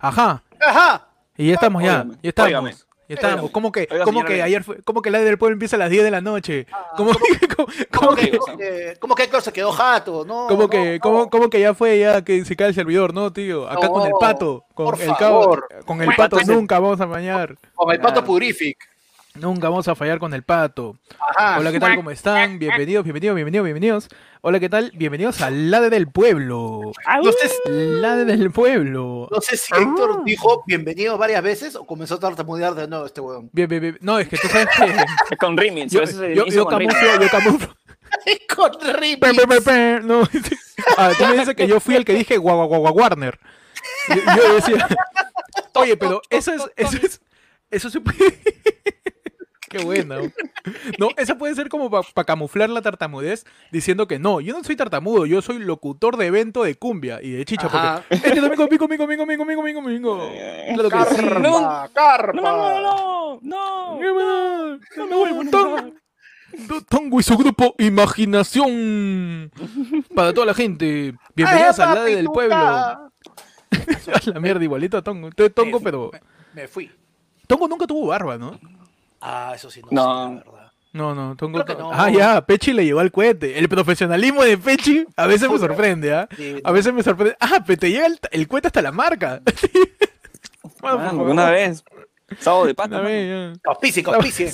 Ajá. Ajá. Y ya estamos ya. Óigame, Ya estamos. óigame. Ya estamos. Óigame. ¿Cómo que, Oiga, cómo que ayer fue, cómo que la del pueblo empieza a las 10 de la noche? ¿Cómo, que, cómo, ¿Cómo cómo que, que, cómo que, cómo que claro, se quedó jato? No, cómo no, que, no. cómo, cómo que ya fue ya que se cae el servidor, no, tío? Acá con el pato, con por el cabo, favor. con el pato nunca vamos a bañar. Con el pato purific. Nunca vamos a fallar con el pato. Ajá. Hola, ¿qué tal? ¿Cómo están? Bienvenidos, bienvenidos, bienvenidos, bienvenidos. Hola, ¿qué tal? Bienvenidos al Lade del Pueblo. No sé, si- Lade del Pueblo. no sé si Héctor dijo bienvenido varias veces o comenzó a tartamudear de nuevo este weón. Bien, bien, bien. No, es que tú sabes que con remix. yo, a yo, yo camuflo, yo camuflo. Con remix. No, ah, tú me dices que yo fui el que dije guau, guau, Warner. Yo, yo decía, oye, pero eso es, eso es, eso se puede... Qué buena. No, eso puede ser como para camuflar la tartamudez diciendo que no, yo no soy tartamudo, yo soy locutor de evento de cumbia y de chicha. Ajá. Porque este domingo, pico, pico, pico, pico, pico, pico, pico. Claro que sí. Carpa, carpa. No, no, no, no. ¡Qué buena! ¡No me voy, montón! Do- Tongo y su grupo Imaginación. Para toda la gente. Bienvenidos Ay, al lado del pueblo. A la mierda, igualito a Tongo. Entonces, Tongo, pero. Me fui. Tongo nunca tuvo barba, ¿no? Ah, eso sí, no, No. sé, la verdad. No, no, Tongo. No. Ah, ya, Pechi le llevó al cohete. El profesionalismo de Pechi a veces me sorprende, ¿ah? Sí, A veces me sorprende. Ah, pero te llega el, el cohete hasta la marca. Bueno, Mano, favor. una vez. Sábado de pata. Auspicie, auspicie.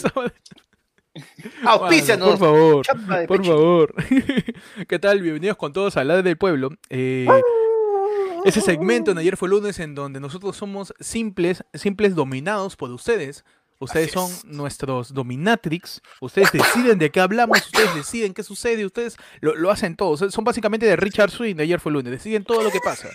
Auspícianos. Por favor. Por pecho. favor. ¿Qué tal? Bienvenidos con todos a la del pueblo. Eh, ese segmento en ayer fue lunes en donde nosotros somos simples, simples dominados por ustedes. Ustedes son nuestros dominatrix. Ustedes deciden de qué hablamos. Ustedes deciden qué sucede. Ustedes lo, lo hacen todos. Son básicamente de Richard Swing de ayer fue lunes. Deciden todo lo que pasa.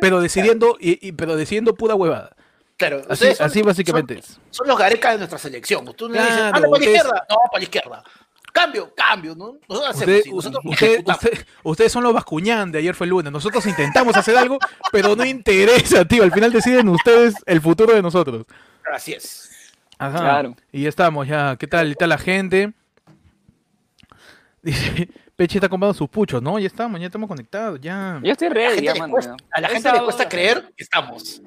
Pero decidiendo, y, y- pero decidiendo pura huevada. Claro, Así, ustedes son- así básicamente es. Son, son los garecas de nuestra selección. Tú no dices, Claro, anda para la izquierda. No, para la izquierda. Cambio, cambio, ¿no? Nosotros hacemos Usted- así, nosotros usted- ejecutamos. usted- ustedes son los bascuñán de ayer fue el lunes. Nosotros intentamos hacer algo, pero no interesa, tío. Al final deciden ustedes el futuro de nosotros. Así es. Ajá. Claro. Y ya estamos, ya. ¿Qué tal? ¿Qué tal la gente? Dice, Peche está comprando sus puchos, ¿no? Ya estamos, ya estamos conectados, ya. Yo estoy ready, ya, mano. cuesta- a la gente le cuesta creer que estamos.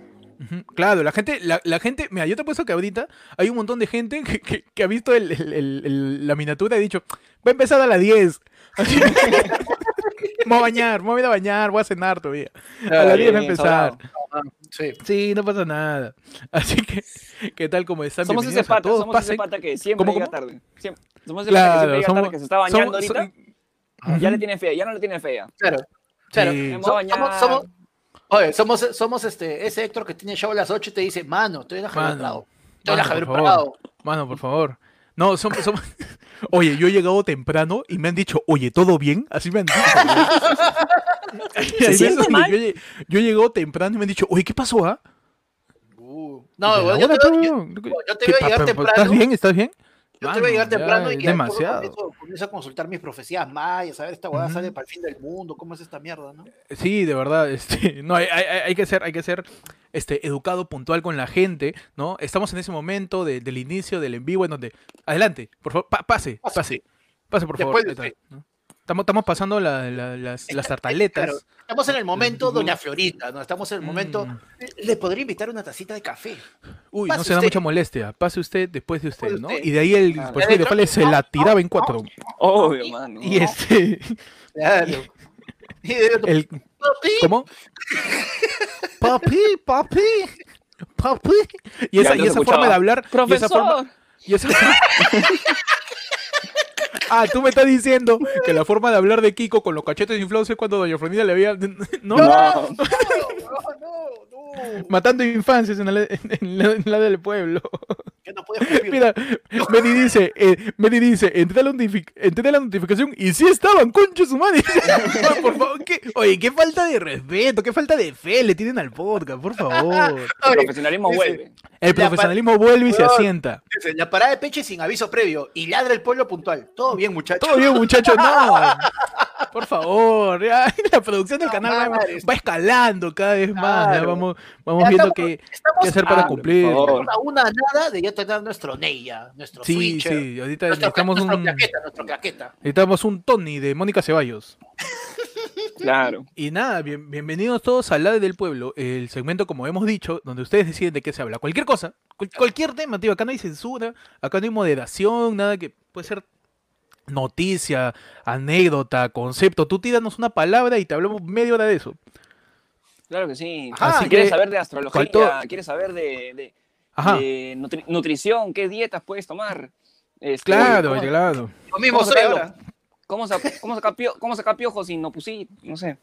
Claro, la gente, la, la gente, mira, yo te apuesto que ahorita hay un montón de gente que, que- que ha visto el- el- el- el- la miniatura y ha dicho, va a empezar a las 10. Me voy a bañar, me voy a ir a bañar, voy a cenar todavía. A Claro, las 10 va a empezar. Sí. Sí, no pasa nada. Así que, ¿qué tal como están? Somos ese a pata, todos. somos ese Pasen. pata que siempre ¿Cómo, llega cómo? tarde. Siempre- Somos ese pata que Claro, siempre llega somos, tarde, que se está bañando somos- ahorita. Ya le tiene fe, ya no le tiene fe. ya. Claro. Claro. Sí. Me voy a So- bañar. somos, somos, oye, somos, somos este, ese Héctor que tiene show a las 8 y te dice, mano, estoy en la Javier Mano, Prado. Estoy en la Javier por favor. Prado. Mano, por favor. No, somos, somos- Oye, yo he llegado temprano y me han dicho, oye, ¿todo bien? Así me han dicho. Yo, he- yo he llegado temprano y me han dicho, oye, ¿qué pasó, ah? Uh, no, yo te veo, yo, yo te ¿qué veo pa- llegar temprano. ¿Estás bien? ¿Estás bien? Yo te veo llegar Mano, temprano y ya demasiado. Comienzo, comienzo a consultar mis profecías mayas, a ver, esta Ujú. sale para el fin del mundo, ¿cómo es esta mierda, no? Sí, de verdad, este, no, hay, hay- hay- que ser, hay que ser este, educado, puntual con la gente, ¿no? Estamos en ese momento de- del inicio del en vivo en donde, adelante, por favor, pa- pase, Pase. pase, pase, por Después favor. de ¿no? Estamos, estamos pasando la- la- las, las tartaletas. Claro, estamos en el momento Doña Florita, ¿no? Estamos en el momento... Mm. Le podría invitar una tacita de café. Uy, no se da mucha molestia. Pase usted después de usted, ¿no? usted. Y de ahí el Claro. porcino de Fale se la tiraba en cuatro. Obvio, mano. Y este, Claro. Y el, Papi, ¿cómo? Papi, papi, papi. Y esa, y no esa se forma de hablar, y esa forma, Profesor. Y eso- Ah, tú me estás diciendo que la forma de hablar de Kiko con los cachetes inflados es cuando Doña Florinda le había. ¿No? No. no, no, no. Matando infancias en la, en la- en la del pueblo. Que no Mira, Medi dice, eh, Medi dice, entré a, la notific- entré a la notificación y sí estaban, concho su madre. por favor, ¿qué? Oye, qué falta de respeto, qué falta de fe le tienen al podcast, por favor. El profesionalismo dice- vuelve. El profesionalismo vuelve y se asienta. Dice, La parada de peche sin aviso previo y ladra el pueblo puntual. Todo bien, muchachos. Todo bien, muchachos, no. Por favor, ya, la producción del No, canal va, madre. va escalando cada vez más. ya vamos vamos Ya viendo estamos- qué, estamos qué hacer para Ah, cumplir. por favor. A una nada de ya tener nuestro Neya, nuestro Sí, Switcher, sí, ahorita nuestro, necesitamos nuestro un, claqueta, nuestro claqueta. necesitamos un Tony de Mónica Ceballos. Claro. Y nada, bien- bienvenidos todos al lado del pueblo, el segmento como hemos dicho, donde ustedes deciden de qué se habla. Cualquier cosa, cual- cualquier tema, tío. Acá no hay censura, acá no hay moderación, nada que puede ser noticia, anécdota, concepto. Tú tíranos una palabra y te hablamos media hora de eso. Claro que sí. Ajá, si quieres que- saber de astrología, quieres saber de, de- Ajá, de nutri- nutrición, qué dietas puedes tomar. Este, claro, ¿cómo, claro. Lo mismo ¿Cómo ahora. ¿Cómo, sa- cómo sacar pio- cómo sacar piojos sin no pusí? No sé.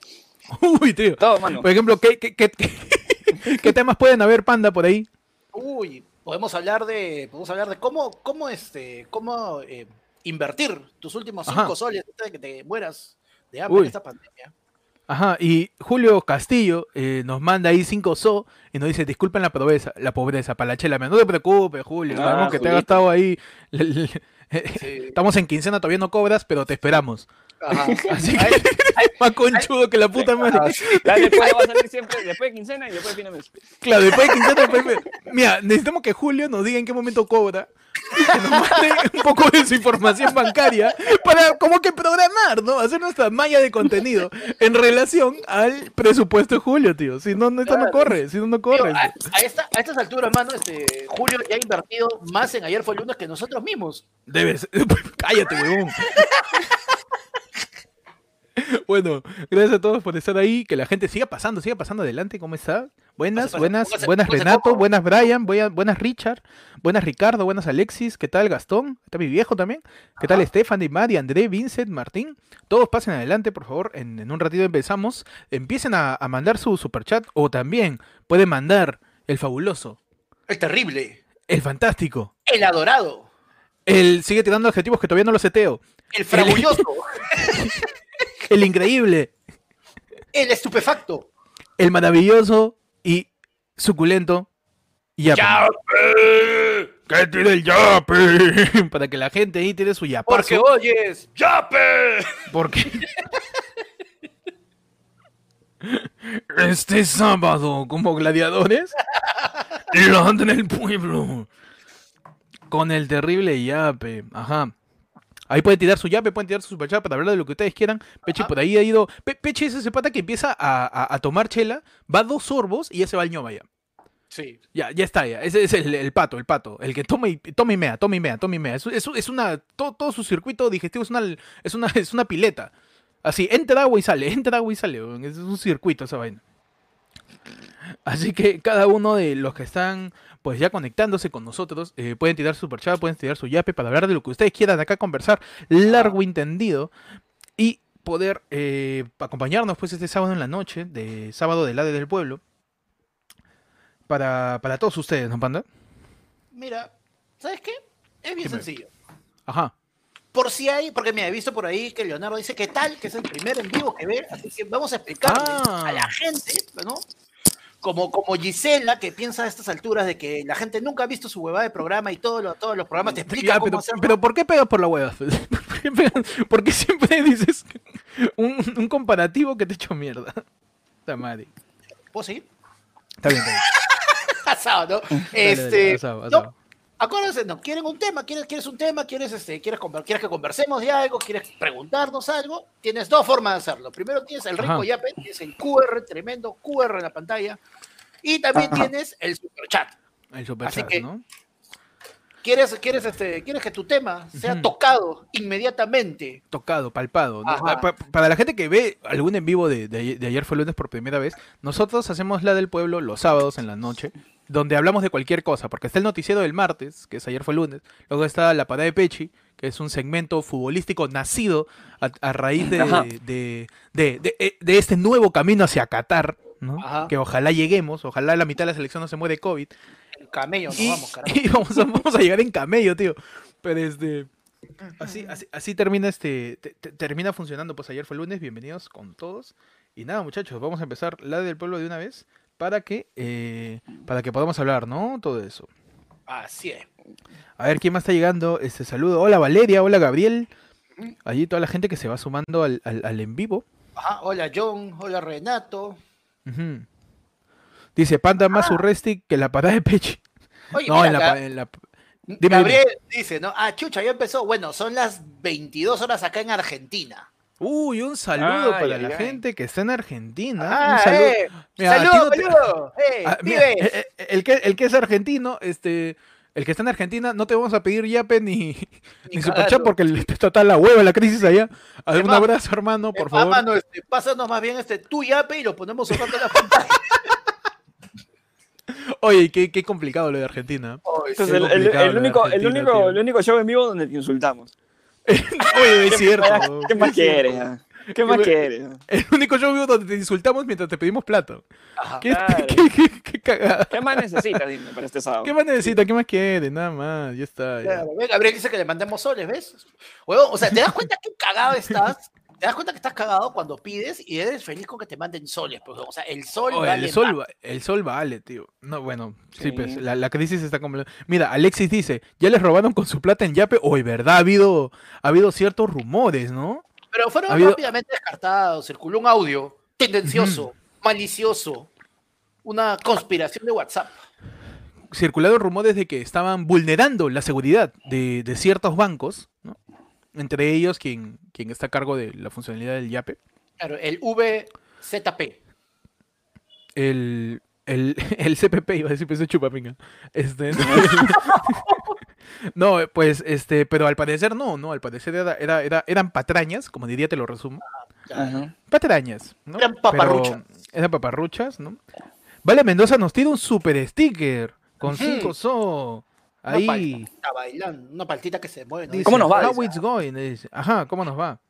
Uy, tío. Todo, mano. Por ejemplo, ¿qué, qué, qué, qué- qué temas pueden haber, panda, por ahí? Uy, podemos hablar de, podemos hablar de cómo, cómo este, cómo eh, invertir tus últimos cinco Ajá. soles antes de que te mueras de hambre Uy. en esta pandemia. Ajá, y Julio Castillo eh, nos manda ahí 5 so y nos dice, disculpen la pobreza, la pobreza, para la chela, no te preocupes, Julio, Ah, sabemos que te ha gastado ahí, Sí. estamos en quincena, todavía no cobras, pero te esperamos. Ajá. Así que, más conchudo que la puta madre. Ya después va a salir siempre, después de quincena y después de fin de mes. Claro, después de quincena, después de- mira, necesitamos que Julio nos diga en qué momento cobra, que nos mande un poco de su información bancaria para como que programar, ¿no? Hacer nuestra malla de contenido en relación al presupuesto de Julio, tío. Si no, no, esto no corre, si no, no Tío, corre. a, a esta- a estas alturas, mano, este, Julio ya ha invertido más en ayer fue lunes que nosotros mismos. Debes. Cállate, huevón. Bueno, gracias a todos por estar ahí. Que la gente siga pasando, siga pasando adelante. ¿Cómo está? Buenas, Pase, buenas, buenas Renato, buenas Brian, buena- buenas Richard, buenas Ricardo, buenas Alexis. ¿Qué tal Gastón? ¿Está mi viejo también? ¿Qué tal Ajá. Stephanie, Mari, André, Vincent, Martín? Todos pasen adelante, por favor. En, en un ratito empezamos. Empiecen a, a mandar su superchat o también pueden mandar el fabuloso, El terrible, el fantástico, el adorado, el sigue tirando adjetivos que todavía no lo seteo, el fragulloso, el increíble. el estupefacto. el maravilloso y suculento yape. ¡Yape! ¡Que tire el yape! Para que la gente ahí tire su yapazo. Porque oyes, ¡Yape! Porque... Este sábado, como gladiadores, en el pueblo. Con el terrible yape. Ajá. Ahí pueden tirar su yape, pueden tirar su superchat para hablar de lo que ustedes quieran. Peche Ajá. por ahí ha ido. Pe- Peche es ese pata que empieza a, a- a tomar chela, va dos sorbos y ya se va al ñoma ya. Sí. Ya, ya está, ya. Ese es el, el pato, el pato. El que toma y, toma y mea, toma y mea, toma y mea. Es, es- es una. Todo, todo su circuito digestivo es una, es una, es una pileta. Así, entra agua y sale, entra agua y sale. Es un circuito esa vaina. Así que cada uno de los que están pues ya conectándose con nosotros eh, pueden tirar su superchat, pueden tirar su yape para hablar de lo que ustedes quieran acá conversar largo y entendido y poder eh, acompañarnos pues este sábado en la noche, de sábado del ADE del pueblo, para, para todos ustedes, ¿no, Panda? Mira, ¿sabes qué? Es bien Dime. sencillo. Ajá. Por si hay, porque me he visto por ahí que Leonardo dice que tal, que es el primer en vivo que ve, así que vamos a explicarle Ah. a la gente, ¿no? Como, como Gisela, que piensa a estas alturas de que la gente nunca ha visto su huevada de programa y todo lo- todos los programas te explican Ya, cómo pero, hacerlo. pero ¿por qué pegas por la hueva? ¿Por qué, pegas- por qué siempre dices un, un comparativo que te echo mierda? Madre. ¿Puedo seguir? Está bien, está bien. Asado, ¿no? Dale, este, dale, asado, no. Acuérdense, no, quieren un tema, quieres, quieres un tema, quieres, este, quieres, quieres que conversemos de algo, quieres preguntarnos algo, tienes dos formas de hacerlo. Primero tienes el rico yape, tienes el QR, tremendo QR en la pantalla, y también Ajá. tienes el superchat. El superchat, que- ¿no? ¿Quieres, quieres, este, quieres que tu tema sea Ujú. tocado inmediatamente? Tocado, palpado. ¿no? Para la gente que ve algún en vivo de, de de ayer fue lunes por primera vez, nosotros hacemos la del pueblo los sábados en la noche, donde hablamos de cualquier cosa, porque está el noticiero del martes, que es ayer fue lunes, luego está la parada de Pechi, que es un segmento futbolístico nacido a, a raíz de, de, de- de- eh, de este nuevo camino hacia Qatar, ¿no? Que ojalá lleguemos, ojalá la mitad de la selección no se muere de COVID, El camello, y, vamos, carajo. y vamos, a, vamos a llegar en camello, tío. Pero este. Así, así, así termina este. te- te- termina funcionando. Pues ayer fue lunes. Bienvenidos con todos. Y nada, muchachos, vamos a empezar la del pueblo de una vez. Para que. eh, para que podamos hablar, ¿no? Todo eso. Así es. A ver quién más está llegando. Este saludo. Hola Valeria, hola Gabriel. Allí toda la gente que se va sumando al, al- al en vivo. Ajá, hola John, hola Renato. Dice Panda más Urresti que la parada de Pechi. Oye, No, mira, en la, en la- dime. Gabriel dice, ¿no? Ah, chucha, ya empezó. Bueno, son las 22 horas acá en Argentina. Uy, un saludo Ay, para ay, la ay. gente que está en Argentina. Ah, un saludo. eh, Mira, a ti ¡Saludos, no te- saludos! ¡Eh, Ah, mira, pibes! eh, eh, el, que, el que es argentino, este, el que está en Argentina, no te vamos a pedir yape ni, ni Ni superchat porque le está toda la hueva la crisis allá. A ver, un abrazo, hermano, por Eh, favor. mano, este, pásanos más bien este tu yape y lo ponemos en la pantalla. Oye, qué, qué complicado lo de Argentina. Este es Qué el, el- complicado el lo de único, el, único, tío. el único show en vivo donde te insultamos. Oye, es cierto. ¿Qué más quieres? ¿Qué más quieres? El único show vivo donde te insultamos mientras te pedimos plata. Ajá. ¿Qué, Claro. qué, qué- qué cagada? ¿Qué más necesitas, dime, para este sábado? ¿Qué más necesita? ¿Qué más quiere? Nada más, ya está. ya. Claro, ve, Gabriel dice que le mandemos soles, ¿ves? Huevón, o sea, ¿te das cuenta qué cagado estás? ¿Te das cuenta que estás cagado cuando pides y eres feliz con que te manden soles? Pues, o sea, el sol Oye, vale el, sol, va- el sol vale, tío. No, bueno, sí, Sí. pues la, la crisis está completamente. Mira, Alexis dice, ya les robaron con su plata en Yape. Hoy, ¿verdad? Ha habido, ha habido ciertos rumores, ¿no? Pero fueron ha habido- rápidamente descartados. Circuló un audio tendencioso, malicioso, una conspiración de WhatsApp. Circularon rumores de que estaban vulnerando la seguridad de, de ciertos bancos, ¿no? Entre ellos quien, quien está a cargo de la funcionalidad del Yape. Claro, el VZP. El, el, el CPP, iba a decir, pues es chupapinga. Este, no, pues, este, pero al parecer no, ¿no? Al parecer era, era, era- eran patrañas, como diría, te lo resumo. Ajá. Patrañas, ¿no? Eran paparruchas. Pero- eran paparruchas, ¿no? Vale Mendoza nos tira un super sticker con Ujú. 5 so. Una Ahí. paltita bailando, una paltita que se mueve. ¿no? dice, ¿Cómo nos va? How it's going, dice. Ajá, ¿cómo nos va?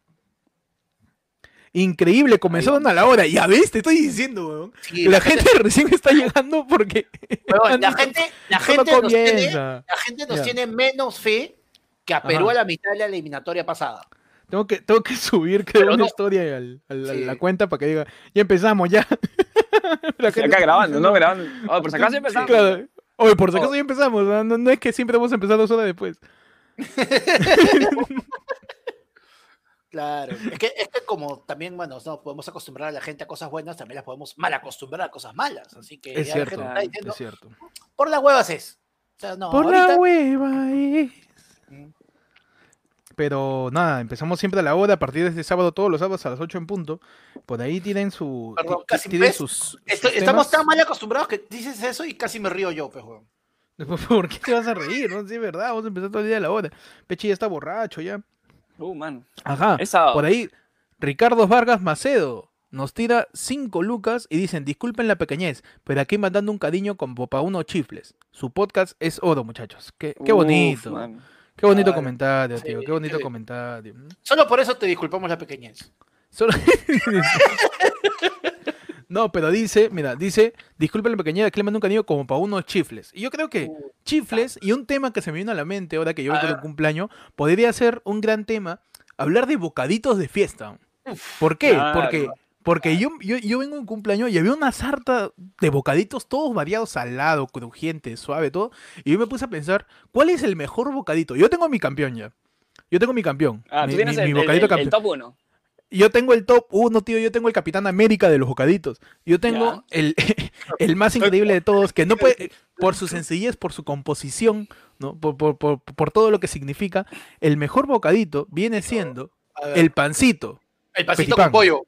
Increíble, comenzaron a la hora. Ya ves, te estoy diciendo, weón. Sí, la gente recién está llegando porque. La gente, la gente, nos tiene, comienza. la gente nos Ya. tiene menos fe que a Perú Ajá. a la mitad de la eliminatoria pasada. Tengo que, tengo que subir creo, una no. historia al- al- a Sí. la cuenta para que diga, ya empezamos, ya. La gente Acá está grabando, ¿no? Grabando. Oh, por si acaso Sí, empezamos. claro. Oye, por si acaso Oh. ya empezamos. No, no- no es que siempre vamos a empezar dos horas después. Claro. Es que, es que como también, bueno, no podemos acostumbrar a la gente a cosas buenas, también las podemos mal acostumbrar a cosas malas. Así que Es ya la cierto, gente está diciendo, es cierto. por las huevas es. O sea, no, Por ahorita- la hueva es. Pero nada, empezamos siempre a la hora, a partir de este sábado, todos los sábados a las 8 en punto. Por ahí tienen su. Perdón, casi tienen ves, sus. estamos temas. tan mal acostumbrados que dices eso y casi me río yo, pues, huevón. ¿Por qué te vas a reír? No, sí, es verdad, vamos a empezar todo el día a la hora. Pechi ya está borracho ya. Uh, mano. Ajá. Por ahí, Ricardo Vargas Macedo nos tira 5 lucas y dicen, disculpen la pequeñez, pero aquí mandando un cariño con Popa Uno Chifles. Su podcast es oro, muchachos. Qué, qué Uf, bonito. Qué bonito comentario, Sí, tío. Qué bonito comentario. Solo por eso te disculpamos la pequeñez. Solo- no, pero dice, mira, dice, disculpen la pequeñez, aquí le mando un como para unos chifles. Y yo creo que Uh, chifles y un tema que se me vino a la mente ahora que yo vengo de cumpleaños, podría ser un gran tema, hablar de bocaditos de fiesta. ¿Por qué? Claro. Porque, porque yo, yo, yo vengo de cumpleaños y había una sarta de bocaditos, todos variados, salado, crujiente, suave, todo. Y yo me puse a pensar, ¿cuál es el mejor bocadito? Yo tengo mi campeón ya. Yo tengo mi campeón. Ah, mi, tú tienes mi- el, mi bocadito el- el campeón. top 1. Yo tengo el top 1, tío. Yo tengo el Capitán América de los bocaditos. Yo tengo el, el más increíble de todos, que no puede, por su sencillez, por su composición, ¿no? por, por, por, por todo lo que significa, el mejor bocadito viene siendo el pancito. el pancito con pollo.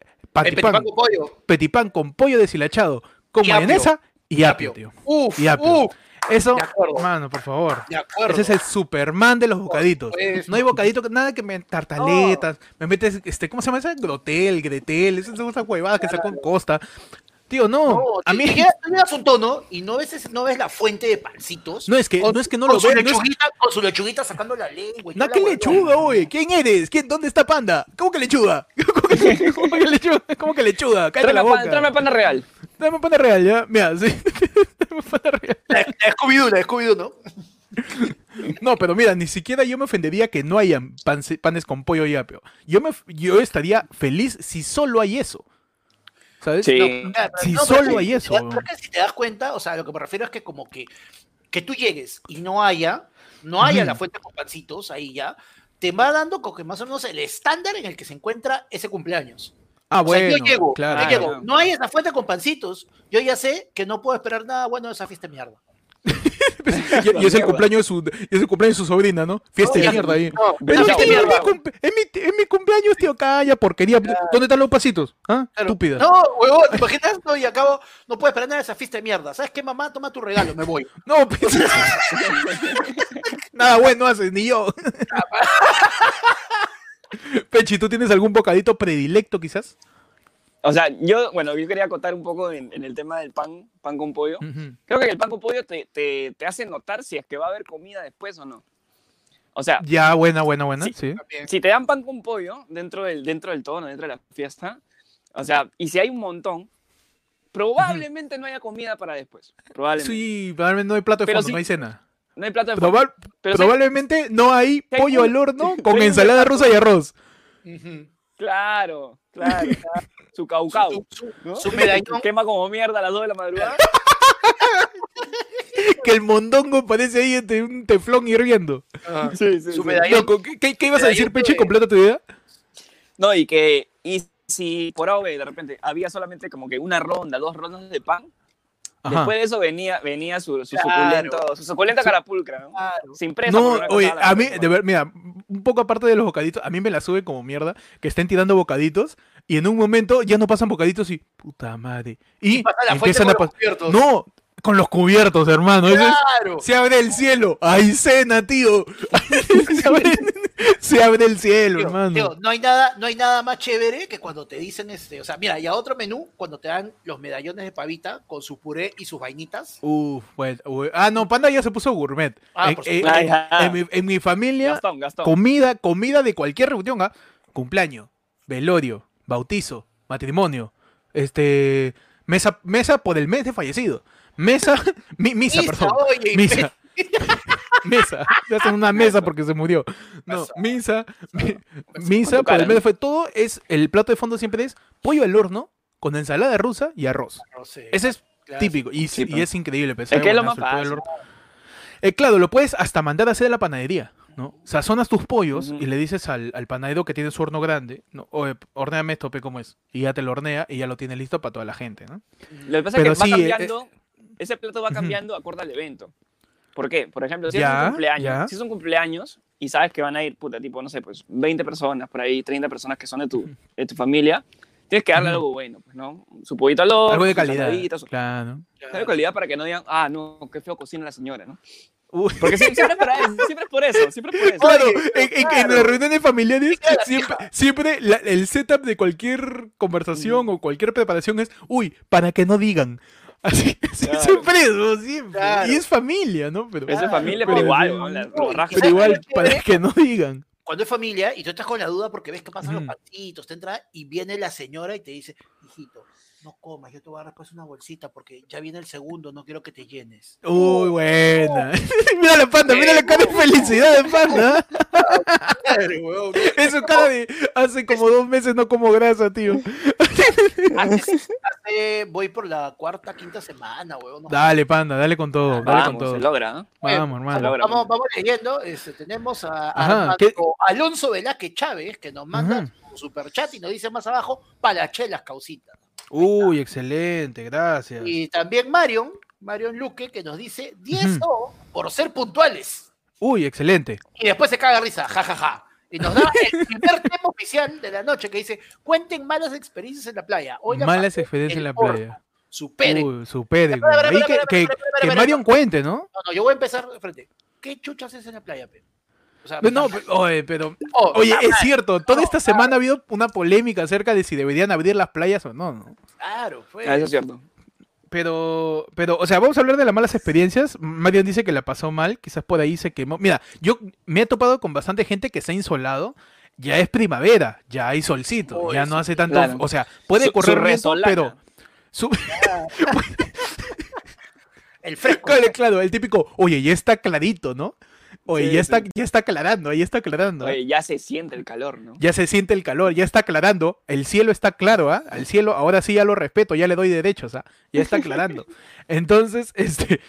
Petipán con pollo. petipán con pollo deshilachado, con Y apio. mayonesa y apio, tío. Uf, Y apio. uf, Eso, De acuerdo. mano, por favor. de acuerdo. Ese es el Superman de los bocaditos. No hay bocadito, nada que me tartaletas, me metes, este, ¿cómo se llama ese? Grotel, Gretel, esas esas huevadas que sacó en Costa. Tío, no, No, a mí tú llegas a un tono y no ves, ese- no ves la fuente de pancitos. no es que con- no es que no lo veo, no es- Con su lechuguita sacando la lengua. no, ¿qué la lechuga, oye? ¿Quién eres? ¿Quién, ¿Dónde está Panda? ¿Cómo que lechuga? ¿Cómo que, cómo que lechuga? ¿Cómo que lechuga? Cállate la Tráeme, boca. tráeme pana real. Dame pana real, ya. Mira, sí. Dame pana real. La, la Scooby-Doo, la Scooby-Doo, ¿no? No, pero mira, ni siquiera yo me ofendería que no hayan panes con pollo y apio. Yo, me, yo estaría feliz si solo hay eso. ¿Sabes? Sí. No, Claro, Si solo hay eso, si te das- weón. pero es que si te das cuenta, o sea, lo que me refiero es que como que que tú llegues y no haya, no haya la fuente con pancitos ahí ya, te va dando como que más o menos el estándar en el que se encuentra ese cumpleaños. Ah, O sea, bueno, yo llego, claro. yo llego, Claro. no hay esa fuente con pancitos, yo ya sé que no puedo esperar nada bueno de esa fiesta de mierda. Y, y es el cumpleaños de su, y es el cumpleaños de su sobrina, ¿no? Fiesta de mierda ahí. Pero tío, es, mi cumple- es mi, es mi cumpleaños, tío, calla, porquería. ¿Dónde están los pasitos? ¿Ah? Claro. Estúpida. No, huevón, ¿te imaginas? No, y acabo, no puedes esperar nada de esa fiesta de mierda. ¿Sabes qué, mamá? Toma tu regalo, me voy. No, pues. Nada bueno haces, ni yo. Pechi, ¿tú tienes algún bocadito predilecto quizás? O sea, yo, bueno, yo quería acotar un poco en, en el tema del pan, pan con pollo. Ujú. Creo que el pan con pollo te, te, te hace notar si es que va a haber comida después o no. O sea, Ya, buena, buena, buena. Sí. Sí. Si te dan pan con pollo dentro del, dentro del tono, dentro de la fiesta, o sea, y si hay un montón, probablemente no haya comida para después. Probablemente. Sí, probablemente no hay plato de Pero fondo, no hay cena. No hay plato de fondo, Probab- pero sí- probablemente no hay hay pollo un- al horno con ensalada rusa y arroz. Claro, claro. claro. Su caucao. Su- su- ¿no? su medallón. Quema como mierda a las 2 de la madrugada. Que el mondongo parece ahí entre un teflón hirviendo. Ajá. Sí, sí, Su sí. medallón. Loco, ¿qué, qué- qué ibas a decir, Peche? de- Completa tu idea. No, y que y si por A o B de repente había solamente como que una ronda, dos rondas de pan, Ajá. después de eso venía, venía su, su Claro. suculento, su suculenta carapulcra, ¿no? Claro. Sin presa. No, oye, a mí, de ver, mira, un poco aparte de los bocaditos, a mí me la sube como mierda que estén tirando bocaditos y en un momento ya no pasan bocaditos y puta madre. Y, Pasa la fuente empiezan a pasar. No, con los cubiertos, hermano. Claro. se abre el cielo. Hay cena, tío. se, abre, se abre el cielo, Tío, hermano. tío, no hay nada, no hay nada más chévere que cuando te dicen este, o sea, mira, y a otro menú, cuando te dan los medallones de pavita con su puré y sus vainitas. Uf, bueno, uy. ah, no, Panda ya se puso gourmet. Ah, en, por en- supuesto. en- Ay, en mi, en mi familia, Gastón, Gastón. comida, comida de cualquier reunión, ¿ah? cumpleaños, velorio, bautizo, matrimonio, este, mesa, mesa por el mes de fallecido, mesa, mi- misa, Misa, perdón, oye, misa, mesa, se hacen una mesa porque se murió, no, misa, mi- misa por el ¿no? fue todo es el plato de fondo siempre es pollo al horno con ensalada rusa y arroz. Sé, Ese es típico y, Sí, y pues. es increíble. pues, Es que es lo más fácil. Eh, claro, lo puedes hasta mandar a hacer a la panadería, ¿no? Sazonas tus pollos y le dices al, al panadero que tiene su horno grande, ¿no? Oye, hornéame esto, pe, ¿cómo es? Y ya te lo hornea y ya lo tiene listo para toda la gente, ¿no? Lo que pasa Pero es que sí, va eh, cambiando, ese plato va cambiando acorde al evento. ¿Por qué? Por ejemplo, si es Ya, un cumpleaños, ya. si es un cumpleaños y sabes que van a ir, puta, tipo, no sé, pues 20 personas, por ahí, 30 personas que son de tu, de tu familia, tienes que darle Ujú. algo bueno, pues, ¿no? Su pollito al horno, Algo de calidad. su- Claro. algo de calidad para que no digan, ah, no, qué feo cocina la señora, ¿no? Uy, Porque sie- siempre, es para eso, siempre es por eso, siempre es por eso. Claro, Oye, en, en- en claro. las reuniones familiares siempre, siempre la- el setup de cualquier conversación o cualquier preparación es, uy, para que no digan. Así, así Claro. siempre eso, siempre. Claro. Y es familia, ¿no? Pero, es familia, pero pero igual, pero ¿sabes igual, es para que no digan. Cuando es familia y tú estás con la duda porque ves que pasan los patitos, te entra y viene la señora y te dice, hijito, no comas, yo te voy a dar después una bolsita porque ya viene el segundo, no quiero que te llenes. Uy, buena. mira la panda, mira la cara de felicidad de panda. Madre, huevón. Eso cara de hace como dos meses no como grasa, tío. Hace- hace- voy por la cuarta, quinta semana, huevón. no Dale, panda, dale con todo, dale con Vamos, todo. se logra, ¿no? Vamos, hermano. logra. Vamos, vamos leyendo. este, tenemos a. Alonso Velázquez Chávez que nos manda Ajá. su super chat y nos dice más abajo para chelas causitas. Uy, excelente, gracias. Y también Marion, Marion Luque, que nos dice 10 Ujú. O por ser puntuales. Uy, excelente. Y después se caga risa, jajaja. Y nos da el primer tema oficial de la noche que dice: Cuenten malas experiencias en la playa. Hoy la Malas experiencias en la playa. Superen. Uy, superen. Espera, espera, Ahí espera, que. Marion cuente, ¿no? No, no, yo voy a empezar de frente. ¿Qué chuchas es en la playa, pe? O sea, No, oye, pero. oh, Oye, es mal, cierto, toda no, esta semana ha habido una polémica acerca de si deberían abrir las playas o no, ¿no? Claro, fue. Ah, Eso es cierto. Pero, pero, o sea, vamos a hablar de las malas experiencias. Marion dice que la pasó mal, quizás por ahí se quemó. Mira, yo me he topado con bastante gente que se ha insolado. Ya es primavera, ya hay solcito, Oh, ya eso, no hace tanto, claro. o sea, puede Su- su correr viento, resolana. pero su- El fresco. claro, claro, el típico, oye, ya está clarito, ¿no? Oye, Sí, ya está, ya está aclarando, ya está aclarando. ¿ah? Oye, ya se siente el calor, ¿no? Ya se siente el calor, ya está aclarando. El cielo está claro, ¿ah? Al cielo, ahora sí ya lo respeto, ya le doy derechos, ¿ah? Ya está aclarando. Entonces, este,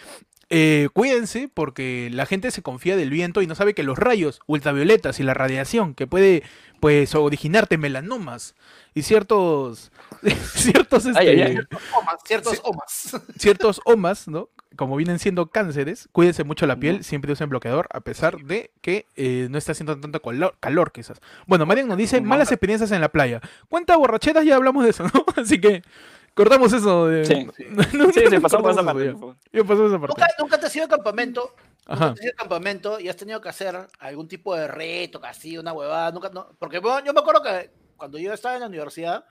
eh, cuídense porque la gente se confía del viento y no sabe que los rayos ultravioletas y la radiación que puede, pues, originarte melanomas y ciertos, ciertos, este, Ay, ay, ay. Omas, ciertos omas. ciertos omas, ¿no? como vienen siendo cánceres, cuídense mucho la piel, siempre usen bloqueador, a pesar de que eh, no está haciendo tanto calor, calor quizás. Bueno, Marian nos dice malas experiencias en la playa. ¿Cuántas borracheras ya hablamos de eso, no? Así que cortamos eso de... Sí. No, Sí, sí, pasamos por esa parte. esa. ¿Nunca, nunca te has ido de campamento? Ajá. Nunca te has ido de campamento y has tenido que hacer algún tipo de reto, casi una huevada. Nunca, no, porque bueno, yo me acuerdo que cuando yo estaba en la universidad,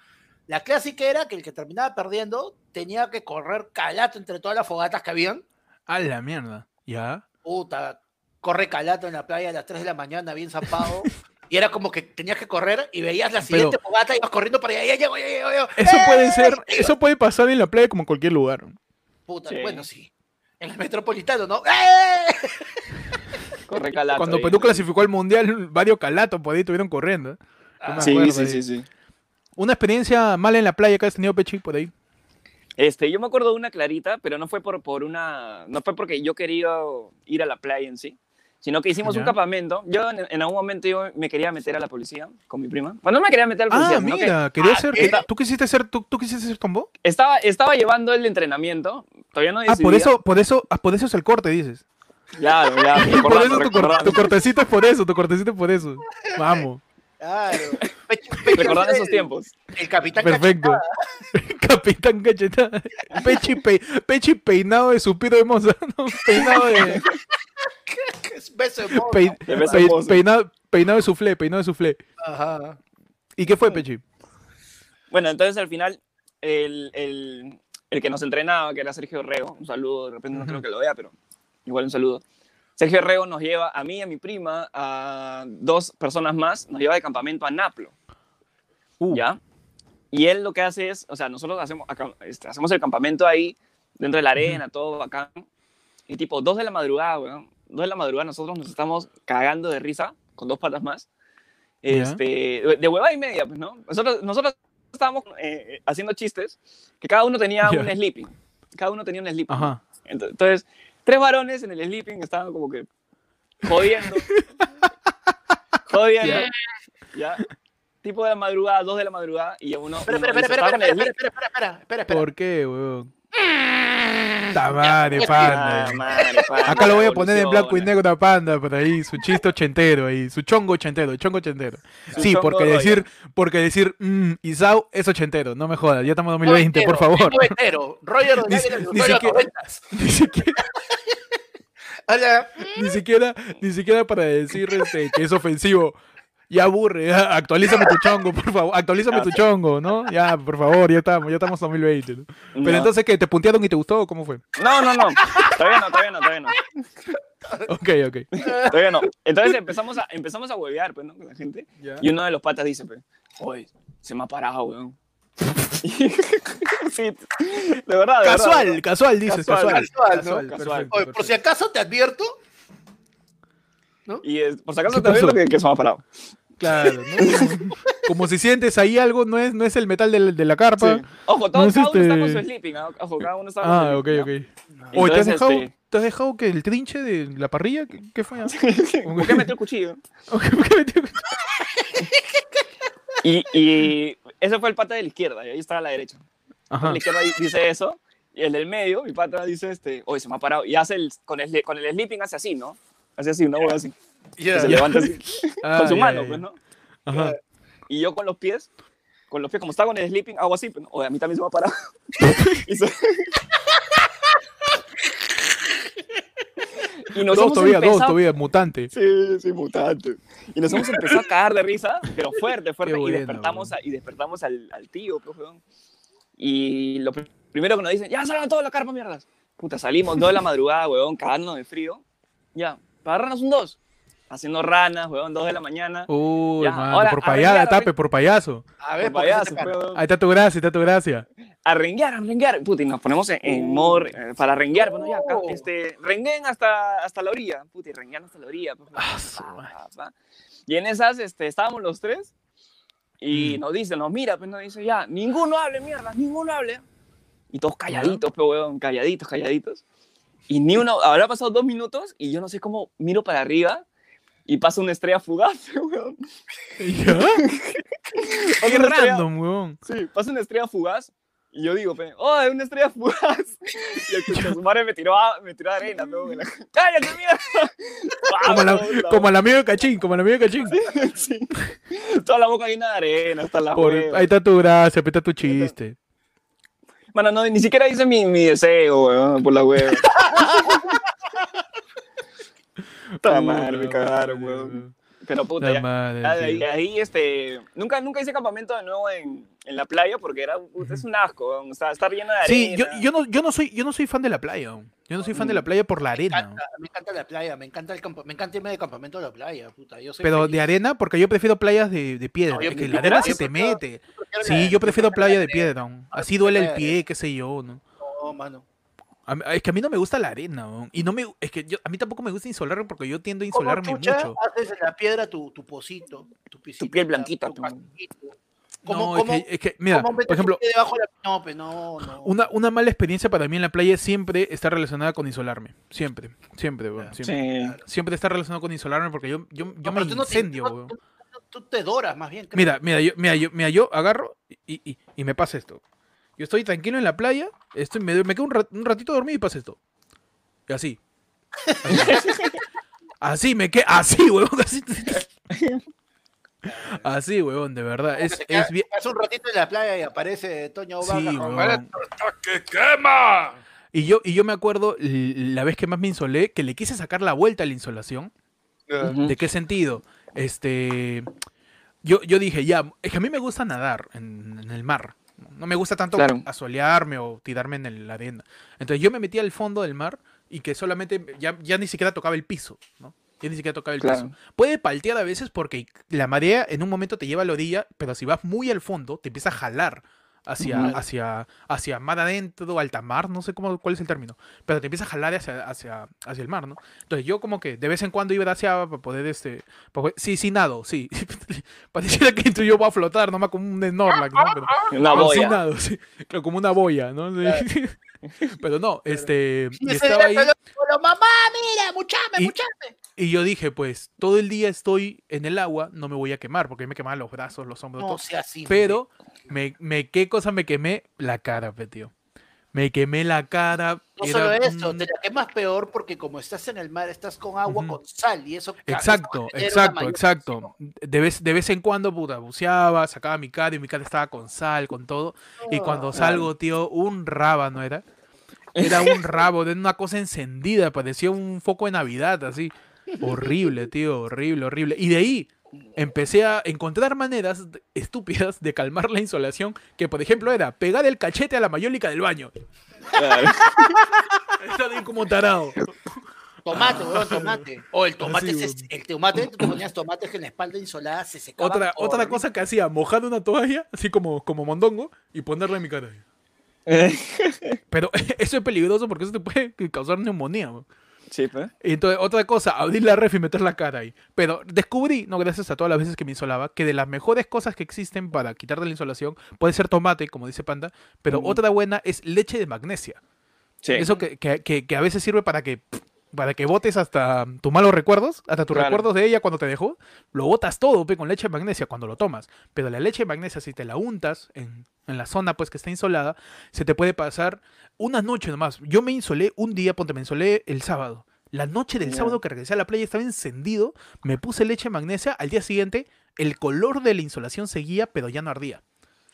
la clásica era que el que terminaba perdiendo tenía que correr calato entre todas las fogatas que habían. A la mierda. ¿Ya? Puta, corre calato en la playa a las 3 de la mañana, bien zampado. y era como que tenías que correr y veías la siguiente fogata y ibas corriendo para allá. Ya llego, ya llego, ya llego. Eso ¡Eh! puede ser, eso puede pasar en la playa como en cualquier lugar. Puta, Sí. bueno, sí. En el metropolitano, ¿no? ¡Eh! Corre calato Cuando ahí. Perú clasificó al mundial, varios calatos por ahí estuvieron corriendo. ¿eh? Me Sí, sí, sí, sí. Una experiencia mala en la playa que has tenido, Pechi, por ahí. Este, yo me acuerdo de una clarita, pero no fue por, por una, no fue porque yo quería ir a la playa en sí, sino que hicimos Ya. un campamento. Yo en, en algún momento yo me quería meter a la policía con mi prima. Bueno, no me quería meter a la policía, Ah, sino que mira, quería Ah, ser. ¿qué? ¿Tú quisiste ser, tú, tú quisiste ser tombo? estaba, estaba llevando el entrenamiento, todavía no Ah, decidía. por eso, por eso, ah, por eso es el corte, dices. Claro, ya, por recordando, eso tu, cor- recordando, tu cortecito es por eso, tu cortecito es por eso. Vamos, Claro. Recordando es esos tiempos. El capitán perfecto. Capitán Cachetada. Pechi, pe- Pechi peinado de suspiro de moza. ¿no? Peinado de. Beso de beso moza. peinado, peinado de suflé, peinado de suflé. Ajá. ¿Y qué fue, Pechi? Bueno, entonces al final, el, el, el que nos entrenaba, que era Sergio Rego, un saludo, de repente no creo que lo vea, pero igual un saludo. Sergio Rego nos lleva a mí, a mi prima, a dos personas más, nos lleva de campamento a Naplo, Uh, ¿ya? Y él lo que hace es, o sea, nosotros hacemos, acá- este, hacemos el campamento ahí, dentro de la arena, todo bacán, y tipo, dos de la madrugada, weón, dos de la madrugada nosotros nos estamos cagando de risa, con dos patas más, este, de, de hueva y media, pues, ¿no? Nosotros, nosotros estábamos eh, haciendo chistes, que cada uno tenía un sleeping, cada uno tenía un sleeping. Ajá. Ent- Entonces, tres varones en el sleeping estaban como que jodiendo. jodiendo. Ya. Tipo de la madrugada, dos de la madrugada, y ya uno. Espera, uno espera, espera, "Estaba espera, el espera, espera, espera, espera, espera, espera. ¿Por qué, weón? Ta madre, panda. Panda, Acá lo voy a poner en blanco y negro a Panda, por ahí, su chiste ochentero ahí, su chongo ochentero, chongo ochentero. Su Sí, chongo porque decir, porque decir, mm, Isao es ochentero, no me jodas, ya estamos en 2020, por favor. Roger Ni siquiera- siquiera, Hola. ni siquiera, ni siquiera para decir este, que es ofensivo. Ya aburre, ya, actualízame tu chongo, por favor, actualízame tu chongo, ¿no? Ya, por favor, ya estamos, ya estamos en 2020. ¿no? Pero No. entonces, ¿qué? ¿Te puntearon y te gustó o cómo fue? No, no, no. Todavía no, todavía no, todavía no. Ok, ok. Todavía no. Entonces empezamos a, empezamos a huevear, pues, ¿no? Con la gente. Y uno de los patas dice, pues, oye, se me ha parado, weón. sí, de verdad, de Casual, verdad. casual, dices, Casual, casual. casual, ¿no? Casual. perfecto, Oye, por si acaso te advierto. Y es- por si acaso ¿Qué te pasó? que, que se me ha parado. Claro, ¿no? Como, como si sientes ahí algo, no es, no es el metal del- de, la carpa. Sí. Ojo, todo, No cada uno está con este- su sleeping. ¿ah? Ojo, cada uno está con Ah, su ok, sleeping. ok. ¿no? Oye, ¿te has, dejado, este, ¿te has dejado que el trinche de la parrilla? ¿Qué, qué fue? ah? ¿Por qué metió el cuchillo? Ok, ¿por qué metió- Y, y ese fue el pata de la izquierda, y ahí estaba la derecha. Ajá. El de izquierda di- dice eso, y el del medio, mi pata dice, este, oye, se me ha parado. Y hace el, con, el, con el sleeping hace así, ¿no? Hace así, una hueá así. Ya. que se Ya. levanta así, Ah, con su ya, mano, pues. ¿no? Ajá. Y yo con los pies, con los pies, como estaba con el sleeping, hago así, pues, ¿no? Oye, a mí también se me ha parado. y, se- y nos Dos hemos todavía, dos empezado- todavía, mutante. Sí, sí, mutante. Y nos hemos empezado a cagar de risa, pero fuerte, fuerte. Qué y despertamos, a- y despertamos al, al tío, pues, weón. Y lo pr- primero que nos dicen, ya salgan todos la carpa, mierdas. Puta, salimos dos de la madrugada, weón, cagándonos de frío. Ya, para agarrarnos un dos. Haciendo ranas, weón, dos de la mañana. Uy, Ya, mano, ahora, por payada, tape, por payaso. A ver, Por ¿por qué se payaso. Ahí está tu gracia, ahí está tu gracia. A renguear, a renguear. Puta, y nos ponemos en, en modo eh, para renguear. Bueno, ya, acá, Oh. este, renguen hasta, hasta la orilla. Puta, y renguean hasta la orilla. pues, Ah, pa, pa, pa. Y en esas este, estábamos los tres y Mm. nos dice, nos mira, pues nos dice, ya, ninguno hable, mierda, ninguno hable. Y todos calladitos, pues, weón, calladitos, calladitos. Y ni uno, habrá pasado dos minutos y yo no sé cómo miro para arriba y pasa una estrella fugaz, weón. ¿Ya? Qué una random, weón. Sí, pasa una estrella fugaz Y yo digo, oh, es una estrella fugaz. Y el su madre me tiró, a- me tiró arena, pe, en la- ¡Cállate, mierda! Como, la, Vamos, la- como el amigo de Cachín, como el amigo de Cachín. Sí. Toda la boca llena de arena, hasta la Por- ahí está tu gracia, ahí está tu chiste. No, ni siquiera hice mi, mi deseo, weón, por la hueva. Puta madre, me cagaron, weón. Pero puta, La ya, madre, ya de ahí, tío. de ahí, este, nunca, nunca hice campamento de nuevo en, en la playa porque era, puta, es un asco, o sea, estar llena de arena. Sí, yo, yo, no, yo, no soy, yo no soy fan de la playa. Yo no soy fan de la playa por la Me arena. encanta, me encanta la playa, me encanta, el campo, me encanta irme de campamento a la playa, puta. Yo soy Pero feliz. de arena, porque yo prefiero playas de, de piedra. No, yo que la arena se te mete. Sí, yo prefiero la playa de piedra. Así duele el pie, qué sé yo. ¿no? No, mano. A es que a mí no me gusta la arena. Y no me, es que yo, a mí tampoco me gusta insolarme porque yo tiendo a ¿Cómo insolarme mucho. haces en la piedra tu, tu pocito, tu piscina, piel blanquita, tu tu- pastito? No, ¿Cómo, es cómo, que, es que, mira, cómo por ejemplo, tu debajo de la... No, pues no, no. una, una mala experiencia para mí en la playa siempre está relacionada con insolarme. Siempre, siempre, Claro. siempre. Sí. Siempre está relacionado con insolarme porque yo, yo, yo No, me no te- incendio, tú- te doras más bien. creo. Mira, mira, yo, mira, yo, mira, yo agarro y, y- y me pasa esto. Yo estoy tranquilo en la playa, estoy, me, me quedo un, rat- un ratito dormido y pasa esto. Y así. Así, me quedo, así, huevón, así. Así, huevón, de verdad. Es, es bien. Un ratito en la playa y aparece Toño Sí, con huevón. ¡Que quema! Y yo, y yo me acuerdo la vez que más me insolé, que le quise sacar la vuelta a la insolación. ¿De qué sentido? Este. Yo, yo dije, ya, es que a mí me gusta nadar en, en el mar. No me gusta tanto Claro. asolearme o tirarme en la arena. Entonces yo me metí al fondo del mar y que solamente ya, ya ni siquiera tocaba el piso, ¿no? Ya ni siquiera tocaba el Claro. piso. Puede paltear a veces porque la marea en un momento te lleva a la orilla, pero si vas muy al fondo, te empieza a jalar hacia, Ujú. hacia, hacia mar adentro, alta mar, no sé cómo, cuál es el término, pero te empieza a jalar hacia, hacia, hacia el mar, ¿no? Entonces yo como que de vez en cuando iba hacia para poder, este, para poder- sí, sí, nado, sí. Pareciera que tú y yo voy a flotar, nomás como un Snorlax, ¿no? Pero, Una pero sí boya. nado, sí, claro, como una boya, ¿no? Sí. Pero no, este, y estaba ahí, mamá, mira, muchame, Y- muchame. Y yo dije, pues, todo el día estoy en el agua, no me voy a quemar, porque me quemaban los brazos, los hombros, No todo. sea así. Pero, me, me, ¿qué cosa me quemé? La cara, pe, tío. Me quemé la cara. No era solo eso, te la quemas peor porque como estás en el mar, estás con agua con sal y eso... Exacto, exacto, exacto. De vez, de vez en cuando, puta, buceaba, sacaba mi cara y mi cara estaba con sal, con todo. Y cuando Ah, salgo, tío, un rábano era. Era un rabo, de una cosa encendida, parecía un foco de Navidad, así. Horrible, tío, horrible, horrible. Y de ahí empecé a encontrar maneras estúpidas de calmar la insolación, que por ejemplo era pegar el cachete a la mayólica del baño. Claro. Estaba ahí como tarado. Tomate, weón, tomate. O el tomate, Así, se- weón. el tomate, tú te ponías tomates que en la espalda insolada se secaba. Otra, otra cosa que hacía, mojar una toalla, así como, como mondongo, y ponerla en mi cara. Pero eso es peligroso porque eso te puede causar neumonía. weón. Sí, pues. Y entonces, otra cosa, abrir la ref y meter la cara ahí. Pero descubrí, no gracias a todas las veces que me insolaba, que de las mejores cosas que existen para quitar de la insolación puede ser tomate, como dice Panda, pero otra buena es leche de magnesia. Sí. Eso que, que- que- que a veces sirve para que para que botes hasta tus malos recuerdos, hasta tus Claro. recuerdos de ella cuando te dejó, lo botas todo pe, con leche de magnesia cuando lo tomas. Pero la leche de magnesia, si te la untas en, en la zona pues que está insolada, se te puede pasar una noche nomás. Yo me insolé un día, ponte, me insolé el sábado. La noche del sábado que regresé a la playa estaba encendido, me puse leche de magnesia, al día siguiente el color de la insolación seguía, pero ya no ardía.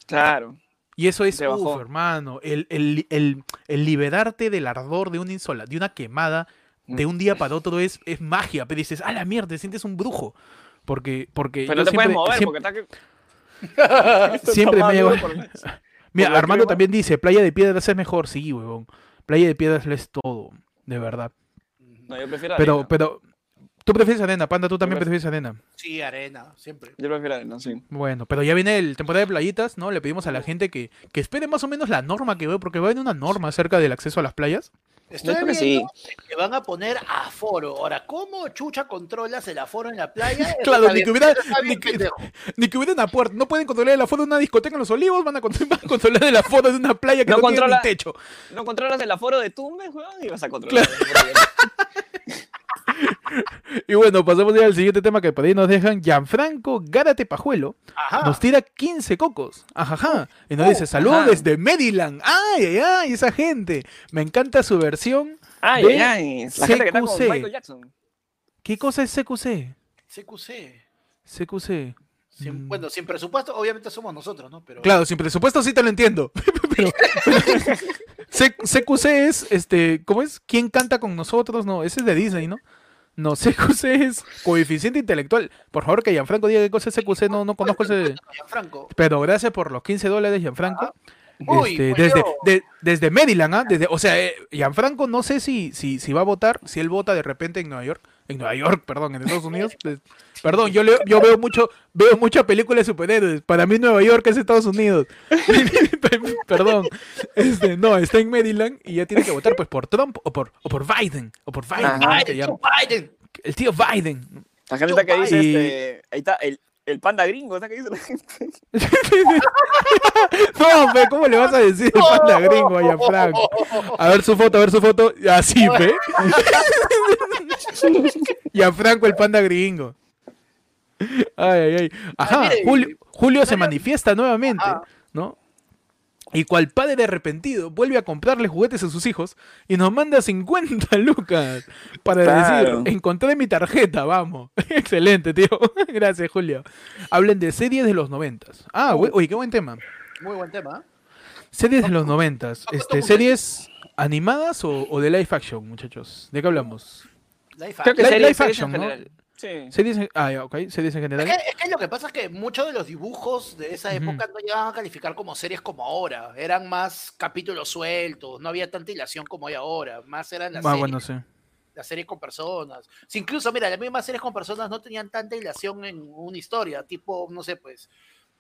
Claro. Y eso es, uf, hermano, el, el- el- el liberarte del ardor de una insola, de una quemada, de un día para otro es, es magia. Pero dices, a la mierda, te sientes un brujo. Porque, porque Pero yo no te puedes siempre- mover siempre- porque está que. siempre me por la- Mira, por Armando también dice, playa de piedras es mejor. Sí, huevón. Playa de piedras lo es todo, de verdad. No, yo prefiero Pero, arena. pero, tú prefieres arena, Panda, tú también pref- prefieres arena. Sí, arena, siempre. Yo prefiero arena, sí. Bueno, pero ya viene el temporada de playitas, ¿no? Le pedimos a la gente que, que espere más o menos la norma que veo, porque va a haber una norma acerca del acceso a las playas. Estoy viendo que van a poner aforo. Ahora, ¿cómo chucha controlas el aforo en la playa? Claro, ni que hubiera- ni que-. Ni que hubiera una puerta. No pueden controlar el aforo de una discoteca en Los Olivos, van a, van a controlar el aforo de una playa que no, No tiene controla- ni techo. No controlas el aforo de Tumbes, weón, y vas a controlar. Y bueno, pasamos ya al siguiente tema que por ahí nos dejan. Gianfranco Gárate Pajuelo Ajá. nos tira 15 cocos. Ajaja. Y nos dice, saludos desde Maryland. Ay, ay, ay, esa gente. Me encanta su versión. Ay, de ay, ay. La gente que está con. Michael Jackson. ¿Qué cosa es CQC? CQC. CQC. Sin- Mm. Bueno, sin presupuesto, obviamente somos nosotros, ¿no? Pero Claro, sin presupuesto sí te lo entiendo. Pero, pero- C- CQC es, este, ¿cómo es? ¿Quién canta con nosotros? No, ese es de Disney, ¿no? No, CQC es coeficiente intelectual. Por favor, que Gianfranco diga qué cosa es CQC, no, no conozco ese... Pero gracias por los 15 dólares, Gianfranco. Uy, Este, pues desde, de- desde Maryland, ¿ah? Desde, o sea, eh, Gianfranco no sé si, si, si va a votar, si él vota de repente en Nueva York, en Nueva York, perdón, en Estados Unidos. perdón, yo, leo- yo veo mucho, veo mucha película de superhéroes. Para mí Nueva York es Estados Unidos. perdón. Este, no, está en Maryland y ya tiene que votar pues por Trump o por, o por Biden. O por Biden, el tío Biden. La gente está que dice, Y- este, ahí está, el, el panda gringo, ¿está que dice la gente? No, ¿cómo le vas a decir el panda gringo a Gianfranco? A ver su foto, a ver su foto. Así, pe. Gianfranco, el panda gringo. Ay, ay, ay. Ajá, Julio, Julio se manifiesta nuevamente. ¿no? Y cual padre arrepentido vuelve a comprarle juguetes a sus hijos y nos manda 50 lucas para Claro. decir, encontré mi tarjeta, vamos. Excelente, tío. Gracias, Julio. Hablen de series de los noventas. Ah, oye, qué buen tema. Muy buen tema. ¿eh? Series de los noventas. no, Este, ¿Series animadas o, o de live action, muchachos? ¿De qué hablamos? Life Creo que Live- series, live series action, en ¿no? Sí. Series en, ah, ya, ok, series en Es general. que, es que lo que pasa es que muchos de los dibujos de esa época no llegaban a calificar como series como ahora. Eran más capítulos sueltos, no había tanta hilación como hay ahora. Más eran las, Ah, series, bueno, sí. las series con personas. Si incluso, mira, las mismas series con personas no tenían tanta hilación en una historia. Tipo, no sé, pues,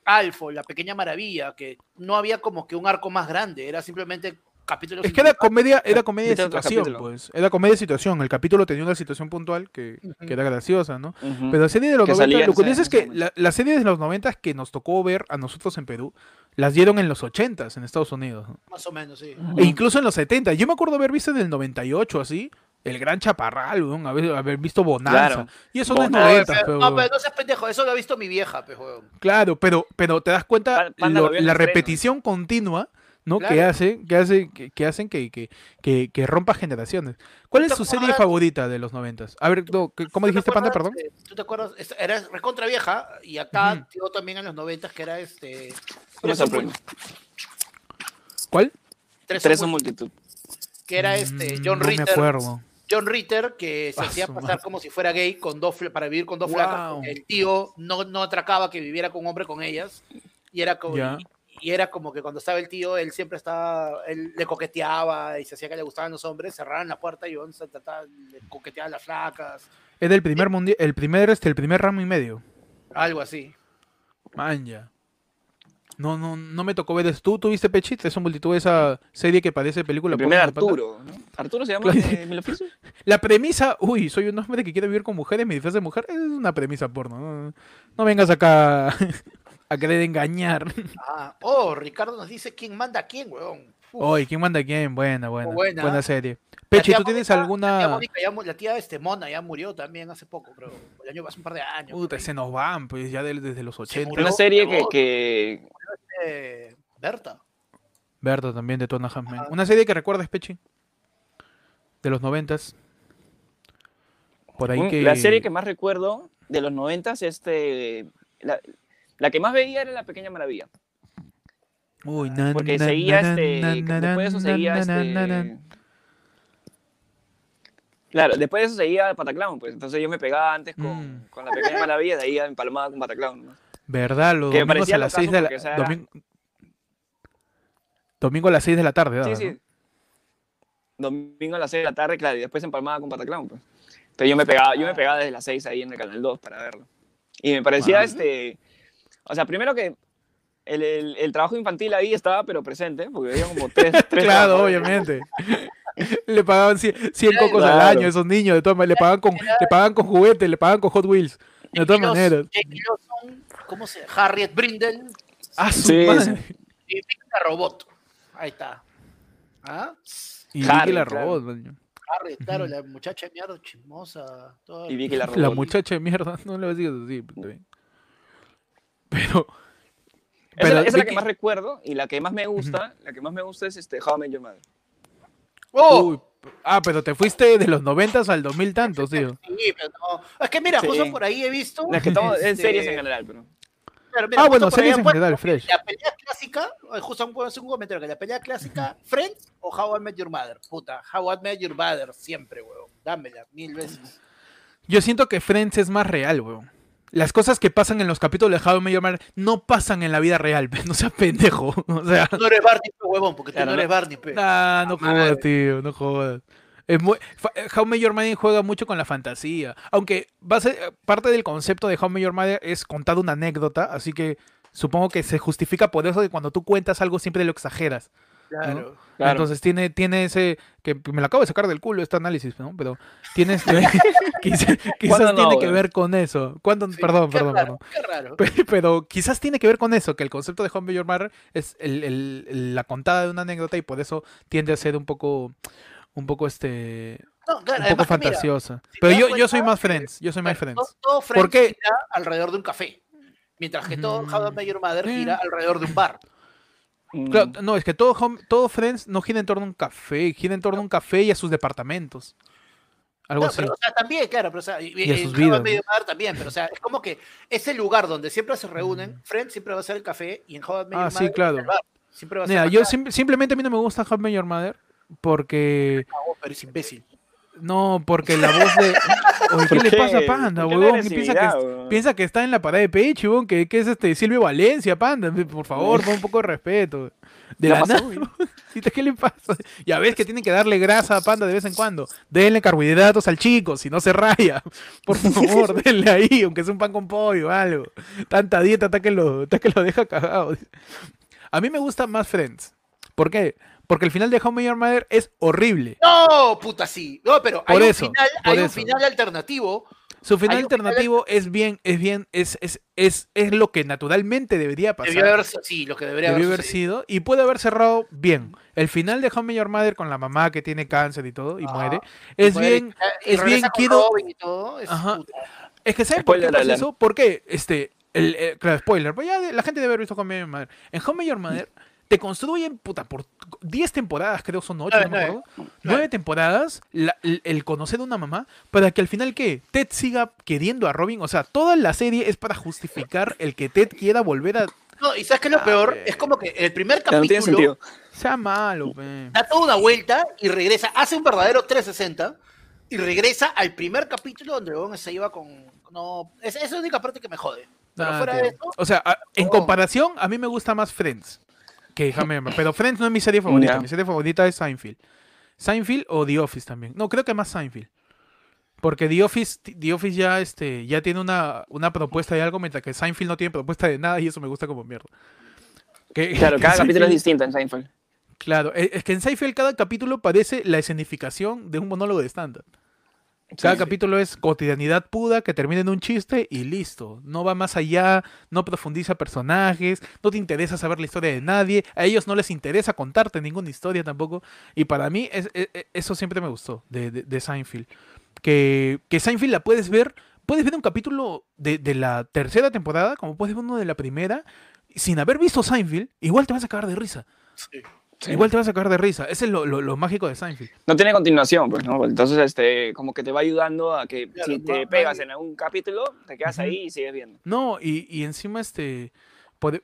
Alfo, La Pequeña Maravilla, que no había como que un arco más grande. Era simplemente capítulos. Es que era comedia, era comedia de situación, pues. Era comedia de situación. El capítulo tenía una situación puntual que, Ujú. que era graciosa, ¿no? Ujú. Pero la serie de los Que 90, salía, lo curioso es que exactamente. la, las series de los 90 que nos tocó ver a nosotros en Perú, las dieron en los 80 en Estados Unidos. ¿no? Más o menos, sí. E incluso en los 70. Yo me acuerdo haber visto en el 98 así, el gran chaparral, weón, haber, haber visto Bonanza. Claro. Y eso no es Bonanza. 90, Pero- pero, no, pero no seas pendejo, eso lo ha visto mi vieja, weón. Claro, pero, pero te das cuenta Panda lo- la estreno. repetición continua, ¿no? Que Claro. hace, que hace, que, que hacen que, que, que, que rompa generaciones. ¿Cuál es ¿Tú su serie acuerdas? favorita de los 90? A ver, no, ¿qué- ¿cómo ¿Tú te dijiste, Panda, perdón? ¿Tú te acuerdas? Es- Era recontra vieja y acá Ujú. dio también en los 90 que era este. No me Tres son. ¿Cuál? Tres Tres mul- multitud. que era este Mm, John no me Ritter. acuerdo. John Ritter que se Ah, hacía pasar como si fuera gay con dos para vivir con dos flacas. Wow. El tío no, no atracaba que viviera con un hombre con ellas. Y era como. Y, era como que cuando estaba el tío, él siempre estaba, él le coqueteaba y se hacía que le gustaban los hombres, cerraban la puerta y trataba, le coqueteaba a las flacas, Es del primer mundial, el primer, este, el primer ramo y medio. algo así. Man, ya. No, no, no me tocó ver eso. ¿Tú tuviste Pechit? Es un multitud esa serie que parece película. El primer? Arturo. ¿no? ¿Arturo se llama Claro. de Mil Oficios? La premisa, uy, soy un hombre que quiere vivir con mujeres, me disfraz de mujer, es una premisa porno. No, No vengas acá a querer engañar. Ah, oh, Ricardo nos dice quién manda a quién, weón. Oye, ¿quién manda a quién? Buena, buena. buena. Buena serie. tía ¿tú tienes Mónica- La tía, alguna...? Mónica ya mu- la tía este, Mona ya murió también hace poco, creo. El año hace un par de años. Puta, se nos van, pues, ya de- desde los 80. murió. Una serie que, Eh, Berta. Berta también, de Tona Hammond. Una serie que recuerdas, Pechi. De los noventas. Por ahí un- que... la serie que más recuerdo de los noventas, este, la, la que más veía era La Pequeña Maravilla. Uy, na, Porque seguía este, después de eso seguía este... Claro, después de eso seguía Pataclown, pues. Entonces yo me pegaba antes con, Mm. con La Pequeña Maravilla, de ahí ya empalmaba con Pataclown. ¿no? ¿Verdad? Los Que me domingos parecía a las locazo 6 de la... era- domingo... domingo a las 6 de la tarde, Sí, daba, sí. ¿no? Domingo a las 6 de la tarde, claro, y después empalmaba con Pataclown, pues. Entonces yo me pegaba, yo me pegaba desde las 6 ahí en el Canal 2 para verlo. Y me parecía, este... O sea, primero que el, el- el trabajo infantil ahí estaba, pero presente, porque había como tres... tres Claro, trabajos. obviamente. le pagaban 100, 100 Claro. cocos al año a esos niños, de todas maneras. Le pagan con, le pagan con juguetes, le pagan con Hot Wheels. De todas maneras. ¿cómo se llama? Harriet Brindle Ah, su Sí, madre. y Vicky la Robot. Ahí está. ¿Ah? Y Harry, Vicky la claro. robot, man. Scarlett, claro, la muchacha de mierda chismosa. Y Vicky la La robó. muchacha de mierda, no le digas así. pero bien. Pero. Esa, es la- esa es la que más recuerdo y la que más me gusta, la que más me gusta es este How I Met Your Mother. ¡Oh! Uy, ah, pero te fuiste de los 90 al 2000 tantos, tío. Sí, pero no. Es que mira, Sí. justo por ahí he visto. Es que todo es este, series en general, pero. claro, mira, Ah, bueno, series en general, fresh. La pelea clásica, eh, justo hacer un comentario, que la pelea clásica, Friends o How I Met Your Mother. Puta, How I Met Your Mother, siempre, weón. Dámela, mil veces. Yo siento que Friends es más real, weón. Las cosas que pasan en los capítulos de How I Met Your Mother no pasan en la vida real, no seas pendejo. O sea, No eres Barney, pe, huevón, porque tú Claro, no no- eres Barney, pe. nah, no jodas, tío, no jodas. Es muy, eh, How Mother juega mucho con la fantasía. Aunque base, parte del concepto de How Your Mother es contar una anécdota, así que supongo que se justifica por eso de cuando tú cuentas algo siempre lo exageras. Claro. Claro. Entonces tiene, tiene ese, que me lo acabo de sacar del culo este análisis, ¿no? Pero tiene este, quizá- quizás ¿Cuándo no, tiene que ver con eso. ¿Cuándo? Sí, perdón, qué perdón, raro, perdón. Qué raro. Pe- Pero quizás tiene que ver con eso, que el concepto de Home Your Mother es el- el- el- la contada de una anécdota y por eso tiende a ser un poco, un poco este, No, claro, un poco mira, fantasiosa. si Pero yo, yo soy más Friends, yo soy más Friends. Todo, todo Friends ¿Por qué? gira alrededor de un café. Mientras que todo Mm. How I Met Your Mother Eh. gira alrededor de un bar. Mm, Claro, no, es que todo, Home- todo Friends no gira en torno a un café, gira en torno a un café y a sus departamentos. Algo No, así. pero, o sea, también, claro, pero o sea, y, Y a sus vidas, Mother también, pero o sea, es como que ese lugar donde siempre se reúnen, Friends siempre va a ser el café y en How I Met Ah, Your sí, Mother claro. el bar. Siempre va a ser Mira, yo sim- simplemente a mí no me gusta How I Met Your Mother porque Oh, pero es imbécil. No, porque la voz de Oye, ¿qué ¿Por le pasa a Panda, ¿Por qué la piensa que, piensa está en la parada de pecho, huevón? Que, que es este Silvio Valencia, Panda. Por favor, pon un poco de respeto. De ¿Qué la pasó, nada. ¿Qué le pasa? Ya ves que tienen que darle grasa a Panda de vez en cuando. Denle carbohidratos al chico, si no se raya. Por favor, denle ahí, aunque sea un pan con pollo o algo. Tanta dieta hasta que lo, hasta que lo deja cagado. A mí me gusta más Friends. ¿Por qué? Porque el final de Met Your Mother es horrible. No, puta, sí. No, pero hay, Por un, eso, final, por hay un eso. final alternativo. Su final Hay un final alternativo es bien, es bien, es, es, es, es lo que naturalmente debería pasar. Debió haber, sí, lo que debería Debió haber sido y puede haber cerrado bien. El final de Met Your Mother con la mamá que tiene cáncer y todo y Ajá. muere Y es muere, bien, y es bien quiero y todo, es Ajá. es que ¿saben por qué pasa eso? Porque este el, eh, claro, spoiler, pues ya de- la gente debe haber visto Met Your Mother. En Met Your Mother te construyen puta por 10 temporadas, creo son 8, Nueve, no me acuerdo. 9 temporadas la- el, el conocer a una mamá para que al final qué? Ted siga queriendo a Robin, o sea, toda la serie es para justificar el que Ted quiera volver a No, y sabes que lo A peor ver. es como que el primer Ya no tiene capítulo sentido. sea malo, pe. da toda una vuelta y regresa, hace un verdadero 360 y regresa al primer capítulo donde huevón se iba con. No, es, esa es la única parte que me jode. Pero Ah, fuera de eso, O sea, a- en Oh. comparación, a mí me gusta más Friends que Mother. Pero Friends no es mi serie favorita. Mi serie favorita es Seinfeld. Seinfeld o The Office también. No, creo que más Seinfeld. Porque The Office, The Office ya, este, ya tiene una, una propuesta de algo, mientras que Seinfeld no tiene propuesta de nada y eso me gusta como mierda. Que- Claro, que cada capítulo es distinto en Seinfeld. Claro, e- es que en Seinfeld cada capítulo parece la escenificación de un monólogo de stand-up. Cada Sí, sí. capítulo es cotidianidad puda que termina en un chiste y listo. No va más allá, no profundiza personajes, no te interesa saber la historia de nadie. A ellos no les interesa contarte ninguna historia tampoco. Y para mí es- e- e- eso siempre me gustó de, de- de Seinfeld. Que, que Seinfeld la puedes ver, puedes ver un capítulo de, de la tercera temporada, como puedes ver uno de la primera, sin haber visto Seinfeld, igual te vas a cagar de risa. sí. Sí. Igual te vas a cagar de risa. Ese es lo, lo- lo mágico de Seinfeld. No tiene continuación, pues, ¿no? Entonces, este, como que te va ayudando a que Claro, si te no pegas en algún capítulo, te quedas Ujú. ahí y sigues viendo. No, y, y encima este. Puede...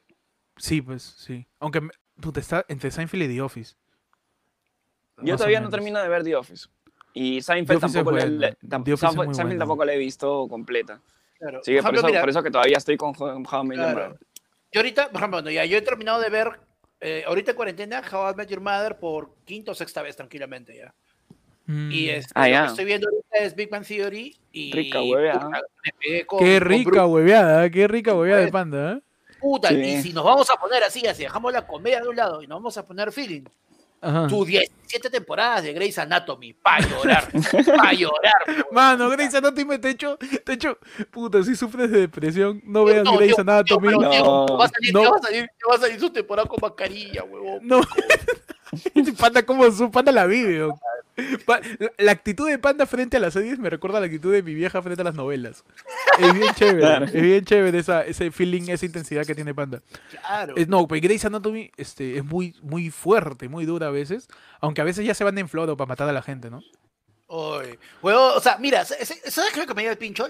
Sí, pues sí. Aunque me- puta, está entre Seinfeld y The Office. Yo todavía no termino de ver The Office. Y Seinfeld The Office es tampoco, le- bueno. le- The tam- Office Seinfeld- Seinfeld tampoco la he visto completa. Claro. Que Por por, ejemplo, eso, mira, por eso que todavía estoy con How I Claro. Yo ahorita, por ejemplo, ya yo he terminado de ver, eh, ahorita en cuarentena, How I Met Your Mother por quinta o sexta vez tranquilamente ya. Mm. Y este, Ah, lo que estoy viendo ahorita es Big Bang Theory y... Rica huevea. puta, me pegué con- Qué rica hueveada, ¿eh? qué rica hueveada de panda, ¿eh? Puta, Sí. y si nos vamos a poner así, así, dejamos la comedia de un lado y nos vamos a poner feeling, Ajá. tus 17 temporadas de Grey's Anatomy, para llorar, para llorar. Mano, Grey's Anatomy te echo, te echo, puta, si sufres de depresión, no veas No, Grey's tío, tío, Anatomy. pero, No. tío, te va a salir, No. te va a salir, te va a salir su temporada con mascarilla, huevón. No, Panda como su Panda la vive. la- actitud de Panda frente a las series me recuerda a la actitud de mi vieja frente a las novelas. Es bien chévere, Claro. es bien chévere esa, ese feeling, esa intensidad que tiene Panda. Claro. No, pero Grey's Anatomy este, es muy, muy fuerte, muy dura a veces, aunque a veces ya se van en floro para matar a la gente, ¿no? Oy, huevón, o sea, mira, ¿sabes qué es lo que me dio el pincho?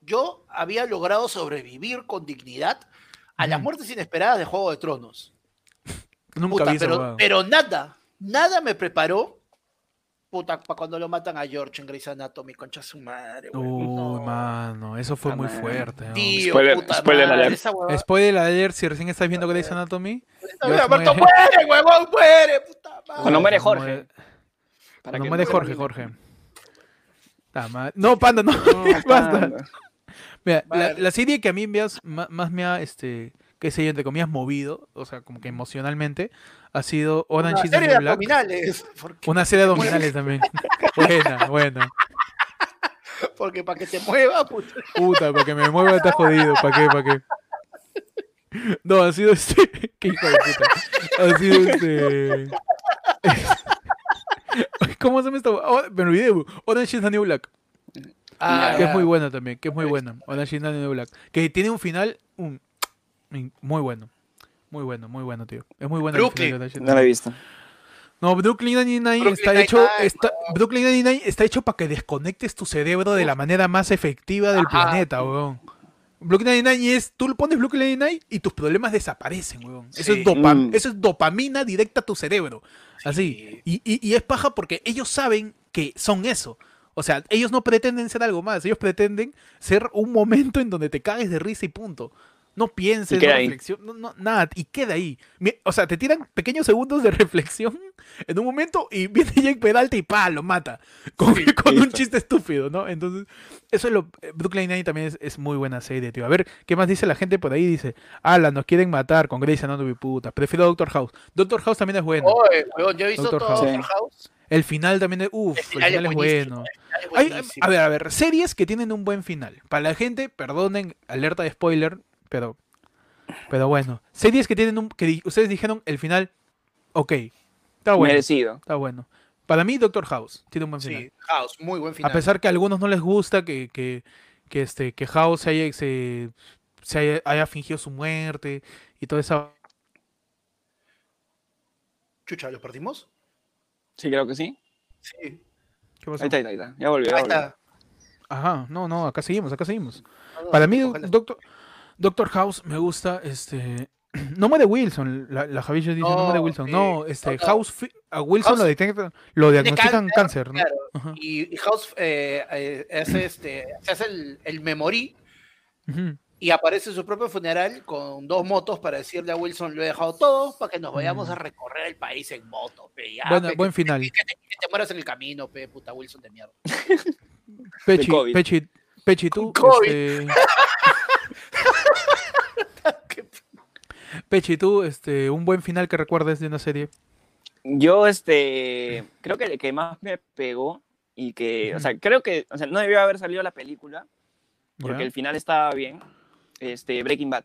Yo había logrado sobrevivir con dignidad a las Ujú. muertes inesperadas de Juego de Tronos. Nunca Puta, pero, nada, nada me preparó puta, para cuando lo matan a George en Grey's Anatomy, concha su madre. Uy, No. mano, eso fue muy fuerte. ¿no? Tío, Spoiler- puta spoiler madre, alert. esa Spoiler alert, si recién estás viendo Grey's Anatomy. Muere. muere, huevón, muere, puta madre. Cuando muere Jorge. Para Cuando muere Jorge, Jorge. No, Panda, no. No, Basta. Panda. Mira, la, Vale. la serie que a mí ma- más, me ha, este, qué sé yo, entre comillas, movido, o sea, como que emocionalmente, ha sido Orange Una is the serie New de Black. abdominales. Porque, Una serie de abdominales también. buena, buena. porque para que te mueva, puta. Puta, para que me mueva está jodido. ¿Para qué? ¿Para qué? No, ha sido este. Qué hijo de puta. Ha sido este. ¿Cómo se llama esta? Oh, me olvidé. Orange is the New Black. Ah, que es muy buena también. Que es muy buena. Orange is the New Black. Que tiene un final. un- muy bueno. Muy bueno, muy bueno, tío. Es muy bueno. Brooklyn. No la he visto. No, Brooklyn Nine-Nine está hecho, está, Brooklyn Nine-Nine está hecho para que desconectes tu cerebro de la manera más efectiva del Ajá. planeta, weón. Brooklyn Nine-Nine es, tú le pones Brooklyn Nine-Nine y tus problemas desaparecen, weón. Eso, es dopa- Mm. eso es dopamina directa a tu cerebro. Así. Y, y- y es paja porque ellos saben que son eso. O sea, ellos no pretenden ser algo más. Ellos pretenden ser un momento en donde te cagues de risa y punto. No pienses, no ahí. reflexiones, no, no, nada, y queda ahí. O sea, te tiran pequeños segundos de reflexión en un momento y viene Jake Peralta y pa, lo mata. Con, con un chiste estúpido, ¿no? Entonces, eso es lo. eh, Brooklyn Nine también es, es muy buena serie, tío. A ver, ¿qué más dice la gente por ahí? Dice, ala, nos quieren matar con Grey's Anatomy, puta. Prefiero Doctor House. Doctor House también es bueno. Oye, huevón, yo he visto Doctor todo House. Doctor House. El final también es. Uff, el final final, es bueno. Es Hay- buenísimo. a ver, a ver, series que tienen un buen final. Para la gente, perdonen, alerta de spoiler, pero. Pero bueno. Series que tienen un. que di- ustedes dijeron el final. Ok. Está bueno. Merecido. Está bueno. Para mí, Doctor House tiene un buen final. Sí, House, muy buen final. A pesar que a algunos no les gusta que, que, que este, que House se haya, se, se haya, haya fingido su muerte y toda esa. Chucha, ¿lo perdimos? Sí, creo que sí. Sí. ¿Qué pasó? Ahí está, ahí está, ahí está. Ya volvió. ya Ahí volvió. está. Ajá, no, no, acá seguimos, acá seguimos. No, no, Para mí, ojalá. Doctor, Doctor House me gusta, este... No muere Wilson, la, la Javi dice, no, No, muere Wilson. No, este, no, no. House, a Wilson House lo, detectan, lo diagnostican cáncer, cáncer, ¿no? Ajá. Y, y House eh, eh, hace, este, se hace el, el memorí Ujú. y aparece en su propio funeral con dos motos para decirle a Wilson, lo he dejado todo para que nos vayamos a recorrer el país en moto. Pe, ya, Buena- pe, buen que- final. Que, te, que te mueras en el camino, pe, puta Wilson de mierda. Pechi, COVID. Pechi, Pechi, tú, este, Pechi, tú, este, un buen final que recuerdes de una serie. Yo, este, creo que el que más me pegó y que, o sea, creo que, o sea, no debió haber salido la película porque ¿ya? el final estaba bien. Este, Breaking Bad.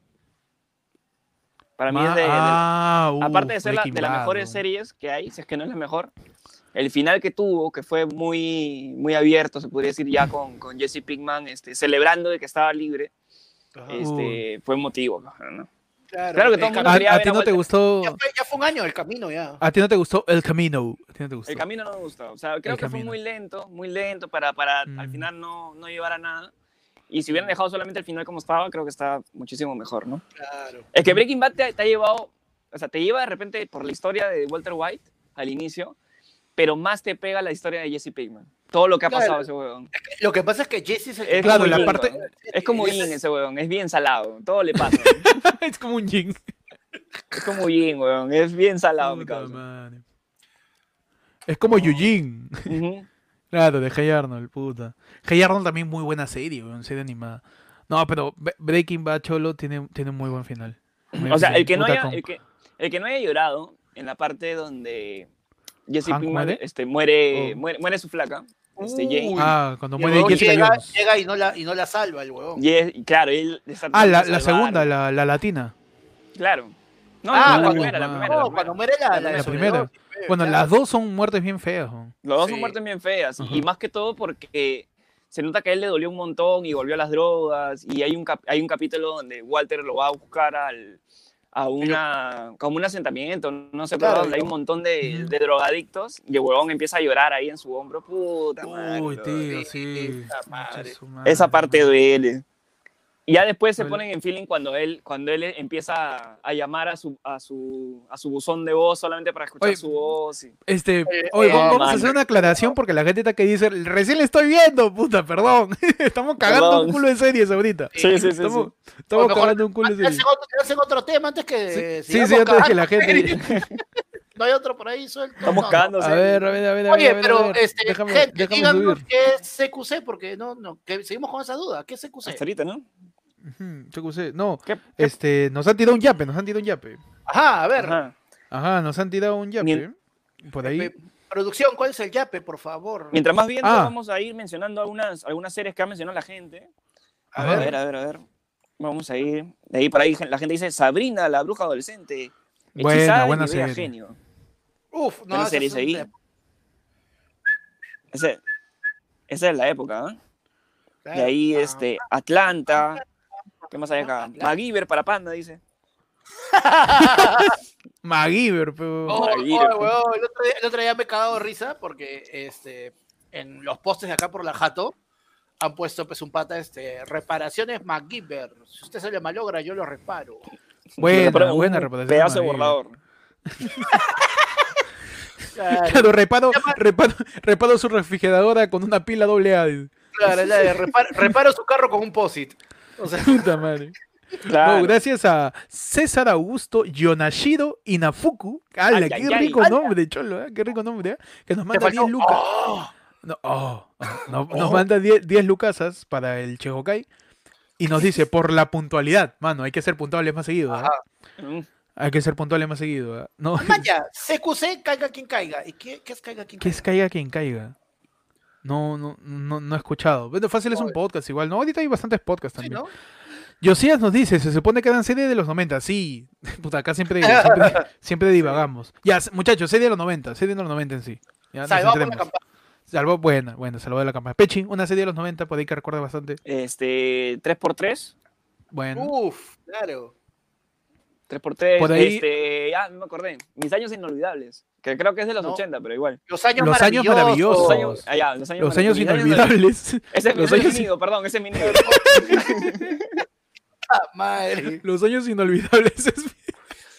Para mí es de, de- ah, aparte de ser la- de las Bad, mejores ¿no? series que hay, si es que no es la mejor, el final que tuvo, que fue muy, muy abierto, se podría decir ya con, con Jesse Pinkman, este, celebrando de que estaba libre, Ajá. este, fue motivo. ¿no? Claro, claro que todo el mundo ¿A, quería a ver ti a no te gustó? ya, fue, ya fue un año el camino ya. ¿A ti no te gustó El Camino? ¿A ti no te gustó? El camino no me gustó. O sea, creo El que fue camino. muy lento, muy lento para, para al Mm. final no, no llevar a nada. Y si hubieran dejado solamente el final como estaba, creo que está muchísimo mejor, ¿no? Claro. Es que Breaking Bad te, te ha llevado, o sea, te lleva de repente por la historia de Walter White al inicio, pero más te pega la historia de Jesse Pinkman. Todo lo que ha Claro. pasado ese huevón. Lo que pasa es que Jesse es el Es Claro, como la parte-. Es como Ese- Yin ese huevón, es bien salado, todo le pasa. es como un Jin. es como Yin, huevón, es bien salado mi causa. Es como Yujin. Ujú. Claro, de Hey Arnold, puta. Hey Arnold también muy buena serie, weón, serie animada. No, pero Breaking Bad Cholo tiene, tiene un muy buen final. O sea, el que, no haya, el, que, el que no haya llorado en la parte donde Jesse ¿Hank Pinkman muere? este, muere, Oh. muere, muere su flaca, este. Jane. Ah, cuando muere Jessica llega, llega y, no la, y no la salva el huevón. Y es- claro, él está Ah, la, segunda, la, la latina. Claro. No, Ah, no, la cuando- primera, la no, primera. la No, primera. cuando muere la, la, La primera. sobredosis, Bueno, claro. las dos son muertes bien feas. ¿no? Los dos Sí. son muertes bien feas. Ajá. Y más que todo porque se nota que a él le dolió un montón y volvió a las drogas. Y hay un, cap- hay un capítulo donde Walter lo va a buscar al, a una, como un asentamiento, no sé, Claro, donde hay un montón de, drogadictos. Y el huevón empieza a llorar ahí en su hombro. Puta madre. Uy, bro. tío, sí, sí. puta madre. Madre, Esa parte duele. Y ya después se ponen en feeling cuando él, cuando él empieza a, llamar a su, a, su, a su buzón de voz solamente para escuchar Oye, su voz. y- Este, Eh, oye, eh, vamos a hacer una aclaración porque la gente está que dice, recién le estoy viendo, puta, perdón. Estamos cagando Perdón. un culo de series ahorita. Sí, sí, sí. Estamos, sí. estamos cagando un culo de Hacen series. otro, hacen otro tema antes que. Sí, sí, antes de que la gente... No hay otro por ahí suelto. Estamos No, cagando. A ver, a ver, a ver, a ver. Oye, a ver, a pero ver. este, déjame, gente, déjame díganos subir. qué es CQC, porque no, no, que seguimos con esa duda. ¿Qué es CQC? Hasta ahorita, ¿no? No, ¿Qué- qué- este, nos han tirado un yape, nos han tirado un yape. Ajá, a ver. Ajá. Ajá, nos han tirado un yape. Mien- Por ahí. eh, Producción, ¿cuál es el yape, por favor? Mientras más bien Ah. vamos a ir mencionando algunas, algunas series que ha mencionado la gente. A ver, a ver, a ver. Vamos a ir. De ahí para ahí la gente dice Sabrina, la bruja adolescente. Buena, Hechizada y buena serie. genio. Uf, no, esa serie es ahí. Ese- esa es la época, ¿ah? claro. De ahí, Ah. este, Atlanta. ¿Qué más hay acá? Atlanta. MacGyver para Panda, dice. MacGyver, pero... Oh, oh, huevón, el, otro día, el otro día me he cagado de risa porque este, en los postes de acá por la Jato han puesto pues un pata este, reparaciones MacGyver. Si usted se le malogra, yo lo reparo. Buena, Pero un buena reparación. Pedazo de borrador. Claro, Claro, reparo, reparo, reparo su refrigeradora con una pila doble A. claro, la de reparo, reparo su carro con un POSIT. O sea, Puta madre. Claro. No, gracias a César Augusto Yonashiro Inafuku. ¡Hala, Ay, qué ay, ay. rico nombre, cholo! ¿eh? ¡Qué rico nombre! ¿eh? Que nos manda faltó- 10 lucas. ¡Oh! No, oh, oh, no- nos manda 10, 10 lucasas para el Chehokai. Y nos dice, por la puntualidad, mano, hay que ser puntuales más seguido. ¿ah? Mm. Hay que ser puntuales más seguido. ¿ah? No, Vaya, CQC, caiga quien caiga. ¿Y qué, qué es caiga quien caiga? es caiga quien caiga. No, no, no, no he escuchado. Pero fácil es un podcast igual. No, ahorita hay bastantes podcasts Sí, también. ¿no? Josías nos dice, se supone que eran series de los 90. Sí, puta, acá siempre, siempre, siempre divagamos. Ya, muchachos, serie de los 90, serie de los 90 en sí. Ya, por la campana. Salvó, buena, buena, salvó de la campaña. Pechi, una serie de los 90, por ahí que recuerda bastante. Este, 3x3. Bueno, Uf, claro. 3x3. Por ahí- Este, ah, no me acordé. Mis años inolvidables. Que creo que es de los No. 80, pero igual. Los años Los años maravillosos. Los años, ah, ya, los años, los años inolvidables. Ese, Los ese es años mi nido, perdón, ese es mi nido. Ah, madre. Los años inolvidables. es-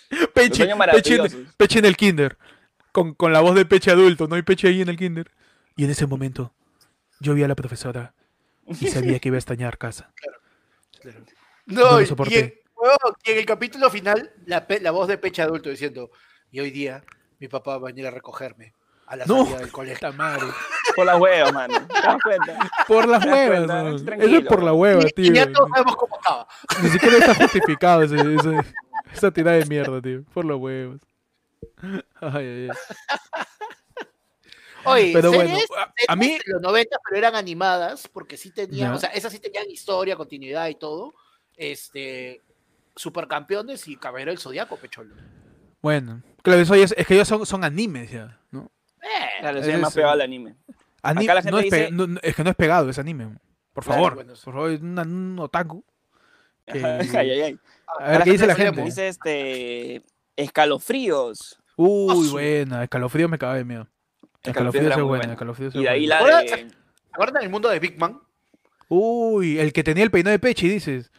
Pechi, años Pechi, en, maravillosos. Pechi en el kinder. Con, con la voz de Pechi adulto, ¿no? hay Pechi ahí en el kinder. Y en ese momento, yo vi a la profesora y sabía que iba a extrañar casa. No No, y, en, huevón, y en el capítulo final, la, la voz de Peche adulto diciendo, y hoy día mi papá va a venir a recogerme a la No. salida del colegio. Puta madre. Por las huevas, mano. ¿Te das cuenta? Por las huevas. ¿no? Eso es por la hueva, Y, y tío. ya todos sabemos cómo estaba. Ni siquiera está justificado ese, ese- esa tirada de mierda, tío. Por los huevos. Ay, ay, ay. Oye, Pero bueno, series, a, mí. de los 90, pero eran animadas, porque sí tenían, o sea, esas sí tenían historia, continuidad y todo. Este, supercampeones y Caballero del Zodiaco, Pecholo. Bueno, claro, eso es, es que ellos son, son animes ya, ¿no? Eh, Claro, más es, pegado al anime. Ani- Acá la gente no es, pe- dice- no- no- es que no es pegado, es anime. Por Claro, favor, bueno, sí. por favor, es una- un otaku. que- ay, ay, ay. A ver qué dice la gente. Dice este. Escalofríos. Uy, buena, escalofrío me cabe de miedo. Escalofríos es buena, buena. escalofrío es Y de ahí buena. la de. ¿Acuerdan el mundo de Big Man? Uy, el que tenía el peinado de Pechi, dices.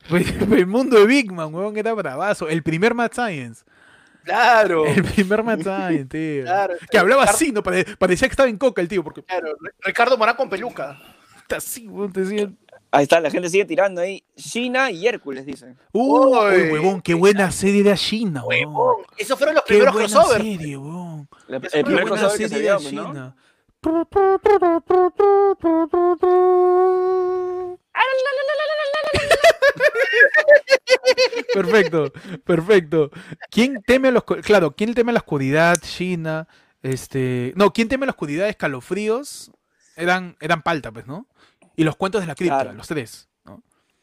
El mundo de Big Man, huevón, era bravazo. El primer Mad Science. Claro. El primer Science, tío. Claro. Que hablaba Ricardo- así, ¿no? Pare- Parecía que estaba en coca el tío, porque Claro, Ricardo Morán con peluca. está así, te decían. Ahí está, la gente sigue tirando ahí. China y Hércules, dicen. Uy, Uy, huevón, qué buena serie de China, huevón. Huevón, Esos fueron los Qué primeros buena crossover. serie, huevón. La- el Qué primer crossover que se serie vio, de pues, ¿no? Perfecto, perfecto. ¿Quién teme a los claro, quién teme a la oscuridad? China, este, no, ¿quién teme a la oscuridad? Escalofríos, eran, eran palta, pues, ¿no? Y los cuentos de la cripta, Claro. los tres, ¿no?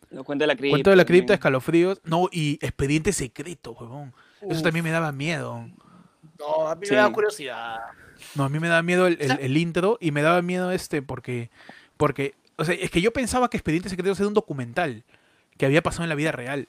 Lo cuento de la cripta. Cuento de la cripta, también. escalofríos, no, y expediente secreto, huevón. Eso también me daba miedo. No, a mí Sí. me da curiosidad. No, a mí me da miedo el, el- el intro y me daba miedo este porque, porque, o sea, es que yo pensaba que Expedientes Secretos era un documental que había pasado en la vida real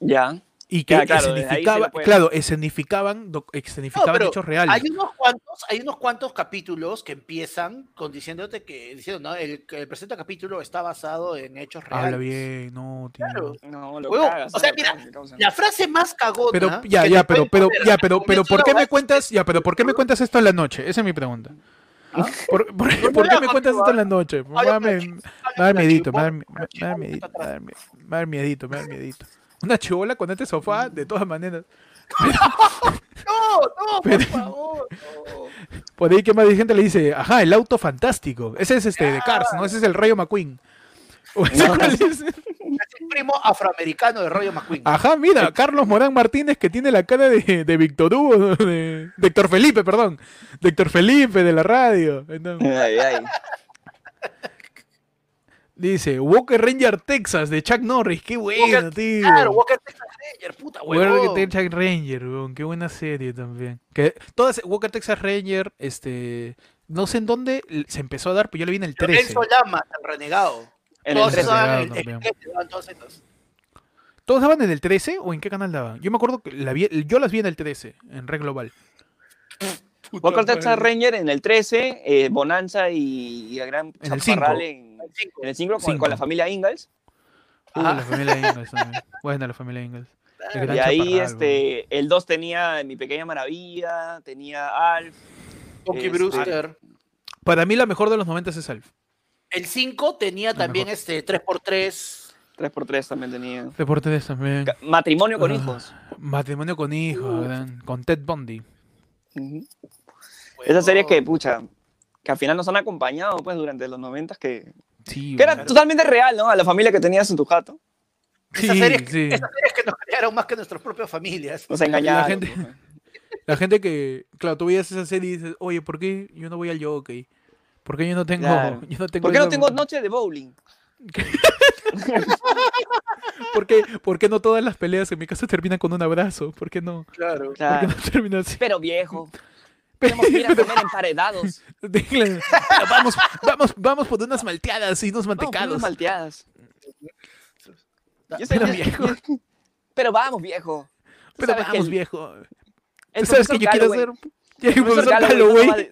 Ya. y que Ya, claro, escenificaba, claro, escenificaban, No, escenificaban pero hechos reales. Hay unos cuantos, hay unos cuantos capítulos que empiezan con diciéndote que, diciendo, ¿no? El, el presente capítulo está basado en hechos reales. Habla bien, no, tío. Claro. No, lo Huevón, cagas, o sea, mira. La frase más cagona. Pero ya, ya, pero, pero, ya, pero, pero, ¿por qué me cuentas, ya, pero, ¿por qué me cuentas esto en la noche? Esa es mi pregunta. ¿Ah? ¿Por, por- No por me qué me cuentas esto en la noche? Me va a dar- me- me me va a dar- me va a dar miedito, me va a dar me va a dar miedito. Una chibola con este sofá, de todas maneras. No, no, por Pero- favor. no. Por ahí que más gente le dice, ajá, el auto fantástico. Ese es este de Cars, ¿no? Ese es el Rayo McQueen. ¿O ese No. cuál es? Es el primo afroamericano de Rayo McQueen. Ajá, mira, Carlos Morán Martínez que tiene la cara de, de Víctor Hugo, de, de Héctor Felipe, perdón. De Héctor Felipe de la radio. Entonces, Ay, ay. Dice, Walker Ranger Texas de Chuck Norris, qué bueno, Walker- tío. Claro, Walker Texas Ranger, puta, Walker huevón. Texas Ranger, weón, qué buena serie también. Que todas Walker Texas Ranger, este, no sé en dónde se empezó a dar, pero yo le vi en el 13. Lorenzo Lama, el renegado. En el Todos 13. esos daban Renegado en el- en el también. 13, daban todos esos. ¿Todos daban en el 13 o en qué canal daban? Yo me acuerdo que la vi- yo las vi en el 13, en Red Global. Walker Texas Ranger en el 13, eh, Bonanza y, y gran En el en. En el 5 con, Cinco. con la familia Ingalls. Uh, Ajá. la familia Ingalls también. Buena la familia Ingalls. Y ahí este, el 2 tenía Mi Pequeña Maravilla, tenía Alf. Punky Este- Brewster. Para mí la mejor de los 90 es Alf. El 5 tenía también mejor. este 3x3. 3x3 también tenía. Deportes también. Ca- Matrimonio con Ah, hijos. Matrimonio con hijos, gran- con Ted Bundy. Ujú. Esas series que, pucha, que al final nos han acompañado pues durante los 90 que, Sí, que era totalmente real, ¿no? A la familia que tenías en tu jato. Esas, Sí, series, sí. esas series que nos crearon más que nuestras propias familias. Nos engañaron. gente-. La gente que, claro, tú veías esa serie y dices, oye, ¿por qué yo no voy al jockey? ¿Por qué yo no tengo, Claro. yo no tengo ¿Por qué no tengo noche de bowling? ¿Por qué, por qué no todas las peleas en mi casa terminan con un abrazo? ¿Por qué no? Claro. ¿Por qué Claro. no termina así? Pero viejo, tenemos que ir a comer emparedados. Vamos, vamos, vamos por unas malteadas y unos Vamos, mantecados. unas malteadas. Yo sé Pero viejo, Pero vamos, viejo. Tú pero que vamos, el- viejo. ¿Tú sabes que yo quiero ser? El profesor Calloway no Calloway.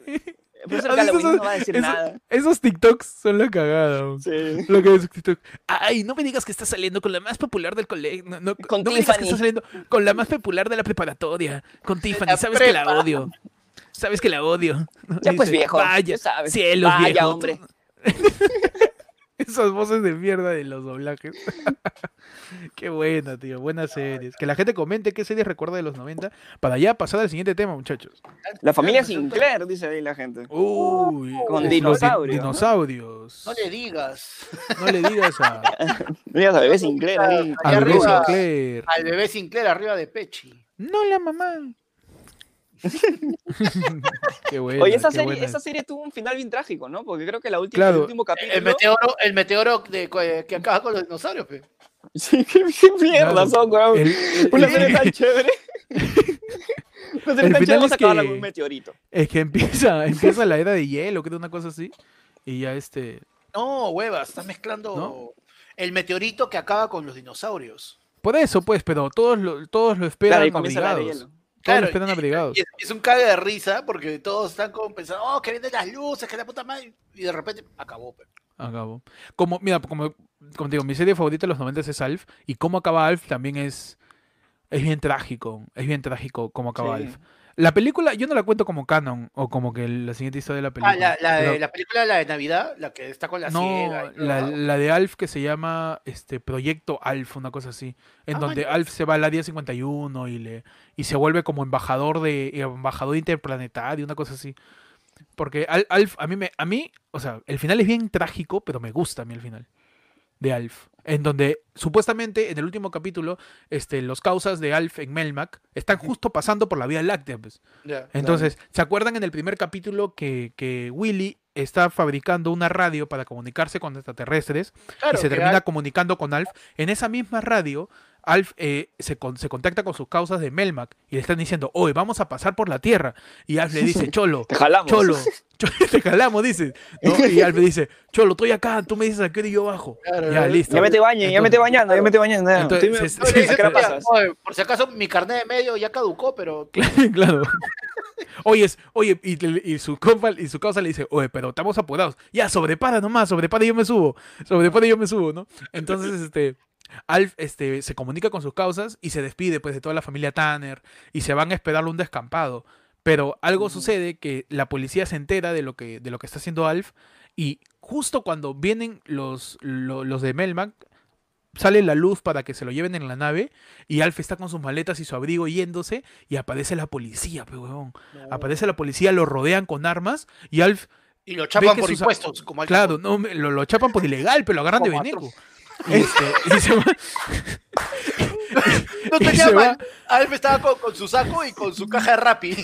El profesor ¿Has visto Calloway no esos- va a decir esos- nada. Esos TikToks son la cagada. Sí. Lo que es TikTok. Ay, no me digas que estás saliendo con la más popular del colegio. No, no- Con no me digas que estás saliendo con la más popular de la preparatoria. Con Tiffany. la Sabes que la odio. Sabes que la odio. Ya pues, Dice, viejo, Vaya, ya sabes. cielos, Vaya, viejo. hombre. Esas voces de mierda de los doblajes. Qué buena, tío. Buenas series. Que la gente comente qué series recuerda de los 90 para ya pasar al siguiente tema, muchachos. La familia Sinclair, dice ahí la gente. Uy, Con los di- dinosaurios, ¿no? Dinosaurios. No le digas. No le digas a, Mira a bebé Sinclair ahí. a Bebé arriba. Sinclair. Al bebé Sinclair arriba de Pechi. No la mamá. qué buena, Oye, esa qué serie, buena. esa serie tuvo un final bien trágico, ¿no? Porque creo que la última, Claro. el último capítulo. El meteoro, el meteoro de, que acaba con los dinosaurios, pe. Sí, qué, qué mierda Claro. son, weón. El- el- Una serie tan chévere. Una serie tan chévere vamos es a acabarla que- con un meteorito. Es que empieza, empieza la era de hielo, que es una cosa así. Y ya este. No, huevas, estás mezclando ¿No? el meteorito que acaba con los dinosaurios. Por eso, pues, pero todos lo, todos lo Claro, esperan comienza Todos Claro, lo esperan abrigados. Y es, es un cague de risa porque todos están como pensando, oh, que vienen las luces, que la puta madre. Y de repente acabó, pe. Acabó. Como, mira, como, como te digo, mi serie favorita de los 90 es Alf. Y cómo acaba Alf también es. Es bien trágico. Es bien trágico cómo acaba Sí. Alf. La película, yo no la cuento como canon o como que la siguiente historia de la película. Ah, la, la, de- pero- la película, la de Navidad, la que está con la no, ciega. y todo, la, de Alf que se llama este Proyecto Alf, una cosa así, en Ah, donde. Alf se va al área 51 y le y se vuelve como embajador de embajador interplanetario, una cosa así. Porque Al- Alf a mí me a mí, o sea, el final es bien trágico, pero me gusta a mí el final de Alf, en donde supuestamente en el último capítulo este los causas de Alf en Melmac están justo pasando por la Vía Láctea, pues. Entonces, ¿se acuerdan en el primer capítulo que, que Willy está fabricando una radio para comunicarse con extraterrestres Claro, y se termina Alf- comunicando con Alf? En esa misma radio, Alf eh, se, con- se contacta con sus causas de Melmac y le están diciendo, oye, vamos a pasar por la Tierra. Y Alf le dice, Cholo, Te jalamos. Cholo, Cholo, te jalamos, dice. ¿no? Y Alf le dice, Cholo, estoy acá, tú me dices a qué hora yo bajo. Claro, ya, listo. Ya me te bañen, ya me te bañando, ya me te bañando. ya. Entonces, Estoy- se- No, se- le dice, ¿a qué hora "Mira, pasas? oye, por si acaso mi carnet de medio ya caducó, pero claro. Oye, oye, y su compa y su causa le dice, oye, pero estamos apurados. Ya, sobrepara nomás, sobrepara y yo me subo. Sobrepara y yo me subo, ¿no? Entonces, este, Alf este, se comunica con sus causas y se despide pues de toda la familia Tanner y se van a esperarle un descampado. Pero algo sucede que la policía se entera de lo que, de lo que está haciendo Alf y justo cuando vienen los, lo- los, de Melmac, sale la luz para que se lo lleven en la nave y Alf está con sus maletas y su abrigo yéndose y aparece la policía, huevón. Aparece la policía, lo rodean con armas y Alf, y lo chapan por sus- impuestos, como claro, no, lo, lo chapan por ilegal, pero lo agarran de Como veneco. Este, y se va- No mal. va- Alf estaba con, con su saco y con su caja de Rappi.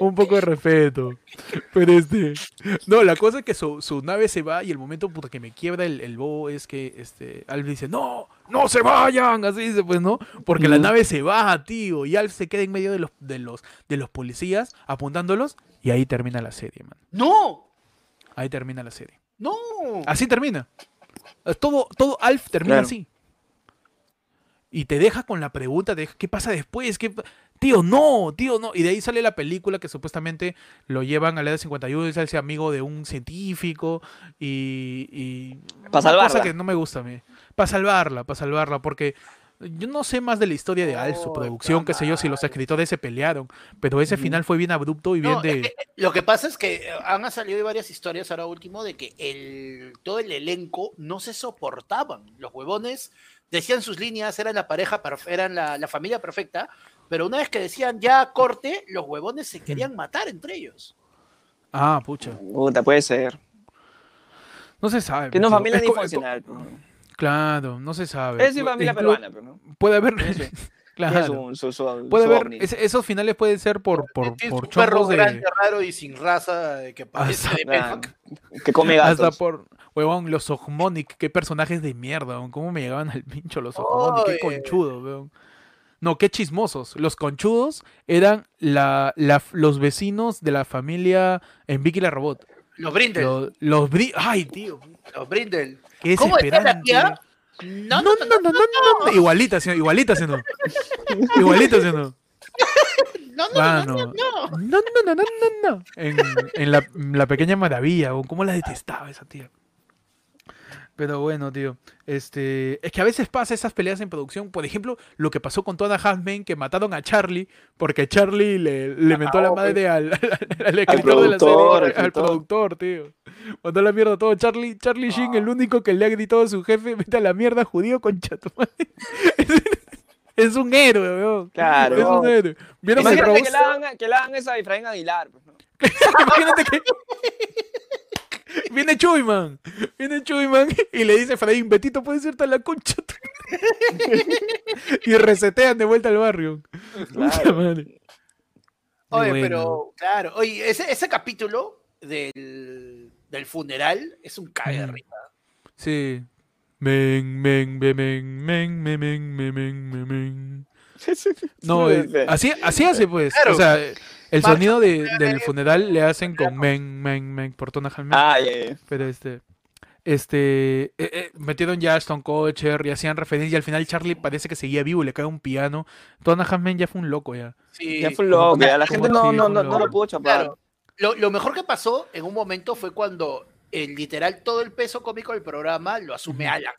un poco de respeto. Pero este. No, la cosa es que su, su nave se va y el momento puta, que me quiebra el, el bobo es que este, Alf dice, no, no se vayan. Así dice, pues, ¿no? Porque la nave se va, tío. Y Alf se queda en medio de los, de los, de los policías apuntándolos. Y ahí termina la serie, man. No, Ahí termina la serie. No. Así termina. Eh, Todo, todo Alf termina Claro. así. Y te deja con la pregunta de qué pasa después, ¿Qué pa- tío, no, tío, no. Y de ahí sale la película que supuestamente lo llevan a la edad de 51 y se hace amigo de un científico y... y Pa' una salvarla. cosa que no me gusta a mí. Para salvarla, para salvarla, porque yo no sé más de la historia de Alf, su Oh, producción, qué sé yo, si los escritores se pelearon, pero ese final fue bien abrupto y bien de... eh, eh, lo que pasa es que eh, han salido varias historias ahora último de que el, todo el elenco no se soportaban. Los huevones decían sus líneas, eran la pareja, eran la, la familia perfecta, pero una vez que decían ya corte, los huevones se querían matar entre ellos. Ah, pucha. Puta, puede ser. No se sabe. Que no familia Es co- disfuncional. Claro, no se sabe. Es sí, familia Inclu- peruana, pero no. Puede haber. Claro. su- su- su- Puede su haber. esos finales pueden ser por, por, por un perro chongos de. grande, raro y sin raza eh, que parece Hasta- de. Que come Hasta gatos. por. Huevón, los Ojmonic. Qué personajes de mierda, weón. ¿Cómo me llegaban al pincho los Ojmonic? Qué Oye. conchudos, weón. No, qué chismosos. Los conchudos eran la, la- los vecinos de la familia en Vicky la Robot. Los Brindel. Los, los bri- Ay, tío. Los Brindel. Qué desesperante. No, no, no, no, no, Igualita, igualita, no. Igualita, no. No, no, no, no, no, no, no, no, En, la, pequeña maravilla, ¿cómo la detestaba esa tía? Pero bueno, tío. Este, es que a veces pasa esas peleas en producción. Por ejemplo, lo que pasó con Toda Halfman, que mataron a Charlie, porque Charlie le, le mentó la madre al, al, al escritor de la productor, serie, al al escritor. productor, tío. Mandó a la mierda a todo. Charlie, Charlie Sheen, el único que le ha gritado a su jefe, vete a la mierda, judío, con chato. Es un héroe, weón. Claro. Es un héroe. ¿Vieron que le, hagan, que le hagan esa a Efraín Aguilar. pues, ¿no? Imagínate que. Viene Chuyman. Viene Chuyman y le dice a Efraín, Betito puede ser la concha. tu madre". y resetean de vuelta al barrio. Claro. madre. Oye, Bueno. pero, claro, oye, ese, ese capítulo del, del funeral es un cague de Mm. risa. Sí. Men, men, men, men, men, men, men, men, men. No, eh, sí. así, así hace pues. Claro. O sea, el sonido de- del funeral le hacen con men, men, men, por Tona. Ah. Pero este. Este. eh, eh, metieron ya a Stone Coacher y hacían referencia. Y al final Charlie parece que seguía vivo y le cae un piano. Tona Halfman ya fue un loco ya. Sí, Ya fue como- loco, ya la como gente no, sí, no, no, no lo pudo chapar. Claro. Lo, lo mejor que pasó en un momento fue cuando el literal todo el peso cómico del programa lo asume. Alan.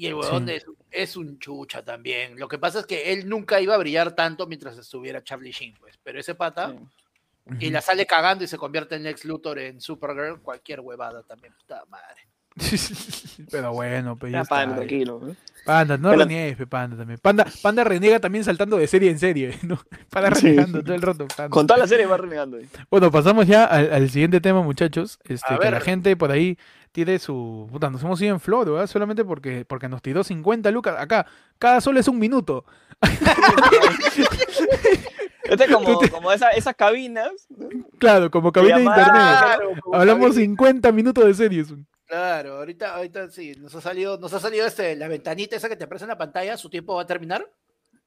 Y el huevón Sí. es, es un chucha también. Lo que pasa es que él nunca iba a brillar tanto mientras estuviera Charlie Sheen, pues. Pero ese pata, Sí. y la sale cagando y se convierte en Lex Luthor en Supergirl, cualquier huevada también, puta madre. Pero bueno, pues ya ya. tranquilo. Panda, no Pero- reniegues, Panda también. Panda, Panda reniega también saltando de serie en serie, ¿no? Panda Sí. renegando todo el rato. Panda. Con toda la serie va renegando. ahí. Bueno, pasamos ya al, al siguiente tema, muchachos. Este, A que la ver. gente por ahí tiene su. Puta, nos hemos ido en flor, ¿verdad? Solamente porque, porque nos tiró 50 lucas. Acá, cada sol es un minuto. Este es como, como esa, esas cabinas. Claro, como cabina de internet. Claro, Hablamos cabina. 50 minutos de series. Claro, ahorita, ahorita sí, nos ha salido, nos ha salido este, la ventanita esa que te aparece en la pantalla, su tiempo va a terminar.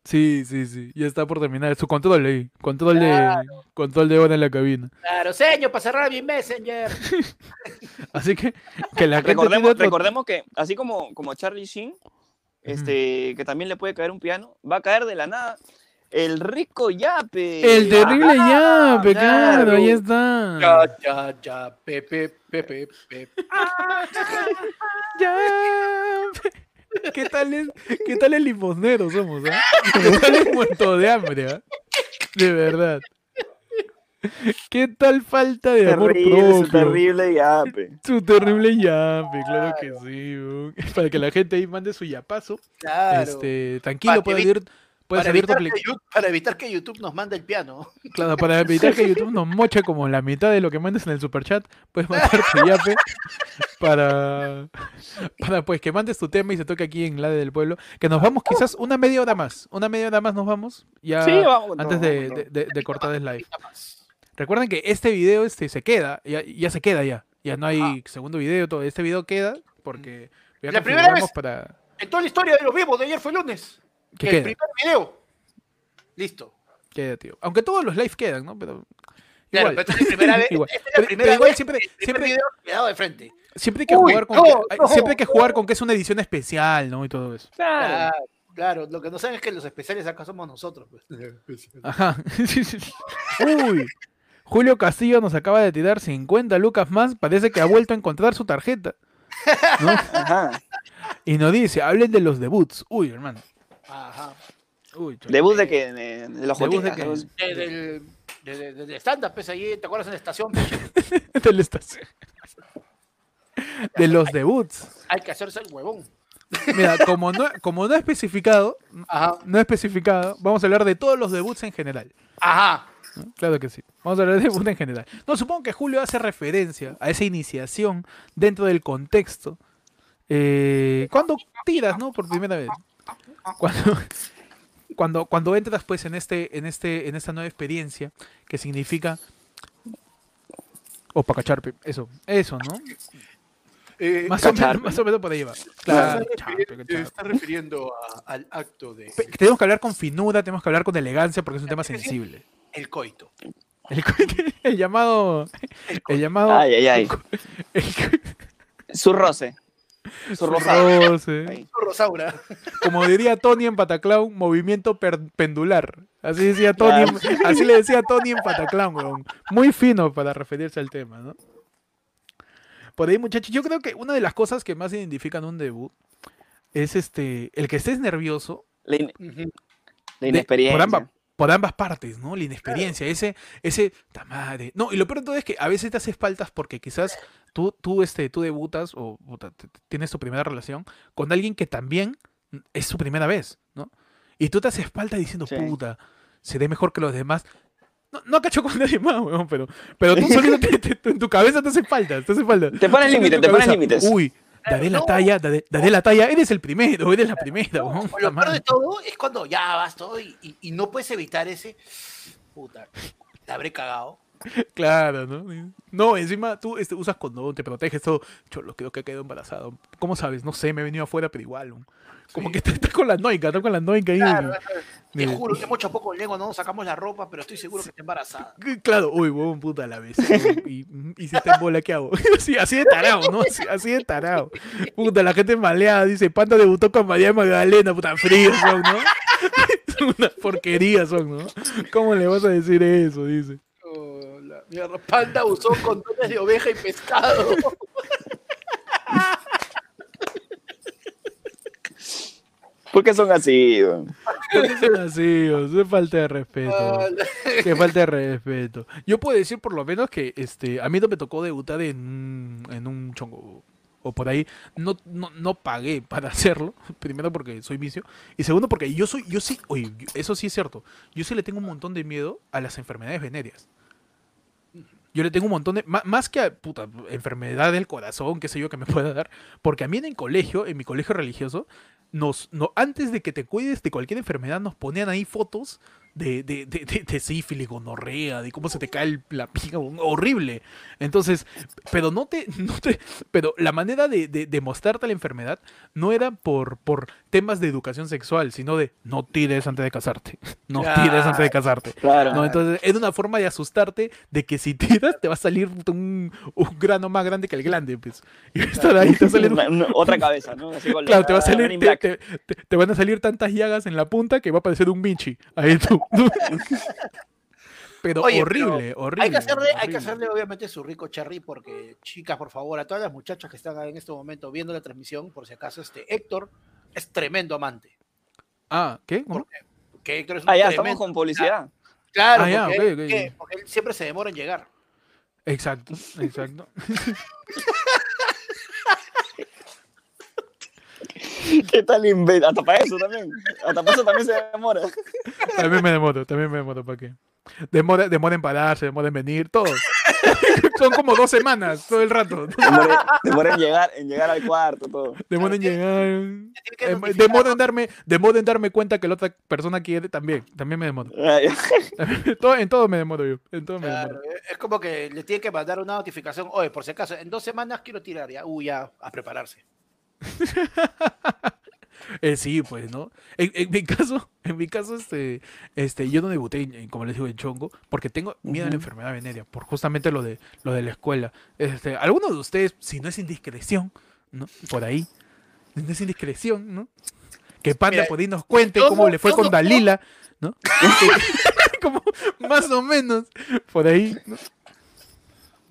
Sí, sí, sí. Ya está por terminar. Su control ahí. Control de. Control de hora en la cabina. Claro, señor, para cerrar mi Messenger. Así que, que la Recordemos, otro- recordemos que, así como, como Charlie Sheen, este, que también le puede caer un piano, va a caer de la nada el rico yape. El terrible Ah, yape, claro, claro. ahí está. Ya, ya, ya, Pepe, Pepe, Pepe. Yape. ¿Qué tal es, qué tal el limosnero somos, ah? ¿Qué tal el muerto de hambre, ah? De verdad. ¿Qué tal falta de amor Terrible, su propio? terrible yape. Su terrible yape, claro que sí. Para que la gente ahí mande su yapazo. Claro. Este, tranquilo, puede evi- salir, puede para, evitar que, Yu- para evitar que YouTube nos mande el piano. Claro, para evitar que YouTube nos moche como la mitad de lo que mandes en el superchat, puedes mandar tu yape para, para pues que mandes tu tema y se toque aquí en la del pueblo. Que nos vamos quizás una media hora más. Una media hora más nos vamos. Ya Sí, vamos antes de, de- de- de cortar el live. Recuerden que este video este se queda, ya, ya se queda ya. Ya no hay segundo video, todo este video queda porque ya La primera vez- para En toda la historia de los vivos de ayer fue lunes. Que el queda, primer video. Listo. queda, tío. Aunque todos los live quedan, ¿no? Pero Claro, igual. pero esta es la primera vez. Igual. esta es la Pero- primera pero igual vez siempre- que el primer siempre- video quedado de frente. Siempre hay que Uy, jugar con no, que, no, siempre hay que jugar con que es una edición especial, ¿no? Y todo eso. Claro. Claro, claro. Lo que no saben es que los especiales acá somos nosotros. pues. Ajá. Sí, sí. Uy. Julio Castillo nos acaba de tirar 50 lucas más. Parece que ha vuelto a encontrar su tarjeta. ¿no? Ajá. Y nos dice, hablen de los debuts. Uy, hermano. Ajá. Uy. Debut de que de, de los Debut de que- del, de, de- de- stand-up, pues ahí, ¿te acuerdas en la estación? de la estación. De los debuts. Hay que hacerse el huevón. Mira, como no, como no he especificado, Ajá. no he especificado, vamos a hablar de todos los debuts en general. Ajá. ¿no? Claro que sí. Vamos a hablar de debut en general. No, supongo que Julio hace referencia a esa iniciación dentro del contexto. Eh, cuando tiras, ¿no? Por primera vez. Cuando, cuando, cuando entras pues en este, en este, en esta nueva experiencia, que significa. O para cacharpe, eso, eso, ¿no? Eh, Más o, menos, más o menos por ahí va. Claro, está refiriendo- se está refiriendo a- al acto de Pe- Tenemos que hablar con finura, tenemos que hablar con elegancia porque es un tema sensible. el coito. El, el llamado. El llamado. Ay, ay, ay. el- Su roce. Su rosado. roce. Ahí. Rosaura. Como diría Tony en Pataclown, movimiento pendular. Así decía Tony, así le decía Tony en Pataclown, weón. Muy fino para referirse al tema, ¿no? Por ahí, muchachos, yo creo que una de las cosas que más identifican un debut es este el que estés nervioso La, in- Ujú. la de- inexperiencia. por, ambas, por ambas partes, ¿no? La inexperiencia, ese, ese, ta madre. No, y lo peor de todo es que a veces te haces faltas porque quizás tú, tú, este, tú debutas o tienes tu primera relación con alguien que también es su primera vez, ¿no? Y tú te haces falta diciendo, Sí. puta, seré mejor que los demás. No, no cacho con nadie más, weón, pero, pero tú solito te- te- en tu cabeza te hace falta, te hace falta. Te pones límites, te pones límites. Uy, daré la talla, daré, daré la talla, eres el primero, eres la primera, No, puta lo peor de todo es cuando ya vas todo y, y- y no puedes evitar ese. Puta, la habré cagado. Claro, ¿no? No, encima tú este, usas condón, te proteges todo. Cholo, creo que he quedado embarazado. ¿Cómo sabes? No sé, me he venido afuera, pero igual. ¿no? Como que estás con la noica, estás con la noica ahí. Claro, te juro que mucho a poco lengua no sacamos la ropa, pero estoy seguro que está embarazada. Claro, uy, huevón, puta la vez. Y, y si está en bola, ¿qué hago? Así, así de tarado, ¿no? Así, así de tarado. Puta, la gente maleada dice, Panda debutó con María Magdalena, puta fríos son, ¿no? Una porquería son, ¿no? ¿Cómo le vas a decir eso? Dice. Oh, la mierda, Panda usó condones de oveja y pescado. ¿Por qué son así? ¿Por qué son así? Es falta de respeto. Ah, Qué falta de respeto. Yo puedo decir por lo menos que este, a mí no me tocó debutar en, un- en un chongo o por ahí. No, no, no pagué para hacerlo. Primero porque soy vicio. Y segundo porque yo soy, yo sí, oye, eso sí es cierto. Yo sí le tengo un montón de miedo a las enfermedades venéreas. Yo le tengo un montón de. Más que a puta, enfermedad del corazón, qué sé yo, que me pueda dar. Porque a mí en el colegio, en mi colegio religioso, nos, no, antes de que te cuides de cualquier enfermedad, nos ponían ahí fotos de, de, de, de- de sífilis, gonorrea, de cómo se te cae el- la pica, horrible. Entonces, pero no te, no te- pero la manera de, mostrarte la enfermedad no era por, por temas de educación sexual, sino de no tires antes de casarte, no tires antes de casarte. Claro. No, entonces era una forma de asustarte de que si tiras te va a salir un, un grano más grande que el glande, pues. Y va a estar ahí, te va a salir otra cabeza, ¿no? Así con la- Claro, te va a salir, te van a salir tantas llagas en la punta que va a parecer un Vinci. Ahí tú. Pero Oye, horrible, pero horrible. Hay que, hacerle, hay que horrible. hacerle obviamente su rico cherry porque, chicas, por favor, a todas las muchachas que están en este momento viendo la transmisión, por si acaso, este Héctor es tremendo amante. Ah, ¿qué? ¿Cómo? Porque, porque Héctor es un Ah, ya, estamos tremendo... con publicidad. Claro, Ah, ya, porque, él, que- porque él siempre se demora en llegar. Exacto, exacto. ¿Qué tal invento? Hasta para eso también. Hasta para eso también se demora. También me demoro, también me demoro, ¿para qué? Demora, demora en pararse, demora en venir, todo. Son como dos semanas, todo el rato. Demora, demora en, llegar, en llegar al cuarto, todo. Demora en llegar. Em, Demora en darme, demora en darme cuenta que la otra persona quiere también. También me demoro. Todo- en todo me demoro yo. En todo me Claro, demoro. es como que le tiene que mandar una notificación. Oye, por si acaso, en dos semanas quiero tirar ya. Uy, ya, a prepararse. Eh, sí, pues, ¿no? En, en mi caso, en mi caso, este, este, yo no debuté, en- como les digo, en chongo, porque tengo miedo a la enfermedad venérea, por justamente lo de, lo de la escuela. Este, alguno de ustedes, si no es indiscreción, ¿no? Por ahí, si no es indiscreción, ¿no? Que Panda Mira, por ahí nos cuente cómo no- le fue con Dalila, ¿no? como más o menos, por ahí, ¿no?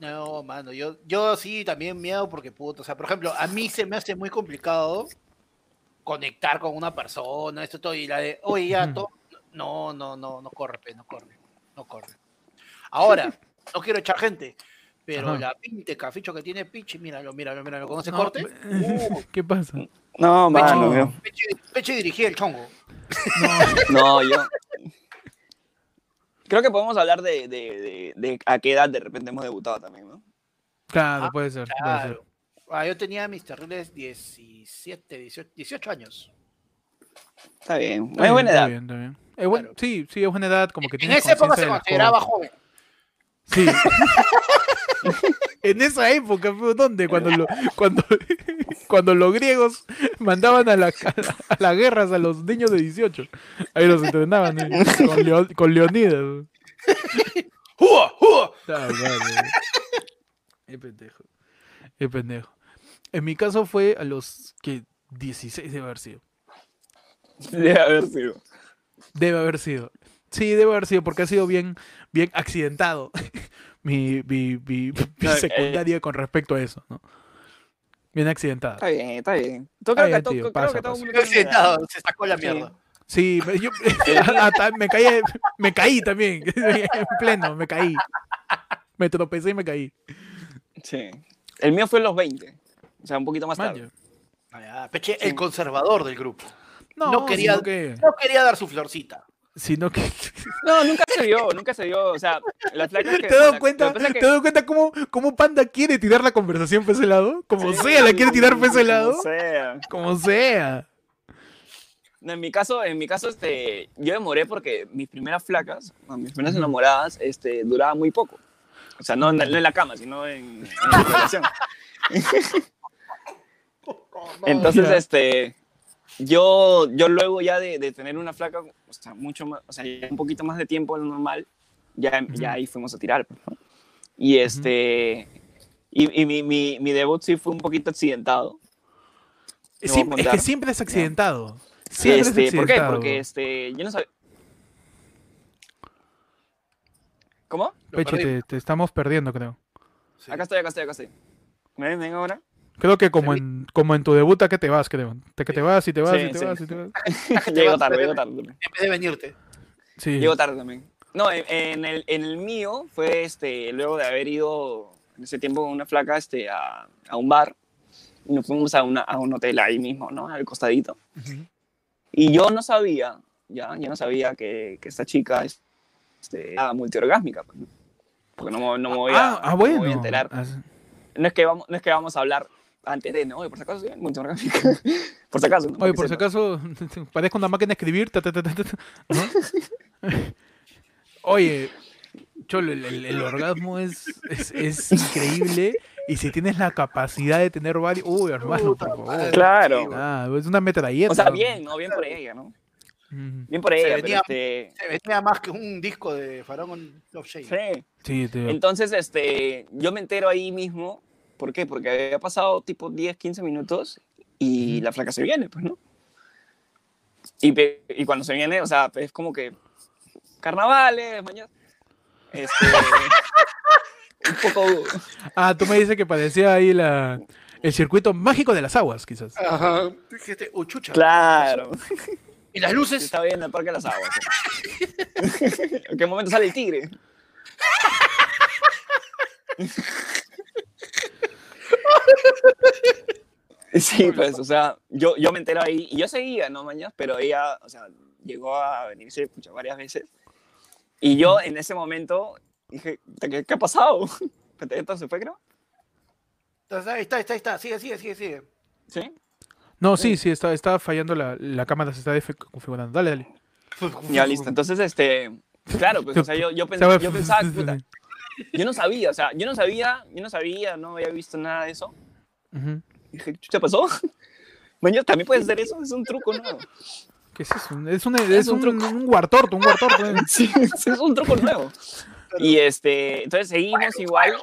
No, mano, yo, yo sí también miedo porque, puto, o sea, por ejemplo, a mí se me hace muy complicado conectar con una persona, esto todo, y la de, oye, ya, Ujú. to- no, no, no, no corre, pe, no corre, no corre. Ahora, no quiero echar gente, pero Ajá. la pinte caficho que tiene Pichi, míralo, míralo, míralo, con ese No, corte, uh, ¿Qué pasa? No, Peche, mano, Pechi, Pechi dirigía el chongo. No, No, yo. Creo que podemos hablar de, de, de, de a qué edad de repente hemos debutado también, ¿no? claro, Ah, puede ser, puede ser. Claro. Ah, yo tenía mis terribles 17, 18, 18 años. Está bien. Está Es buena bien, está edad. bien, está bien. Es buen- Claro. Sí, sí, es buena edad, como que En esa época se consideraba joven. Sí. en esa época, ¿dónde? Cuando, lo- cuando, cuando los griegos mandaban a, la, a, la- a las guerras a los niños de 18. Ahí los entrenaban eh, con, Leo- con Leonidas. ¡Jua! ¡Jua! Ah, vale. Es pendejo. Es pendejo. En mi caso fue a los que 16 debe haber sido. Debe haber sido. Debe haber sido. Sí, debe haber sido porque ha sido bien, bien accidentado mi, mi, mi- mi No, eh, secundaria con respecto a eso, ¿no? Bien accidentada. Está bien, está bien. Está creo, bien, que, creo todo mundo Se, sacó la Sí. mierda. Sí, me, yo, hasta me caí, me caí también, en pleno, me caí. Me tropecé y me caí. Sí. El mío fue en los 20. O sea, un poquito más Maño. tarde. Ah, Peche, Sí. el conservador del grupo. No, No quería- que, No quería dar su florcita. Sino que No, nunca se dio, nunca se dio. O sea, las flacas que. ¿Te la- cuenta, que pasa es ¿te que- has dado cuenta cómo, cómo Panda quiere tirar la conversación por ese lado? Como Sí, sea, la quiere tirar por ese como lado. sea. Como sea. No, en mi caso, en mi caso, este, yo demoré porque mis primeras flacas, mis primeras enamoradas, este, duraba muy poco. O sea, no, en- la cama, sino en, en la relación. Entonces, este, yo, yo luego ya de, de tener una flaca, o sea, mucho más, o sea, un poquito más de tiempo de lo normal, ya, ya ahí fuimos a tirar. pues, ¿no? Y este, y, y mi, mi, mi debut sí fue un poquito accidentado. Te voy a Siem- es que siempre es accidentado. Siempre es Este, ¿Por qué? accidentado. Porque este, yo no sabía. ¿Cómo? Peche, te, te estamos perdiendo, creo. Sí. Acá estoy, acá estoy, acá estoy. ¿Me ven, ven ahora? Creo que como en, como en tu debut, ¿a qué te vas, creo? Te, que te vas y te vas Sí, y te sí. vas y te vas. llego tarde, llego tarde. En vez de venirte. Sí. Llego tarde también. No, en, el, en el mío fue este, luego de haber ido en ese tiempo con una flaca este, a, a un bar. Y nos fuimos a, una, a un hotel ahí mismo, ¿no? Al costadito. Ujú. Y yo no sabía, ya, yo no sabía que, que esta chica este, era multiorgásmica. pues. Porque no, me- no me voy a, ah, ah, no me bueno. voy a enterar. Ah, No es que vamos, no es que vamos a hablar antes de, no, oye, por si acaso, sí, por si acaso. ¿no? Oye, por si acaso, parezco una máquina de escribir. ta, ta, ta, ta, ta, ta, ¿no? Oye, Cholo, el, el- el orgasmo es, es, es increíble. Y si tienes la capacidad de tener varios. Uy, hermano, por favor. Claro. Ah, es una metralleta. O sea, bien, ¿no? Bien por ella, ¿no? Bien por Se ella, venía- este... Se venía más que un disco de Faraón Love Shade. Sí. Sí, tío. Entonces, este, yo me entero ahí mismo. ¿Por qué? Porque había pasado tipo 10, 15 minutos y la flaca se viene, pues, ¿no? Y, cuando se viene, o sea, es como que carnavales, mañana. Este, un poco. Ah, tú me dices que parecía ahí la, el circuito mágico de las aguas, quizás. Ajá. Dijiste, "Uh, chucha". Claro. Y las luces. Está bien en el Parque de las Aguas. ¿En qué momento sale el tigre? Sí, pues, o sea, yo, yo me entero ahí, y yo seguía, ¿no, mañas? Pero ella, o sea, llegó a venirse pucha, varias veces. Y yo en ese momento dije, ¿qué, qué ha pasado? ¿Esto se fue, creo? Entonces, ahí está, ahí está, ahí está. Sigue, sigue, sigue, sigue. Sí. No, sí, sí, está, está fallando la, la cámara, se está configurando. Dale, dale. Ya, listo. Entonces, este, claro, pues, o sea, yo, yo, pens- yo pensaba, puta, yo no sabía, o sea, yo no sabía, yo no sabía, no había visto nada de eso. Ujú. Dije, ¿qué pasó? Mañana también puedes hacer eso, es un truco, ¿no? ¿Qué es eso? Es un, es un un, truco. un guartorto, un guartorto. eh. Sí, es un truco nuevo. Y este, entonces seguimos igual,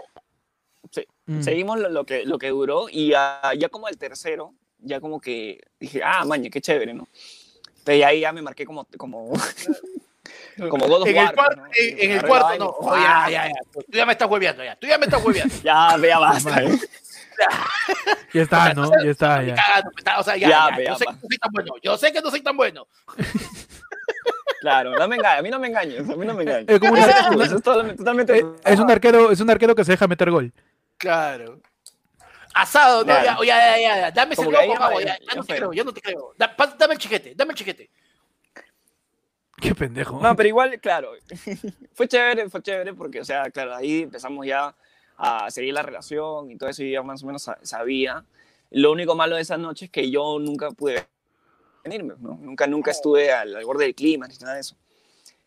Mm. seguimos lo, lo que, lo que duró y ah, ya como el tercero, ya como que dije, ah, maña, qué chévere, ¿no? Entonces ahí ya me marqué como, como, como God of En el, War, cuarto, ¿no? en, en el cuarto, no. Oh, ya, ya, ya. Tú ya me estás hueveando, ya. Tú ya me estás hueveando. Ya, vea, basta. ¿eh? Ya está, ¿no? Ya está, ya. Cagando, me está- O sea, ya, Ya, ya, pe, Yo sé que no soy tan bueno. Yo sé que no soy tan bueno. Claro, no me engañes, a mí no me engañes, a mí no me engañes. Es como una- una- es totalmente, totalmente- Eh, es un arquero, es un arquero que se deja meter gol. Claro. Asado, no, ya, ya, ya, ya, ya. Dame ese con ya ya, ya ya no te creo, yo no te creo. Da- pa- dame el chiquete, dame el chiquete. Qué pendejo. No, pero igual, claro, fue chévere, fue chévere porque, o sea, claro, ahí empezamos ya a seguir la relación y todo eso y ya más o menos sa- sabía. Lo único malo de esa noche es que yo nunca pude venirme, ¿no? Nunca, nunca estuve al, al borde del clima ni nada de eso.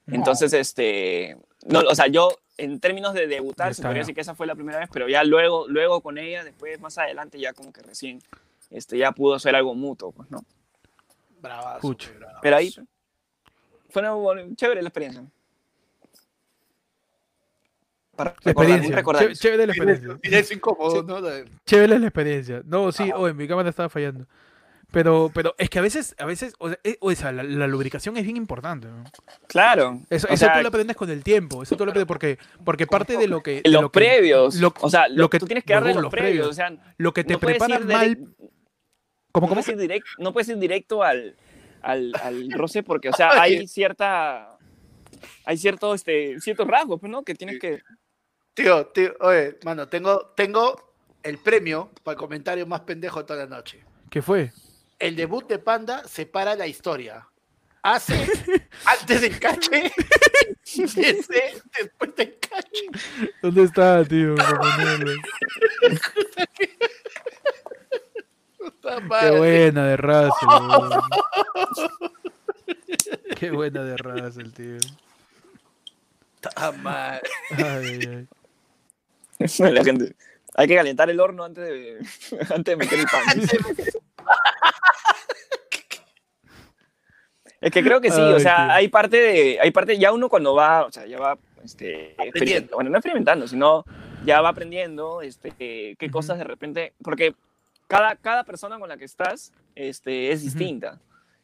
Entonces, este, no, o sea, yo en términos de debutar, se podría decir que esa fue la primera vez, pero ya luego, luego con ella, después más adelante ya como que recién, este, ya pudo ser algo mutuo, pues, ¿no? Bravazo, bravazo. Pero ahí fue una buena- chévere la experiencia. Para experiencia. recordar. Chévere la experiencia. Silencio incómodo, ¿no? Chévere la experiencia. No, sí, oye, mi cámara estaba fallando. Pero, pero es que a veces, a veces, o sea, eh, o sea, la, la lubricación es bien importante. ¿no? Claro. Eso, eso sea, tú lo aprendes con el tiempo. Eso tú lo aprendes porque, porque parte de lo que. de los lo que- previos. lo- o sea, lo, lo que- tú tienes que darle los, los previos. previos. O sea, Lo que te no ir mal. direct- ¿Cómo, no, cómo? puedes ir direct- no puedes ir directo al, al, al roce porque, o sea, hay cierta. Hay cierto, este, ciertos rasgos, pues, ¿no? Que tienes que. Tío, tío, oye, mano, tengo, tengo el premio para el comentario más pendejo de toda la noche. ¿Qué fue? El debut de Panda separa la historia. Hace antes del cache, ese después del cache. ¿Dónde está, tío? Qué buena de Russell. Qué buena de Russell, tío. Puta madre. Ay, ay, ay. La gente. Hay que calentar el horno antes de, antes de meter el pan. Es que creo que sí, o sea, tío. hay parte de, hay parte, ya uno cuando va, o sea, ya va, este, bueno, no experimentando, sino ya va aprendiendo, este, qué cosas de repente, porque cada, cada persona con la que estás, este, es distinta.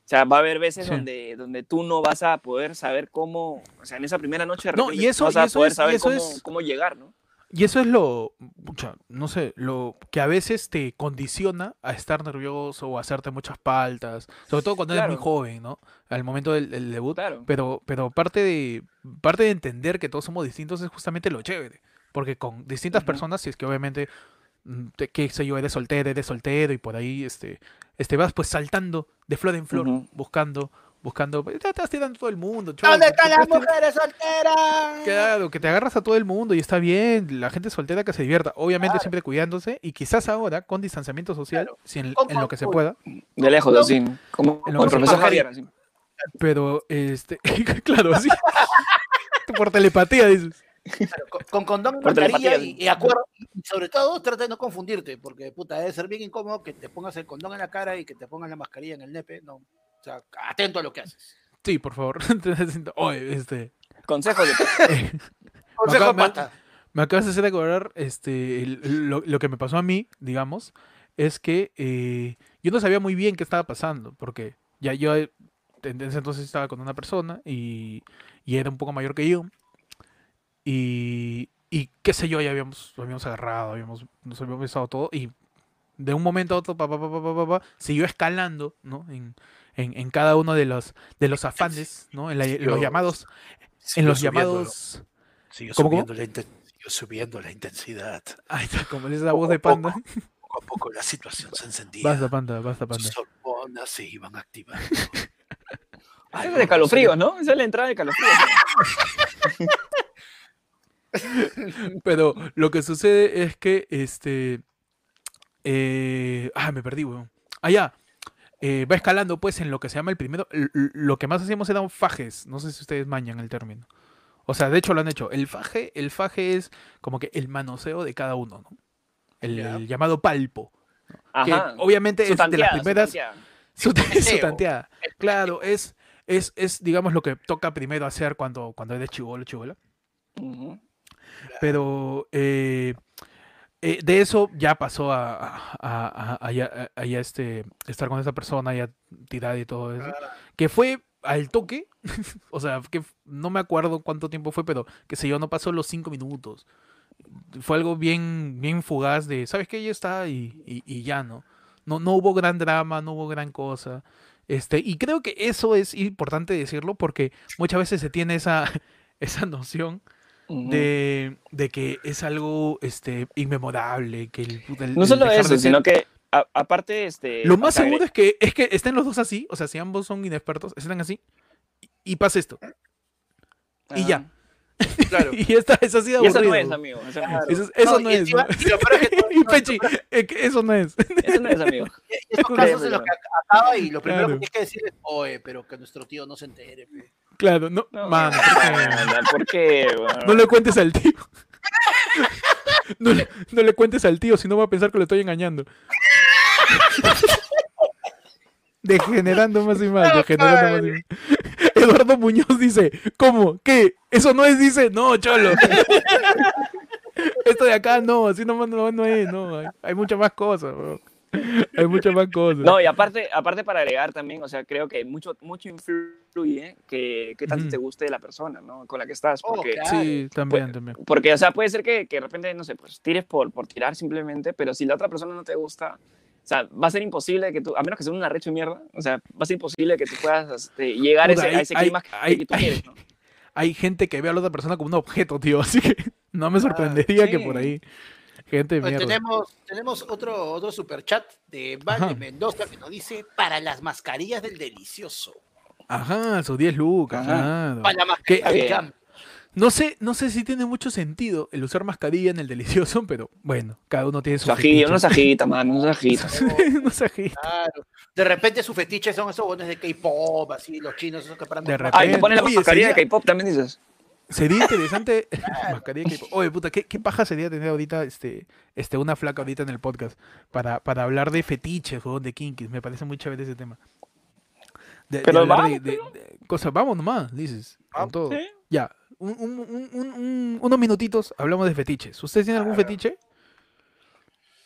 O sea, va a haber veces Sí. donde, donde tú no vas a poder saber cómo, o sea, en esa primera noche de No, repente y eso- no vas y a eso poder es- y saber eso cómo, es- cómo llegar, ¿no? Y eso es lo, no sé, lo que a veces te condiciona a estar nervioso o a hacerte muchas paltas, sobre todo cuando eres muy joven, ¿no? Al momento del, del debut. Claro. Pero, pero parte de, parte de entender que todos somos distintos es justamente lo chévere. Porque con distintas personas, si es que obviamente, mm, qué sé yo, eres soltero, eres soltero y por ahí este, este vas pues saltando de flor en flor, buscando, buscando, pues, te estás tirando todo el mundo. ¿Dónde están las mujeres solteras? Claro, que te agarras a todo el mundo y está bien, la gente soltera que se divierta, obviamente Claro. siempre cuidándose y quizás ahora con distanciamiento social, Claro. si en, lo que se pueda, De lejos, No. así, como En como lo el que se profesor. Javier, así. pero este, claro, sí, por telepatía dices. Claro, con, con condón mascarilla y, y acuerdo, y sobre todo trata de no confundirte, porque puta, debe ser bien incómodo que te pongas el condón en la cara y que te pongas la mascarilla en el nepe, no. O sea, atento a lo que haces. Sí, por favor. Oye, este. Consejo de Consejo me- pata. Me acabas de hacer acordar este, el- lo, lo que me pasó a mí, digamos, es que eh, yo no sabía muy bien qué estaba pasando, porque ya yo en ese entonces estaba con una persona y, y era un poco mayor que yo. Y, y qué sé yo, ya habíamos, lo habíamos agarrado, habíamos, nos habíamos besado todo y de un momento a otro, pa, pa, pa, pa, pa, pa, pa, siguió escalando, ¿no? En, en, en cada uno de los, de los afanes, ¿no? En, la- en los llamados, en Siguió los subiendo- llamados... Siguió ¿Cómo, cómo? subiendo, La inten- siguió subiendo la intensidad. Ay, está como esa Poco voz de panda. Poco a poco la situación se encendía. Basta, panda, basta, panda. Sus hormonas se iban activando. Es de calofríos, ¿no? Esa es la entrada de calofríos. Pero lo que sucede es que, este... eh, ah, me perdí, weón. Allá. va escalando, pues, en lo que se llama el primero. Lo que más hacíamos eran fajes. No sé si ustedes mañan el término. O sea, de hecho lo han hecho. El faje, el faje es como que el manoseo de cada uno, ¿no? El, Ya. el llamado palpo. Que Ajá. obviamente Su es de las tanteada, su primeras. tanteada. Su, tanteada. Claro, es, es, es, digamos, lo que toca primero hacer cuando, cuando eres chivolo, chivola. Ujú. Pero eh, eh, de eso ya pasó a, a, a- a ya, este, estar con esa persona, ya tirada y todo eso. Que fue al toque, o sea, que no me acuerdo cuánto tiempo fue, pero que sé yo, no pasó los cinco minutos. Fue algo bien, bien fugaz de, ¿sabes qué? Ya está y, y, y ya, ¿no? ¿no? No hubo gran drama, no hubo gran cosa. Este, y creo que eso es importante decirlo porque muchas veces se tiene esa, esa noción De, de que es algo este, inmemorable, que el, el- No solo eso, ser- sino que a- aparte, este. Lo más seguro es que, es que estén los dos así, o sea, si ambos son inexpertos, estén así, y, y pasa esto. y ya. ajá. Claro. Y esta, eso ha sido Y eso no aburrido. es, amigo. Eso no es, Eso, eso No, no, y es. y Pechi, eh, eso no es. eso no es, amigo. Y esos casos en los que acaba y lo primero Claro. que tienes que decir es, oye, pero que nuestro tío no se entere. pe". Claro, no, No, mano, no, ¿por qué? weón? no le cuentes al tío. No le, no le cuentes al tío, si no va a pensar que lo estoy engañando. Degenerando más y más, degenerando más y más. Eduardo Muñoz dice, ¿cómo? ¿Qué? ¿Eso no es? Dice, no, cholo. Esto de acá no, así nomás no, no es, no. Hay, hay muchas más cosas, bro. Hay muchas más cosas. No, y aparte, aparte para agregar también, o sea, creo que mucho, mucho influye que, que tanto Ujú. te guste de la persona, ¿no? Con la que estás. Oh, Porque, claro. Sí, también, también. porque, o sea, puede ser que, que de repente, no sé, pues tires por, por tirar simplemente, pero si la otra persona no te gusta, o sea, va a ser imposible que tú, a menos que sea un arrecho de mierda, o sea, va a ser imposible que tú puedas este, llegar a Puta, ese, a hay- ese hay- clima que, hay- que tú hay- quieres, ¿no? Hay gente que ve a la otra persona como un objeto, tío, así que no me sorprendería que sí. por ahí. Gente Pues mierda. tenemos, tenemos otro, otro super chat de Val de. Mendoza que nos dice para las mascarillas del delicioso. Ajá, sus 10 lucas, Ajá. claro. Para la Que- Gam. No sé, no sé si tiene mucho sentido el usar mascarilla en el delicioso, pero bueno, cada uno tiene su no se agita, mano, no se agita. no se agita. Claro. De repente sus fetiches son esos buenos de K-pop, así, los chinos, esos que paran De repente. Ay, te pones la Oye, mascarilla sería- de K-pop, también dices. Sería interesante. mascarilla Oye, puta, ¿qué, qué paja sería tener ahorita este, este, una flaca ahorita en el podcast para, para hablar de fetiches o de kinkies. Me parece muy chévere ese tema. De, Pero vamos, de, de- de cosas. Vamos nomás, dices. Con Vamos, todo. sí. Ya, un- un- un- un- un- unos minutitos hablamos de fetiches. ¿Ustedes tienen algún fetiche?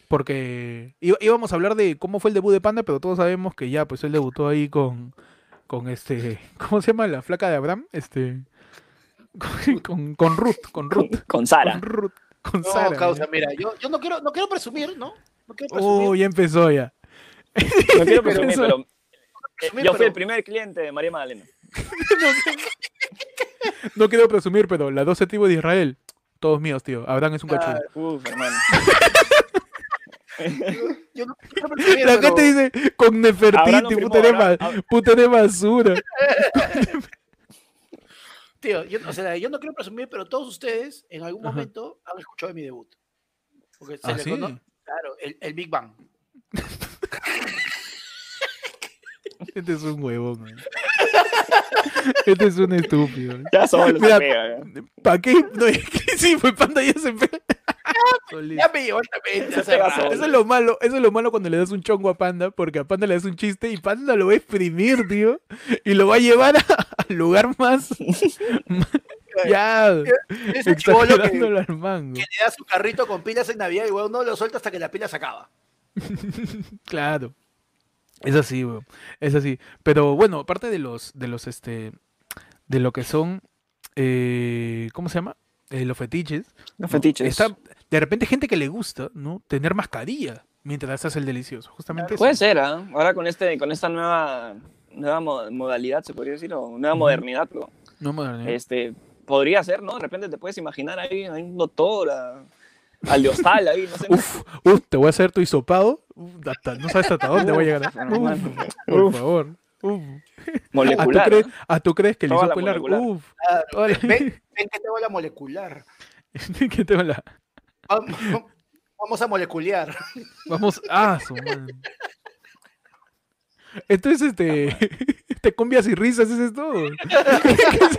Porque íbamos a hablar de cómo fue el debut de Panda, pero todos sabemos que ya, pues él debutó ahí con, con este, ¿cómo se llama la flaca de Abraham? Este, con, con, con Ruth, con Con, Ruth, con Sara. con Ruth, con No, Sara. causa, mira, yo, yo no quiero, no quiero presumir, ¿no? No quiero presumir. Oh, ya empezó ya. No quiero presumir, pero presumir, yo fui pero- el primer cliente de María Magdalena. No quiero presumir, pero las 12 tribus de Israel, todos míos, tío. Abraham es un cachudo. Uf, hermano. Yo no quiero presumir, La pero- gente dice con Nefertiti, puta de, basura. Tío, yo, o sea, yo no quiero presumir, pero todos ustedes en algún Ajá. momento han escuchado de mi debut. Porque se ¿Ah, le sí? conoce, claro, el, el Big Bang. Este es un huevón. man. Este es un estúpido. Ya solo Mira, se pega. ya. ¿Para qué? No, es que sí, pues panda ya se pega. Ya me llevó esta mente. Se pega solo. Eso es lo malo, eso es lo malo cuando le das un chongo a Panda, porque a Panda le das un chiste y Panda lo va a exprimir, tío, y lo va a llevar al lugar más, ya, Ese chibolo que, exagerándolo al mango. que le da su carrito con pilas en Navidad y weón no lo suelta hasta que la pila se acaba. Claro. Es así, weón. Es así. Pero bueno, aparte de los, de los, este, de lo que son, eh, ¿cómo se llama? Eh, los fetiches. Los ¿no? fetiches. Está, de repente gente que le gusta, ¿no? Tener mascarilla mientras hace el delicioso. Justamente Puede eso. ser, ¿ah? Ahora con este, con esta nueva, nueva mo- modalidad, se podría decir, o nueva modernidad, ¿no? No modernidad. Este, podría ser, ¿no? De repente te puedes imaginar ahí, hay un doctor, a- al de hostal ahí, no sé. Uf, uf, te voy a hacer tu hisopado. Hasta- no sabes hasta dónde voy a llegar. Por favor. Uf. ¿Ah, tú molecular. crees, ¿ah? ah, ¿tú crees que el hisopo es largo? Uf. Claro, toda la- ven, ven que tengo la molecular. que tengo la- Vamos, vamos a molecular. Vamos. Ah, su madre. Entonces, este. ¿Te cumbias y risas? ¿Es esto? ¿Qué es,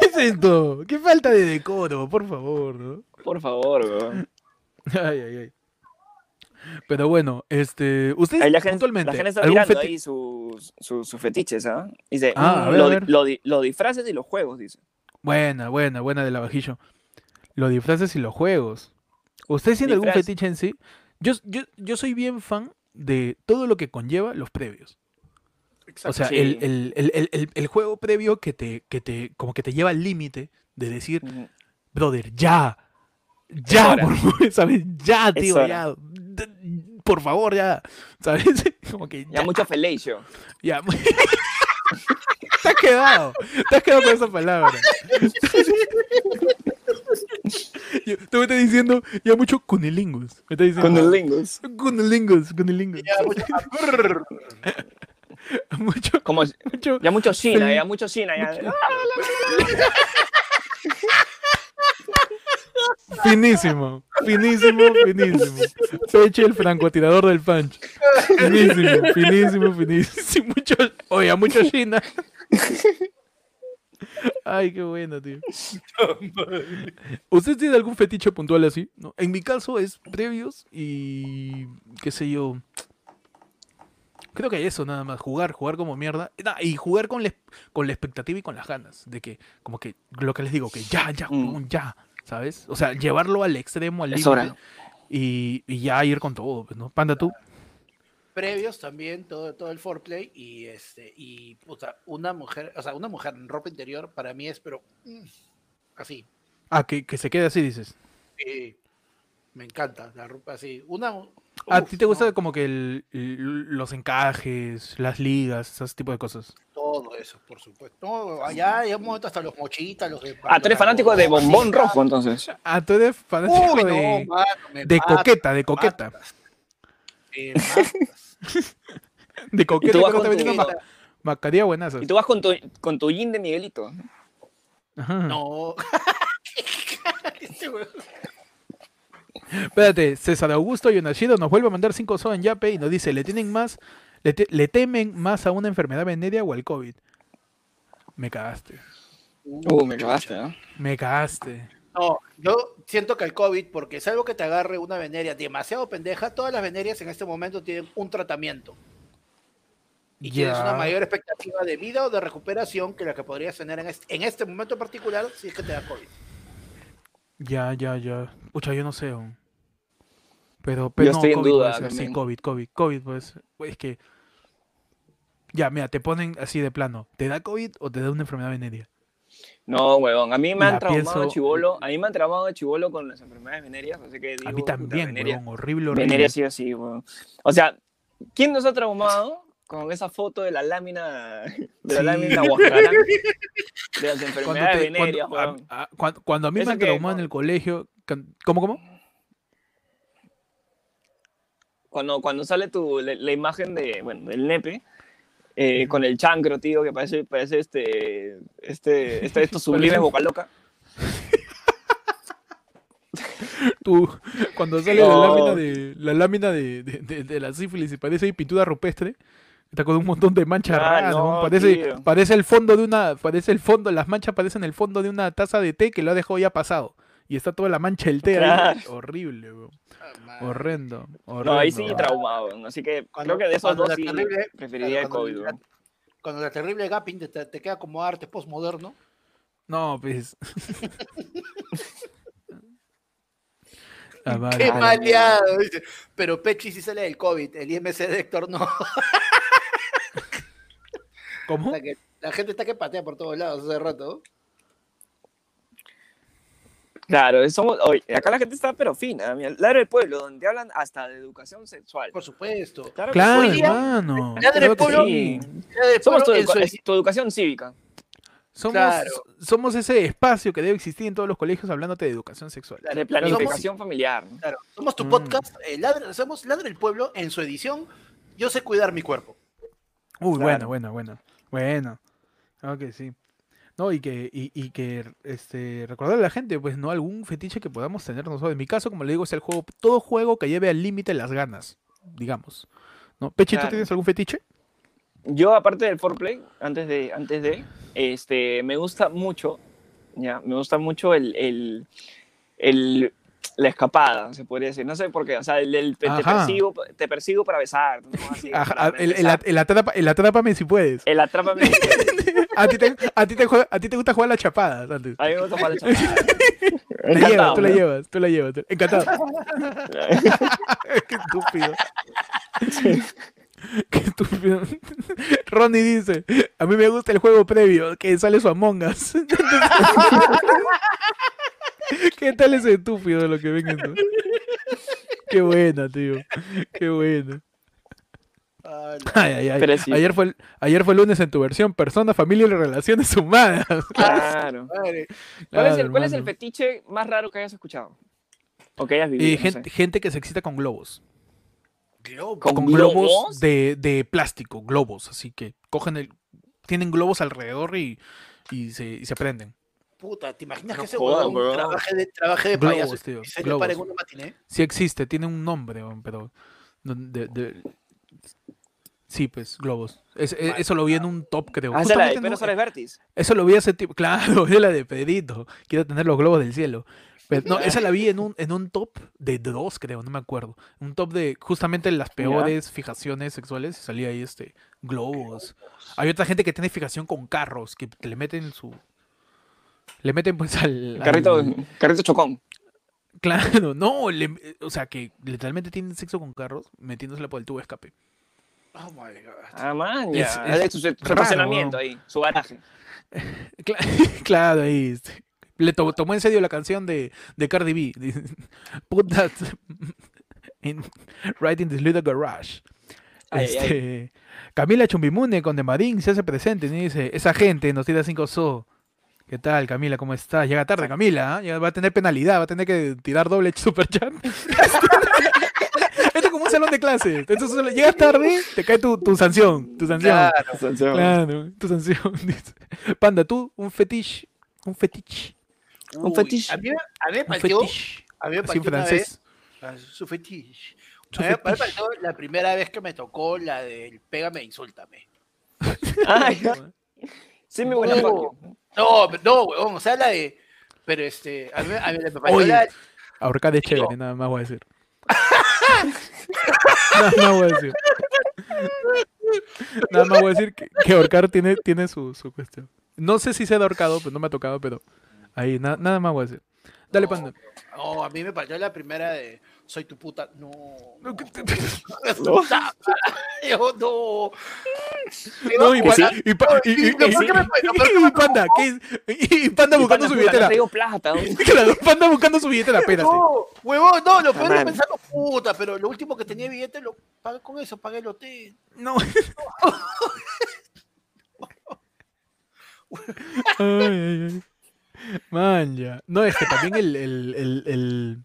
¿Qué es esto? ¿Qué falta de decoro? Por favor, ¿no? Por favor, weón. Ay, ay, ay. Pero bueno, este. Ustedes Ahí la gente, puntualmente. la gente está ¿algún tirando feti- ahí sus, sus, sus fetiches, ¿ah? Dice, Ah, mm, ver, lo, lo los disfraces y los juegos, dice. Buena, buena, buena de la bajillo. Los disfraces y los juegos. ¿Ustedes tienen algún fetiche en sí? Yo, yo, yo soy bien fan de todo lo que conlleva los previos. O sea, Sí. el, el- el- el- juego previo que te, que te, como que te lleva al límite de decir, brother, ya, ya, por favor, ¿sabes? Ya, tío, ya, por favor, ya, ¿sabes? Como que Ya ya, mucho felatio. ya. te has quedado, te has quedado con esa palabra. Yo- Tú me estás diciendo ya mucho cunilingus. Me estás diciendo. Con el lingus. Cunilingus, cunilingus. Ya, mucho-. Mucho, Como, mucho. ya mucho China, ya mucho China. Ya. Finísimo, finísimo, finísimo. Peche el francotirador del punch. Finísimo, finísimo, finísimo. Mucho, oye, mucho China. Ay, qué bueno, tío. ¿Usted tiene algún fetiche puntual así? ¿No? En mi caso es previos y qué sé yo. Creo que eso nada más, jugar, jugar como mierda. Nah, y jugar con la, con la expectativa y con las ganas. De que, como que, lo que les digo, que ya, ya, Mm. ya. ¿Sabes? O sea, llevarlo al extremo, al límite. y ya ir con todo, pues, ¿no? Panda, tú. previos también, todo, todo el foreplay y este, y puta, una mujer, o sea, una mujer en ropa interior para mí es, pero mm, así. Ah, que, que se quede así, dices. sí, me encanta la ropa así. Una ¿A ti te gusta no, como que el- el- los encajes, las ligas, ese tipo de cosas? todo eso, por supuesto. No, allá momento hasta los mochitas, los de Ah, tú eres fanático de bombón rojo, entonces. Ah, tú eres fanático Uy, de, no, mano, de matas, coqueta, de coqueta. matas. Me matas. De coqueta, pero ma- mascarilla buenazo. Y tú vas con tu, con tu yin de Miguelito. Ajá. No. Este. Espérate, César Augusto Yonashido nos vuelve a mandar 5 so en Yape y nos dice, ¿le tienen más, le, te- le temen más a una enfermedad venérea o al COVID? Me cagaste. Uh, me cagaste, ¿no? Me cagaste. No, yo siento que el COVID, porque es algo que te agarre una veneria demasiado pendeja, todas las venerias en este momento tienen un tratamiento. Y tienes una mayor expectativa de vida o de recuperación que la que podrías tener en este, en este momento en particular si es que te da COVID. Ya, ya, ya. Pucha, yo no sé. aún. Pero, pero no, estoy en COVID duda puede ser, Sí. COVID, COVID, COVID, pues. Es que. Ya, mira, te ponen así de plano. ¿Te da COVID o te da una enfermedad venérea? No, huevón. A mí me La han traumado pienso- de chivolo. A mí me han traumado de chivolo con las enfermedades venéreas. Así que digo, A mí puta, también, weón. Horrible, horrible. veneria sí o sí, huevón. O sea, ¿quién nos ha traumado con esa foto de la lámina, de la Sí. lámina Huascarán de las Cuando, enfermedades te- venéreas, cuando, a- cuando- cuando a mí me han que- traumado en el colegio. ¿Cómo, cómo? Cuando, cuando sale tu, la, la imagen de, bueno, del nepe, eh, con el chancro, tío, que parece, parece este, este, este, estos sublimes boca loca. Tú, cuando sale la lámina de la lámina de, de- de- de la sífilis y parece ahí pintura rupestre, Está con un montón de manchas Ah, raras, no, parece, tío. parece el fondo de una, parece el fondo, las manchas parecen el fondo de una taza de té que lo ha dejado ya pasado. Y está toda la mancha del té. Claro. Horrible, weón. Ah. Horrendo, horrendo. No, ahí sí weón. traumado, weón. así que Cuando- creo que de esos dos la sí terrible- preferiría el cuando COVID, la- weón. Cuando la terrible gapping te, queda como arte postmoderno. No, pues. Ah, vale, Qué vale. maleado. Pero Pechi sí sale del COVID, el IMC de Héctor no. ¿Cómo? O sea que la gente está que patea por todos lados hace rato. Claro, somos, oye, acá la gente está pero fina. Ladra del pueblo, donde hablan hasta de educación sexual. Por supuesto. Claro, que Claro, hermano. Ya del pueblo- sí. Somos tu, educación cívica. Somos, Claro. somos ese espacio que debe existir en todos los colegios hablándote de educación sexual. Claro, De somos- planificación familiar. ¿no? Claro, somos tu Mm. podcast, eh, Ladra- somos Ladra el Pueblo en su edición. Yo sé cuidar mi cuerpo. Uy, Claro. bueno, bueno, bueno. Bueno. Que sí. No, y que, y, y que este, recordarle a la gente, pues, no algún fetiche que podamos tener nosotros. En mi caso, como le digo, es el juego, todo juego que lleve al límite las ganas, digamos. ¿No? Pechi, ¿tú tienes algún fetiche? Yo, aparte del foreplay, antes de, antes de, este, me gusta mucho, ya, me gusta mucho el, el, el- la escapada, se podría decir. No sé por qué, o sea, el, el- te, persigo, te persigo para besar, ¿no? Así, Ajá, para el, besar. el atrápame si puedes. El atrápame. A ti te, a ti te, juega- a ti te gusta jugar las chapadas antes. A mí me gusta jugar la chapada. La llevas, tú la llevas, tú la llevas. tú- Encantado. Qué estúpido. Qué estúpido. Ronnie dice, a mí me gusta el juego previo, que sale su Among Us. ¿Qué tal ese estúpido de lo que ven esto? Qué buena, tío. Qué buena. La- Ay, ay, ay. Pero sí. Ayer, fue el, ayer fue el lunes en tu versión persona, familia y relaciones humanas. Claro. ¿Cuál, es el, ¿Cuál es el hermano. fetiche más raro que hayas escuchado? O que hayas vivido. Eh, no gente, gente que se excita con globos. Globo. ¿Con con globos, globos? de, de plástico, globos, así que cogen el, tienen globos alrededor y, y se, y se prenden. Puta, ¿te imaginas No que ese huevón trabaje de, trabaje de Globos, payaso tío, y se le globos. para en una matiné? Sí existe, tiene un nombre, pero no- de- de- sí, pues globos. Es- e- eso lo vi en un top, creo. Ah, es la de Justamente Pedro no- Suárez Vértiz. eso lo vi hace tiempo, claro, es la de Pedrito. Quiero tener los globos del cielo. Pero, no, esa la vi en un, en un top de dos, creo, no me acuerdo. Un top de justamente las peores fijaciones sexuales. Salía ahí este globos. Hay otra gente que tiene fijación con carros, que, que le meten su. Le meten pues al. Carrito, al- carrito chocón. Claro, no, le- o sea que literalmente tienen sexo con carros metiéndosela por el tubo de escape. Oh my god. Ah, man, Es- ya. es Es, su, su raro, ahí, su garaje. Cla- claro, ahí. Le to- tomó en serio la canción de, de Cardi B. Put that in, right in this little garage. Ay, ay, Este, Camila Chumbimune con De Marín se hace presente y dice, esa gente nos tira 5 so. ¿Qué tal, Camila? ¿Cómo estás? Llega tarde, Camila. ¿ah? Ya va a tener penalidad, va a tener que tirar doble super chat. Esto es como un salón de clases. Entonces, llegas tarde, te cae tu, tu sanción. Tu sanción. Claro. Claro, tu sanción. Panda, tú, un fetiche. Un fetiche. Un fetiche. A mí, me- a mí me Un pareció, fetiche. a mí me una francés. su fetiche. Su A mí me la primera vez que me tocó la del pégame, e insúltame. Ay, sí, me buena No. No, no, huevón, o sea, la de. Pero este, a mí, a mí me la. Ahorcar de chévere, nada más voy a decir. nada más voy a decir. Nada más voy a decir que, que ahorcar tiene, tiene su, su cuestión. No sé si se ha ahorcado, pues no me ha tocado, pero ahí na- nada más voy a decir. Dale, panda. No, a mí me pareció la primera de. Soy tu puta. No. No, te- Yo no. No, y, Que pa- sí. y, panda, ¿qué es? Y, panda buscando panda, su no billetera. plata. Claro, panda buscando su billetera, espérate. No, huevón, no, lo peor es pensar, puta, pero lo último que tenía billete lo pagué con eso, pagué el hotel. No. Ay, ay, ay. Man, ya. No, es que también el, el, el, el,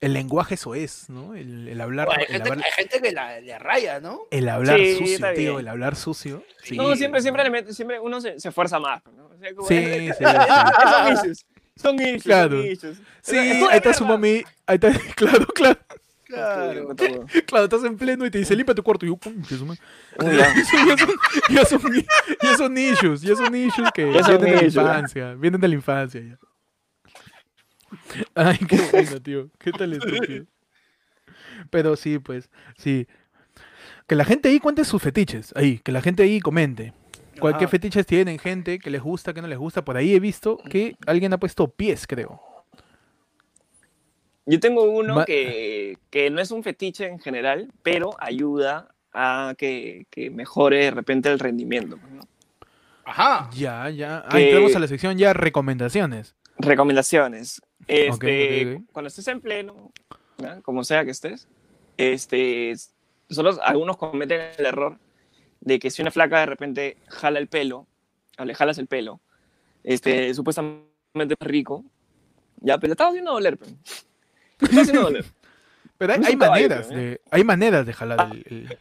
el lenguaje eso es, ¿no? El, el hablar, hay, el gente, hablar, hay gente que la, le raya, ¿no? el hablar Sí, sucio, tío, el hablar sucio. Sí, No, siempre, siempre le siempre uno se, se esfuerza más. ¿no? O sea, como- Sí, sí, sí. Son issues. Son issues. Claro. Son issues. Sí, ahí está su mami. Ahí está, claro, claro. Claro. Claro. Claro, estás en pleno y te dice, limpia tu cuarto. Y yo. Ya. Eso ya son, ya son, ya son issues, ya son issues que vienen de la infancia, vienen de la infancia ya. Ay, qué bueno, tío. Qué tal estúpido. Pero sí, pues, sí. Que la gente ahí cuente sus fetiches, ahí, que la gente ahí comente. ¿Cuál- ¿Qué Ah. fetiches tienen gente? ¿Qué les gusta, qué no les gusta? Por ahí he visto que alguien ha puesto pies, creo. Yo tengo uno Ma- que, que no es un fetiche en general, pero ayuda a que, que mejore de repente el rendimiento. ¿no? Ajá. Ya, ya. Ah, Que- entramos a la sección ya recomendaciones. Recomendaciones. Este. Cuando estés en pleno, como sea que estés, este, solo algunos cometen el error de que si una flaca de repente jala el pelo, o le jalas el pelo, este, supuestamente es rico, ya, pero le estás haciendo doler. pe. Le estás haciendo doler. Pero hay, hay maneras ¿eh? de, hay maneras de jalar el, el-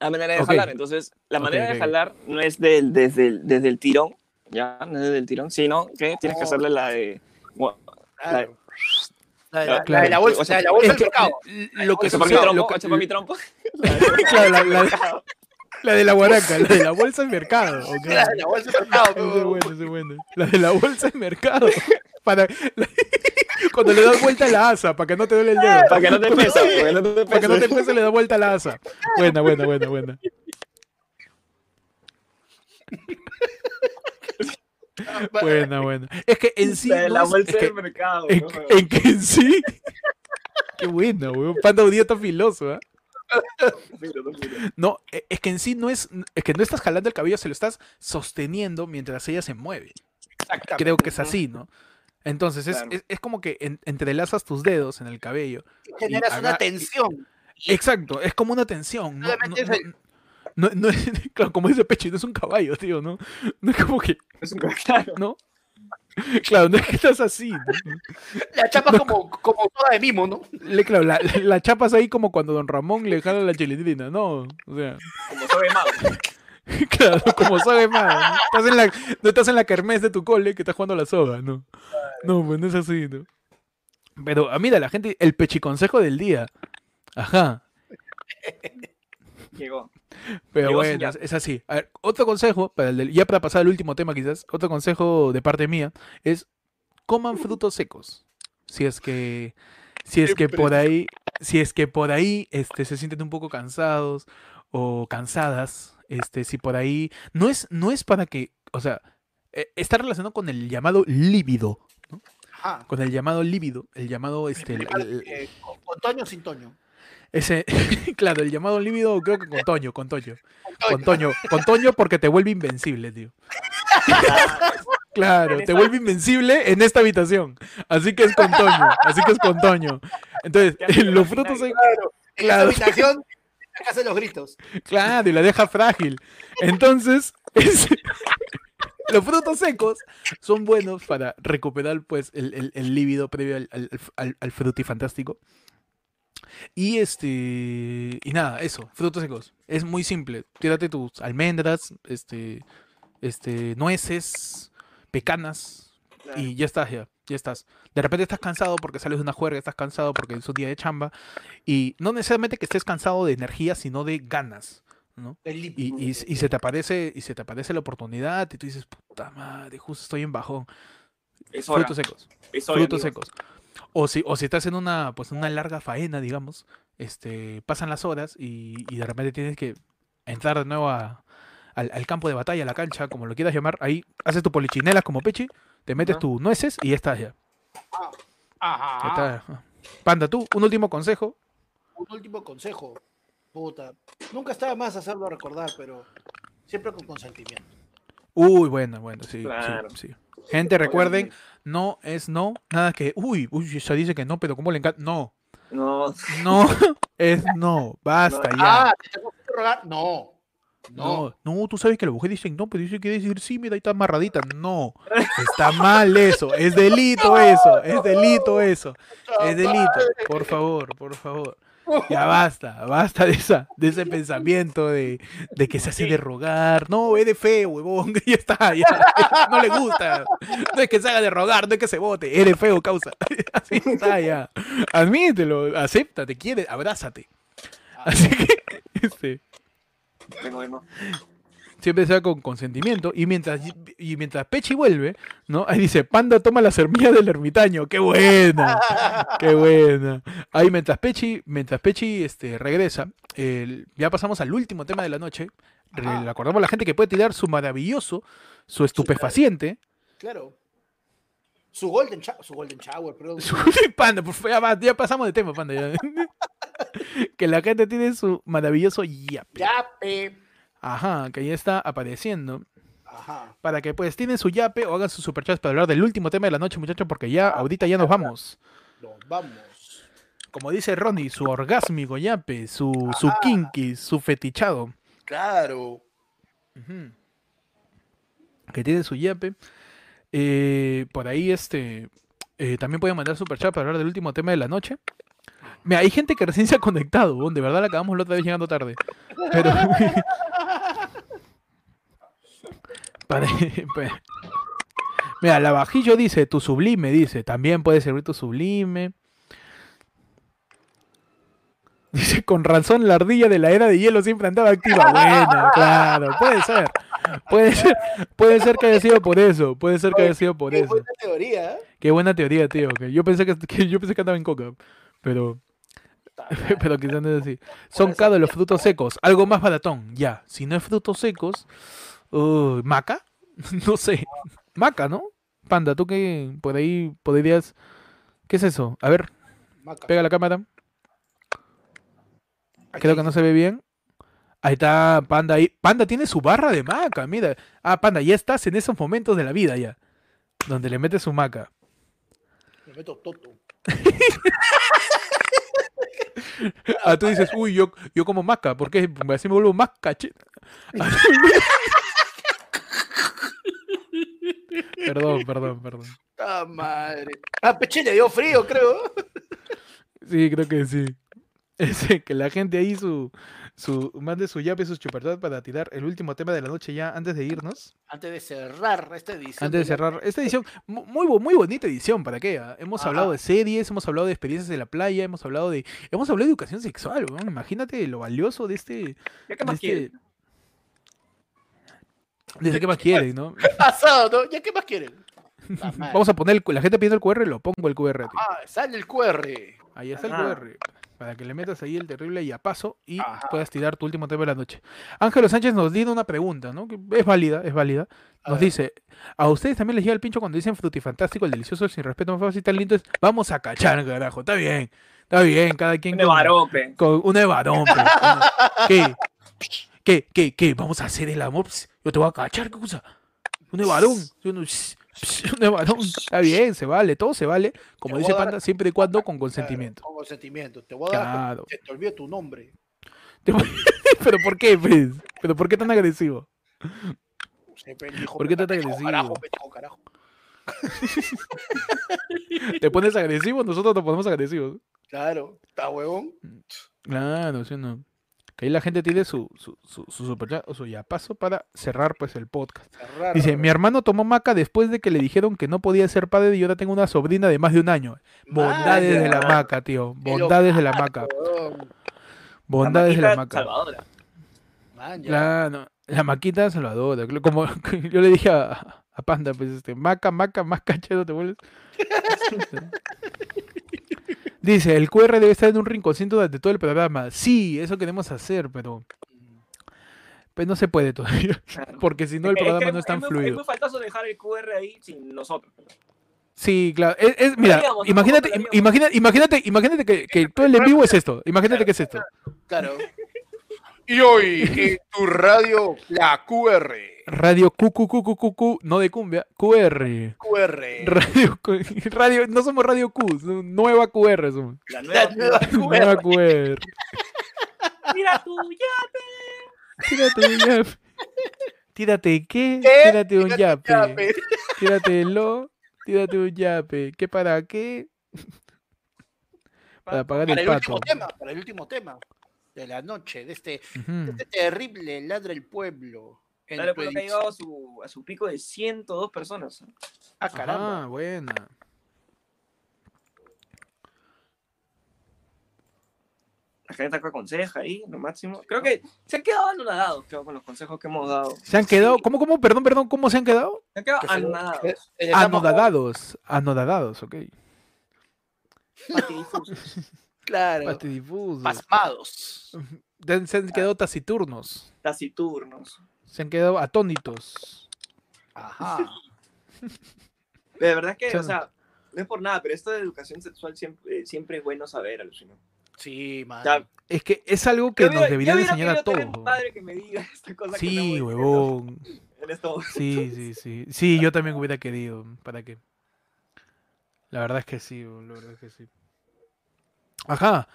La manera de jalar. Entonces, la manera de jalar no es del- desde, el, desde el tirón, ya, no es desde el tirón, sino que tienes que Oh. hacerle la de. bueno, Claro. La de la, Claro. la de la bolsa, la de la bolsa del mercado. lo que para mi trompo, mi trompo. La, de la guaraca, la de la bolsa de mercado. La de la bolsa del mercado. Ese es pero- bueno, ese es bueno. La de la bolsa de mercado. Para, la- cuando le das vuelta a la asa, para que no te duele el dedo. Para que no te pesa, para que no te Para que no te le das vuelta a la asa. Buena, buena, buena, buena. Buena, buena. Es que en sí. La no la es- bolsa es que- del mercado. en, ¿no? en que en sí. Qué bueno, weón. Panda está filoso, ¿ah? No, e- es que en sí no es, es que no estás jalando el cabello, se lo estás sosteniendo mientras ella se mueve. Exactamente. Creo que es así, ¿no? Entonces es, Claro. es, es como que en- entrelazas tus dedos en el cabello. Generas y una haga- tensión. Exacto, es como una tensión. No, no, no- no es, claro, como dice Pechi, no es un caballo, tío, ¿no? No es como que, Es un claro. ¿no? Claro, no es que estás así. ¿no? La chapa como, como toda de mimo, ¿no? Le, claro, la, la chapas ahí como cuando Don Ramón le jala la chilindrina, ¿no? O sea, Como soy mago. claro, como sabe más. ¿no? Estás en la, no estás en la kermés de tu cole que estás jugando a la soga, ¿no? No, pues no es así, ¿no? Pero, ah, mira, la gente, el pechiconsejo del día. Ajá. Llegó. Pero Llegó bueno, es, así. A ver, otro consejo, para el del- ya para pasar al último tema quizás, otro consejo de parte mía es coman frutos secos. Si es que, si es que por ahí, si es que por ahí este, se sienten un poco cansados o cansadas, este, si por ahí, no es, no es para que, o sea, eh, está relacionado con el llamado líbido, con el llamado líbido, el llamado, este, el- el- Eh, con, con Toño sin Toño. Ese, claro, el llamado líbido creo que con Toño, con Toño. Con Toño, con Toño porque te vuelve invencible, tío. Claro, te vuelve invencible en esta habitación. Así que es con Toño, así que es con Toño. Entonces, hace los frutos secos, Claro. En Claro. esta habitación, de los gritos. claro, y la deja frágil. Entonces, es- los frutos secos son buenos para recuperar pues el, el, el líbido previo al, al, al, al frutifantástico. Y este. Y nada, eso, frutos secos. Es muy simple. Tírate tus almendras, este. Este. nueces, pecanas. Y ya estás, ya, ya estás. De repente estás cansado porque sales de una juerga, estás cansado porque es un día de chamba. Y no necesariamente que estés cansado de energía, sino de ganas. ¿no? Y, y, y se te aparece, y se te aparece la oportunidad, y tú dices, puta madre, justo estoy en bajón. Es. Frutos secos Es frutos secos. O si, o si estás en una, pues, una larga faena, digamos, este, pasan las horas y, y de repente tienes que entrar de nuevo a- al, al campo de batalla, a la cancha, como lo quieras llamar, ahí haces tu polichinela como Pechi, te metes tus nueces y ya estás ya. Ajá. está. Panda, tú, un último consejo. Un último consejo. Puta. Nunca estaba más hacerlo recordar, pero siempre con consentimiento. Uy, bueno, bueno, sí, Claro. sí, sí. Gente, recuerden, no es no, nada que, uy, uy, ella dice que no, pero ¿cómo le encanta? No, No, no, es no, basta ya. Ah, ¿te tengo que rogar? No. No. No, no, tú sabes que las mujeres dicen no, pero dice que decir sí, mira, ahí está amarradita. No, está mal eso, es delito eso, es delito eso, es delito. Por favor, por favor. Ya basta, basta de esa, de ese pensamiento de, de que se hace de rogar. No, eres feo, huevón. Ya está, ya. No le gusta. No es que se haga de rogar, no es que se vote. Eres feo, causa. Así está, ya. Admítelo, acepta, te quiere, abrázate. Así que, este, vengo. Siempre sea con consentimiento. Y mientras, y mientras Pechi vuelve, ¿no? Ahí dice, Panda toma la semilla del ermitaño. ¡Qué buena! ¡Qué buena! Ahí mientras Pechi, mientras Pechi este, regresa, el- ya pasamos al último tema de la noche. Ajá. Le acordamos a la gente que puede tirar su maravilloso, su estupefaciente. Claro. Su Golden, Shower, su golden Shower, perdón. Su, panda, por favor, ya, pasamos de tema, Panda. ya. que la gente tiene su maravilloso yape. Yape. Ajá, que ya está apareciendo. Ajá. para que pues tienen su yape o hagan sus superchats para hablar del último tema de la noche, muchachos, porque ya ahorita ya nos vamos. Nos vamos. Como dice Ronnie, su orgásmico yape, su, su kinky, su fetichado, Claro. ujú, que tiene su yape. Eh, por ahí este eh, también pueden mandar superchat para hablar del último tema de la noche. Mira, hay gente que recién se ha conectado, de verdad la acabamos la otra vez llegando tarde. Pero Mira, la bajillo dice, tu sublime, dice, también puede servir tu sublime. Dice, con razón la ardilla de la era de hielo siempre andaba activa. Bueno, claro, puede ser. Puede ser, puede ser que haya sido por eso, puede ser que haya sido por Qué eso. buena teoría. ¿eh? Qué buena teoría, tío. Que yo pensé que, que yo pensé que andaba en coca, pero pero quizás no es así. Son cada los frutos secos, algo más baratón, ya. Si no es frutos secos, uh, maca, no sé, maca, ¿no? Panda, tú que por ahí podrías, ¿qué es eso? A ver, Maca. pega la cámara. Creo que no se ve bien. Ahí está Panda ahí. Panda tiene su barra de maca, mira. Ah, Panda, ya estás en esos momentos de la vida ya. Donde le metes su maca. Me meto toto. Ah, tú dices, uy, yo, yo como maca, ¿por qué? Así me vuelvo más cacheta. perdón, perdón, perdón. ¡Ah, madre! Ah, Peche le dio frío, creo. Sí, creo que sí. Ese, que la gente ahí su, su mande su yape, sus chupartas para tirar el último tema de la noche ya antes de irnos. Antes de cerrar esta edición. Antes de cerrar esta edición, mu- muy, muy bonita edición, ¿para qué? Hemos Ajá. hablado de series, hemos hablado de experiencias de la playa, hemos hablado de hemos hablado de educación sexual. Imagínate lo valioso de este... ¿Ya qué de este- qué más quieren, ¿no? Pasado, ¿no? ¿Ya qué más quieren? Vamos a poner, el la gente pidiendo el QR, lo pongo el QR. Ah, sale el QR. Ahí está el. QR. Para que le metas ahí el terrible y a paso y Ajá. puedas tirar tu último tema de la noche. Ángelo Sánchez nos dio una pregunta, ¿no? Que es válida, es válida. Nos dice, ¿a ustedes también les llega el pincho cuando dicen frutifantástico, el delicioso, el sin respeto, más fácil, tan lindo es? Vamos a cachar, carajo. Está bien, está bien, cada quien De con- varón, pe. con una de varón. pe. Una- ¿Qué? ¿Qué? ¿Qué? ¿Qué? ¿Vamos a hacer el amor? Yo te voy a cachar, ¿qué cosa? Un varón. Yo no- Un de varón. Está bien, se vale, todo se vale. Como dice dar- Panda, siempre y cuando con Claro, consentimiento. con consentimiento. Te voy a dar. Claro. Te, te olvido tu nombre. ¿Pero por qué, pues? ¿Pero por qué tan agresivo? Dijo, ¿Por qué "Pe, tan agresivo? Carajo, pendejo, carajo. ¿Te pones agresivo? Nosotros nos ponemos agresivos. Claro, está huevón. Claro, sí o no. Que ahí la gente tiene su, su, su, su superchat o su ya paso para cerrar pues el podcast. Cerrar. Dice, mi hermano tomó maca después de que le dijeron que no podía ser padre y ahora tengo una sobrina de más de un año. Bondades de la maca, tío. Bondades de la maca. Bondades de la maca. Salvadora. Claro, la maquita salvadora. Como yo le dije a, a Panda, pues este, maca, maca, más cachero te vuelves. Dice, el QR debe estar en un rinconcito durante todo el programa. Sí, eso queremos hacer, pero pues no se puede todavía. Porque si no el Es que programa no es tan muy- Es fluido. muy faltoso dejar el QR ahí sin nosotros. Sí, claro. Es, es- mira, imagínate, ¿Cómo lo im- imagina- imagínate, imagínate que, que todo el en vivo es esto. Imagínate que es esto. Claro. Y hoy en tu radio, la QR. Radio QQQQQ, no de cumbia, QR. QR. Radio, no somos Radio Q, somos nueva QR somos. La La nueva. nueva Nueva QR. QR. Mira tú, ya. Tírate un yape. Tírate qué? ¿Qué? Tírate un yape. yape. Tírate lo. Tírate un yape. ¿Qué para qué? Para pagar Para el el último pato. tema, para el último tema de la noche, de este, de Ujú. este terrible ladra el pueblo. Pues, que ha llegado a su, a su pico de 102 personas. Ah, caramba. Ah, buena. La gente acá aconseja ahí, lo máximo. Creo que se han quedado anonadados creo, con los consejos que hemos dado. ¿Se han quedado? ¿Cómo, cómo? Perdón, perdón, ¿cómo se han quedado? Se han quedado anonadados. eh, eh, Anodadados. Anodadados, ok. Claro. Patidifusos. Pasmados. Se han quedado taciturnos. taciturnos. Se han quedado atónitos. Ajá. De verdad que, o sea, no es por nada, pero esto de educación sexual siempre, siempre es bueno saber, alucino. Sí, man. O sea, Es que es algo que nos hubiera enseñar a todos. padre que me diga esta cosa que Sí, estamos diciendo huevón. en esto. Sí, sí, sí. Sí, yo también hubiera querido. ¿Para qué? La verdad es que sí, la verdad es que sí. Ajá.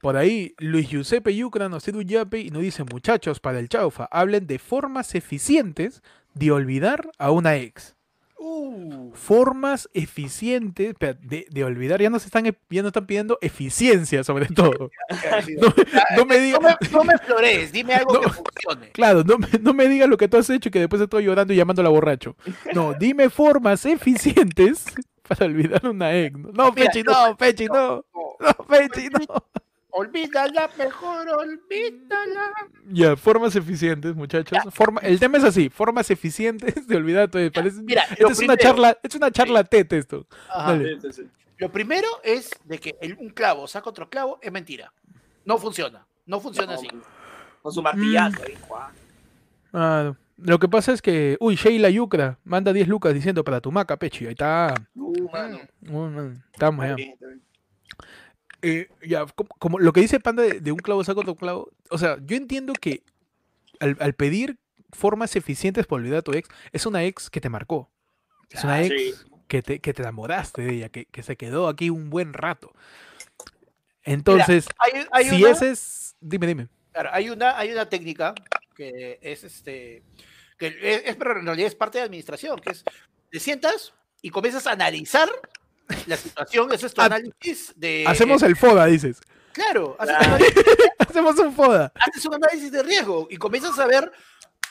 Por ahí, Luis Giuseppe Yucra nos yape y nos dice, muchachos, para el chaufa, hablen de formas eficientes de olvidar a una ex. Uh, Formas eficientes de, de olvidar, ya nos están, ya nos están pidiendo eficiencia sobre todo. No, no me digas, no, me, no me flores, dime algo No. que funcione. Claro, no me, no me digas lo que tú has hecho y que después estoy llorando y llamándola borracho. No, dime formas eficientes para olvidar una ex. No, no Pechi, no, Pechi, no. No, Pechi, no. Olvídala, mejor olvídala. Ya, formas eficientes, muchachos. Forma, el tema es así, formas eficientes de olvidar todo. Parece, Mira, esta es una charla, es una charla tete esto. Ajá. Dale. Sí, sí, sí. Lo primero es de que el- un clavo saca otro clavo, es mentira. No funciona. No funciona No, así. Con su martillazo ahí, guau. Ah, lo que pasa es que, uy, Sheila Yucra manda 10 lucas diciendo para tu maca, Pechi. Ahí está. Uh, mano. Man, Estamos bien, bien. Eh, ya, como, como lo que dice Panda de, de un clavo saca otro clavo, o sea, yo entiendo que al, al pedir formas eficientes para olvidar a tu ex, es una ex que te marcó. Es una Ah, ex sí. que, te, que te enamoraste de ella, que, que se quedó aquí un buen rato. Entonces, Hay, hay si una, ese es... Dime, dime. claro, hay una, hay una técnica que es este que es, es- pero en realidad es parte de administración, que es te sientas y comienzas a analizar la situación, ese es tu Ah, análisis de Hacemos el FODA, dices. claro, haces, Claro. un análisis, Hacemos un FODA. haces un análisis de riesgo y comienzas a ver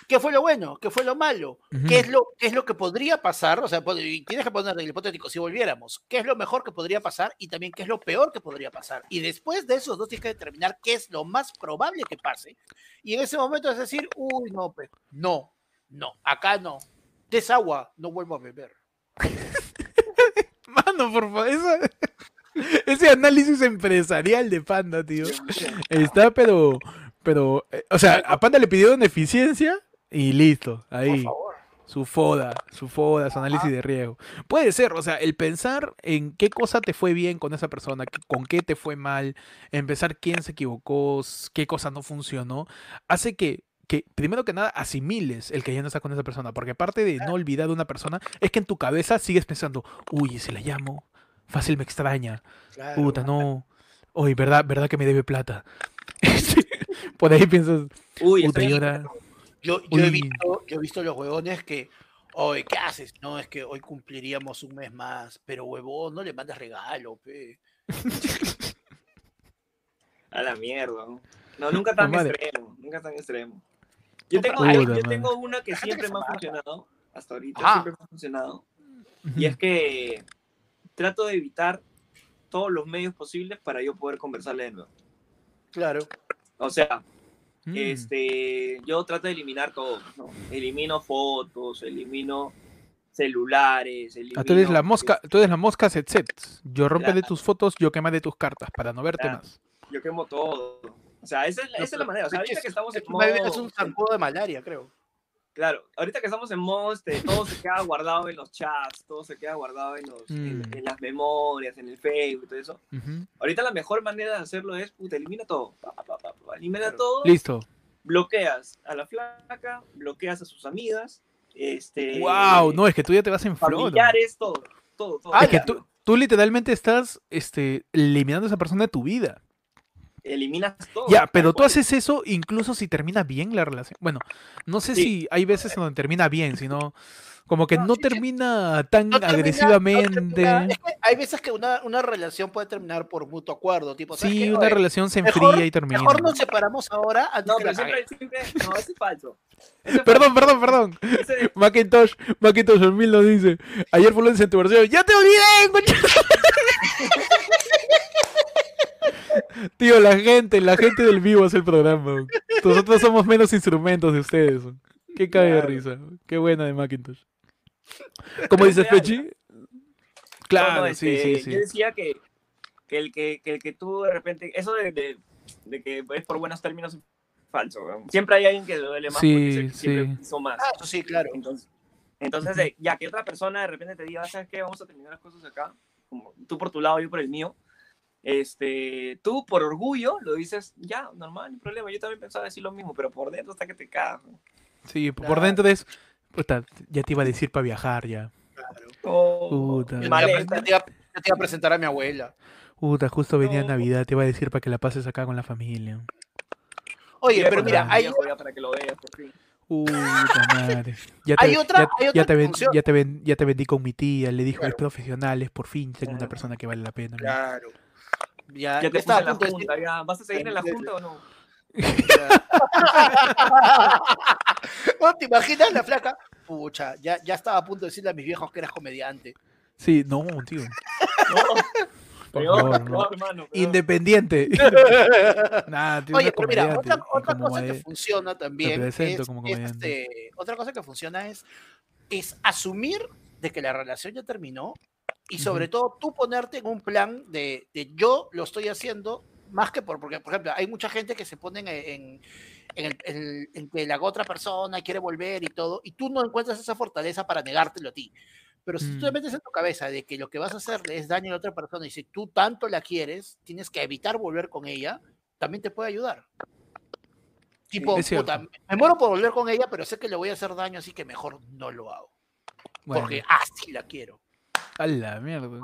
qué fue lo bueno, qué fue lo malo, Ujú. qué es lo qué es lo que podría pasar, o sea, tienes que poner el hipotético si volviéramos, qué es lo mejor que podría pasar y también qué es lo peor que podría pasar. Y después de esos dos tienes que determinar qué es lo más probable que pase. Y en ese momento es decir, uy, no, pues, no, no, acá no. Desagua, no vuelvo a beber. Mano, por favor, esa- ese análisis empresarial de Panda, tío. Está, pero, pero, eh, o sea, a Panda le pidieron eficiencia y listo, Por ahí. favor. Su foda, su foda, su análisis de riesgo. Puede ser, o sea, el pensar en qué cosa te fue bien con esa persona, con qué te fue mal, en pensar quién se equivocó, qué cosa no funcionó, hace que, que primero que nada asimiles el que ya no estás con esa persona. Porque aparte de no olvidar de una persona, es que en tu cabeza sigues pensando, uy, si la llamo, fácil me extraña, Claro. puta, no. Uy, verdad, verdad que me debe plata. Este, Por ahí piensas, Uy, puta, ahora. Yo, yo, he visto, yo he visto los huevones que, oye, ¿qué haces? No, es que hoy cumpliríamos un mes más, pero huevón, no le mandas regalo, pe. A la mierda. ¿no? No, nunca tan madre. extremo. Nunca tan extremo. Yo tengo, yo- tengo una que siempre que me ha funcionado. Hasta ahorita siempre me ha funcionado. Y es que trato de evitar todos los medios posibles para yo poder conversarle de nuevo. Claro. O sea, mm, este, yo trato de eliminar todo, ¿no? Elimino fotos, elimino celulares, elimino... Ah, tú eres la mosca, tú eres la mosca set set. Yo rompe de tus fotos, yo quema de tus cartas para no verte Claro. más. Yo quemo todo. O sea, esa es, la- esa es la manera. O sea, ahorita que estamos en bien es modo... un zancudo de malaria, creo. Claro, ahorita que estamos en modo, este, todo se queda guardado en los chats, todo se queda guardado en, los, en, Mm. en las memorias, en el Facebook todo eso. Ahorita la mejor manera de hacerlo es, puta, elimina todo. Pa, pa, pa, pa, elimina Claro. todo. Listo. Bloqueas a la flaca, bloqueas a sus amigas, este... Wow, no, es que tú ya te vas en flor. Familiares, todo, todo, todo. Ah, Es que ya. tú, tú literalmente estás este, eliminando a esa persona de tu vida. Eliminas todo. Ya, pero tú haces eso incluso si termina bien la relación. Bueno, no sé Sí. si hay veces en donde termina bien, sino como que No, no, sí, sí. termina tan No termina- no agresivamente. termina- es que hay veces que una, una relación puede terminar por mutuo acuerdo, tipo, ¿sabes sí, qué? una Oye, relación se mejor- enfría y termina. Mejor nos separamos ahora antes No, pero la siempre, siempre. No, eso es falso. Eso Perdón, perdón, perdón. Macintosh, Macintosh 2000 nos dice, ayer fue lunes en tu versión, ¡ya te olvidé! concha". Tío, la gente, la gente del vivo hace el programa. Nosotros somos menos instrumentos de ustedes. Qué cae de risa. Qué buena de Macintosh. ¿Cómo dices, Pechi? No, Claro, no, sí, este, sí, sí. Yo decía que, que, el que, que el que tú de repente. Eso de, de, de que es por buenos términos es falso. Siempre hay alguien que le duele más Sí, porque siempre sí. hizo más. Ah, eso sí, claro. Entonces, entonces de- ya que otra persona de repente te diga, ¿sabes qué? Vamos a terminar las cosas acá. Como tú por tu lado, yo por el mío. Este, tú por orgullo lo dices, ya, normal, no hay problema. Yo también pensaba decir lo mismo, pero por dentro hasta que te cagas. ¿no? Sí, por Claro. dentro es... puta, ya te iba a decir para viajar ya. claro. Oh, Puta. Yo te, iba a te iba- te iba presentar a mi abuela. Puta, justo venía No. Navidad, te iba a decir para que la pases acá con la familia. Oye, Ya pero mira, hay, viejo ya para que lo veas, por fin. Puta madre. Ya te, Hay otra- ya, hay ya otra te que ven- ya te ven- ya te vendí con mi tía, le dijo, es Claro. profesionales, por fin tengo una Claro. persona que vale la pena. Claro. Ya, Ya te en la junta, ya. ¿Vas a seguir en la junta o no? ¿No te imaginas la flaca? Pucha, ya, ya estaba a punto de decirle a mis viejos que eras comediante. Sí, no, tío. Por Peor, favor, no. hermano. peor. Independiente. Nada, tío, Oye, no pero mira, otra, cosa que funciona también es, como es, comediante. este, otra cosa que funciona es, es asumir de que la relación ya terminó y sobre todo tú ponerte en un plan de, de yo lo estoy haciendo más que por, porque por ejemplo hay mucha gente que se pone en, en, en el- en- en que la otra persona quiere volver y todo y tú no encuentras esa fortaleza para negártelo a ti. Pero si tú te Mm. metes en tu cabeza de que lo que vas a hacerle es daño a la otra persona y si tú tanto la quieres, tienes que evitar volver con ella, también te puede ayudar. Tipo, puta, me muero por volver con ella, pero sé que le voy a hacer daño, así que mejor no lo hago. Bueno, Porque así la quiero. A la mierda.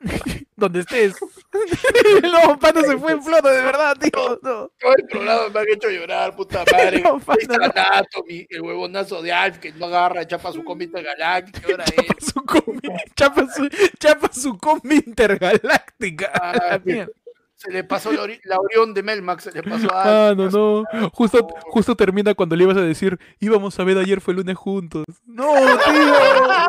Donde estés. no, pano se fue en flota, de verdad, tío. No. Todo el programa me han hecho llorar, puta madre. No, Anatomy, el huevonazo de Alf que no agarra, chapa su combi intergaláctica, ¿qué hora es? Su combi, chapa su, chapa su combi intergaláctica. a la Ah, mierda. Se le pasó la, ori- la Orión de Melmax, se le pasó a Ah, no, no. Justo, justo termina cuando le ibas a decir, íbamos a ver ayer fue lunes juntos. No, tío.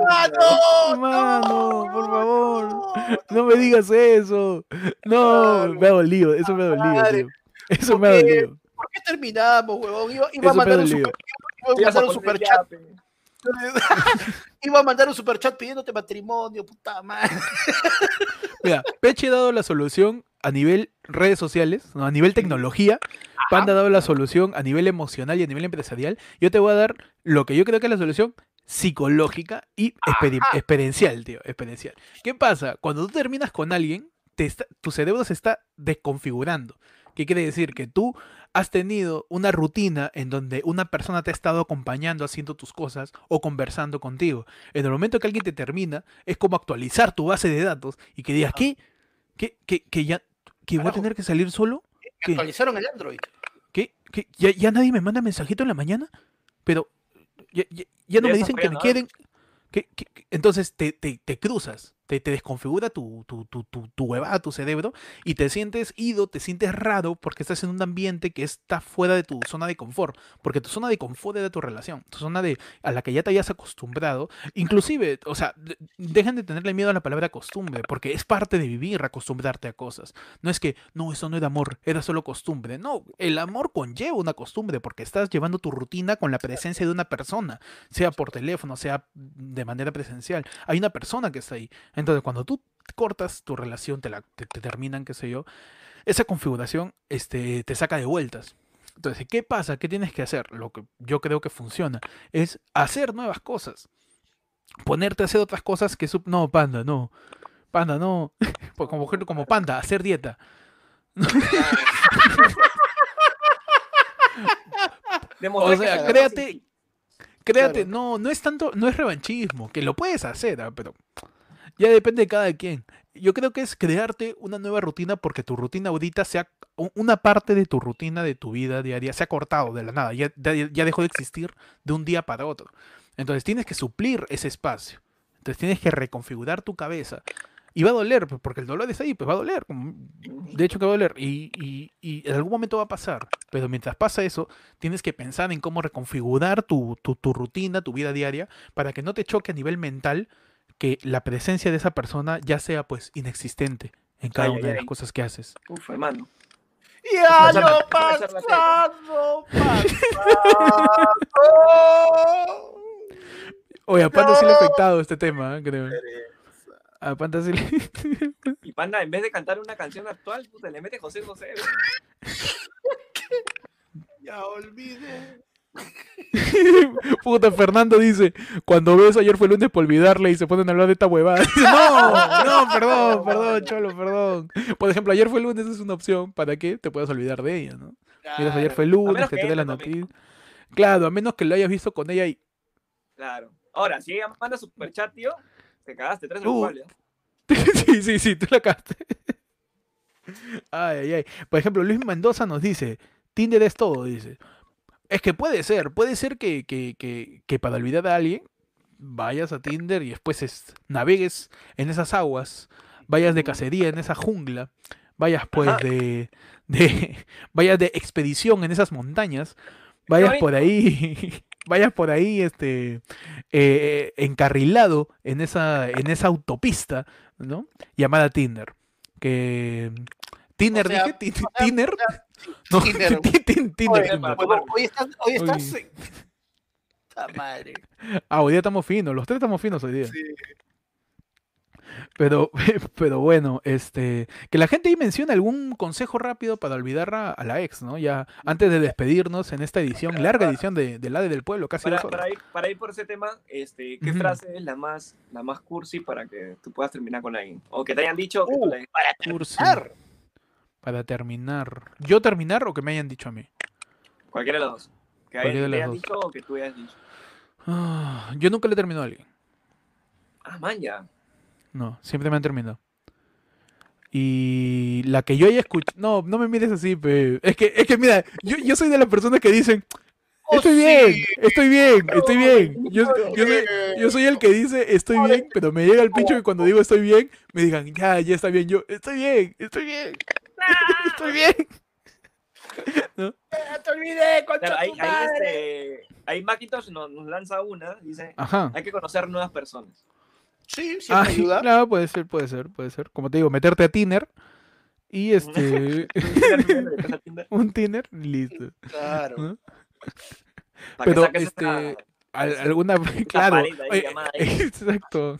¡Ah, no! Mano, por favor. No me digas eso. No, me ha dolido. Eso me ha dolido, tío. Eso me ha dolido. ¿Por qué terminamos, huevón? Iba, iba a mandar un super, iba a mandar un superchat. Iba a mandar un superchat pidiéndote matrimonio, puta madre. Mira, Peche ha dado la solución a nivel redes sociales, no, a nivel tecnología. Panda ha dado la solución a nivel emocional y a nivel empresarial. Yo te voy a dar lo que yo creo que es la solución psicológica y experi- experiencial, tío, experiencial. ¿Qué pasa? Cuando tú terminas con alguien, te está- tu cerebro se está desconfigurando. ¿Qué quiere decir? Que tú has tenido una rutina en donde una persona te ha estado acompañando haciendo tus cosas o conversando contigo. En el momento que alguien te termina, es como actualizar tu base de datos y que digas, ¿qué? ¿Qué? ¿Que, que ya que voy a tener que salir solo? ¿Qué? Actualizaron el Android. ¿Qué? ¿Qué? ¿Ya, ya nadie me manda mensajito en la mañana? Pero ya, ya- ya no me dicen que me quieren. ¿Qué- qué- qué? Entonces te, te- te cruzas, te, desconfigura tu, tu, tu, tu, tu huevada, tu cerebro, y te sientes ido, te sientes raro porque estás en un ambiente que está fuera de tu zona de confort. Porque tu zona de confort era tu relación, tu zona de a la que ya te hayas acostumbrado. Inclusive, o sea, de- dejen de tenerle miedo a la palabra costumbre, porque es parte de vivir, acostumbrarte a cosas. No es que, no, eso no era amor, era solo costumbre. No, el amor conlleva una costumbre porque estás llevando tu rutina con la presencia de una persona, sea por teléfono, sea de manera presencial. Hay una persona que está ahí. Entonces, cuando tú cortas tu relación, te, la, te, te terminan, qué sé yo, esa configuración este, te saca de vueltas. Entonces, ¿qué pasa? ¿Qué tienes que hacer? Lo que yo creo que funciona es hacer nuevas cosas. Ponerte a hacer otras cosas que... sup- No, panda, no. Panda, no. Pues como, como panda, hacer dieta. O sea, créate-. Créate, Claro. no, no es tanto, no es revanchismo, que lo puedes hacer, ah, pero ya depende de cada quien. yo creo que es crearte una nueva rutina porque tu rutina ahorita sea una parte de tu rutina de tu vida diaria se ha cortado de la nada, ya, ya, dejó de existir de un día para otro. Entonces tienes que suplir ese espacio. Entonces tienes que reconfigurar tu cabeza. Y va a doler, pues, porque el dolor es ahí, pues va a doler. como- De hecho que va a doler. Y, y- y en algún momento va a pasar. Pero mientras pasa eso, tienes que pensar en cómo reconfigurar tu, tu, tu rutina, tu vida diaria, para que no te choque a nivel mental que la presencia de esa persona ya sea pues inexistente en cada Ay, una ay, de las ay. cosas que haces. Uf, hermano. Ya lo la pasado, pasado. Oye, a Panda sí le ha No. afectado este tema, ¿eh? creo. A Panda sí le... Y Panda, en vez de cantar una canción actual, puta, le mete José José. Ya olvidé. Puta, Fernando dice, cuando ves ayer fue lunes por olvidarle y se ponen a hablar de esta huevada. Dice, no, no, perdón, perdón, cholo, perdón. Por ejemplo, ayer fue lunes es una opción para que te puedas olvidar de ella, ¿no? Miras, ayer fue lunes, que te dé la entre también, noticia. Claro, a menos que lo hayas visto con ella y... Claro. Ahora, si ella manda superchat, tío, te cagaste, tres uh. sí, sí, sí, tú la cagaste. Ay, ay, ay. Por ejemplo, Luis Mendoza nos dice, Tinder es todo, dice. Es que puede ser, puede ser que, que, que, que para olvidar a alguien vayas a Tinder y después es- navegues en esas aguas, vayas de cacería en esa jungla, vayas pues de, de vayas de expedición en esas montañas, vayas por ahí, vayas por ahí este eh, encarrilado en esa en esa autopista, ¿no? Llamada Tinder. Que Tinder O sea, dije, no. Tin- tin- Tinder, Oye, Tinder. huevón, hoy estás, hoy estás. Madre. Ah, hoy día estamos finos, los tres estamos finos hoy día. Sí. Pero, pero bueno, este, que la gente ahí mencione algún consejo rápido para olvidar a, a la ex, ¿no? Ya antes de despedirnos en esta edición, larga edición de, de la de del pueblo, casi Para, para ir, para ir por ese tema, este, ¿qué Ujú. frase es la más, la más cursi para que tú puedas terminar con alguien? O que te hayan dicho que tú Uh, le- para Cursi. Para terminar. ¿Yo terminar o que me hayan dicho a mí? cualquiera de los dos. Que Cualquiera de las dos. dicho o que tú hayas dicho. Ah, yo nunca le he terminado a alguien. Ah, man, ya. No, siempre me han terminado. Y la que yo haya escuchado. No, no me mires así, pe. Es que, es que mira, yo, yo soy de las personas que dicen. Oh, Estoy sí. bien, estoy bien, estoy bien. Yo soy, yo soy el que dice estoy bien, pero me llega el pincho que cuando digo estoy bien, me digan, ya, ya está bien. Yo, estoy bien, estoy bien, estoy bien. Ya te olvidé, Claro, ahí, ahí, este, ahí Macintosh nos, nos lanza una, dice, Ajá. hay que conocer nuevas personas. Sí, sí, Ah, me ayuda. claro, puede ser, puede ser, puede ser. Como te digo, meterte a Tinder y este. un Tinder, listo. Claro. ¿no? Para Pero, este, alguna claro oye, exacto.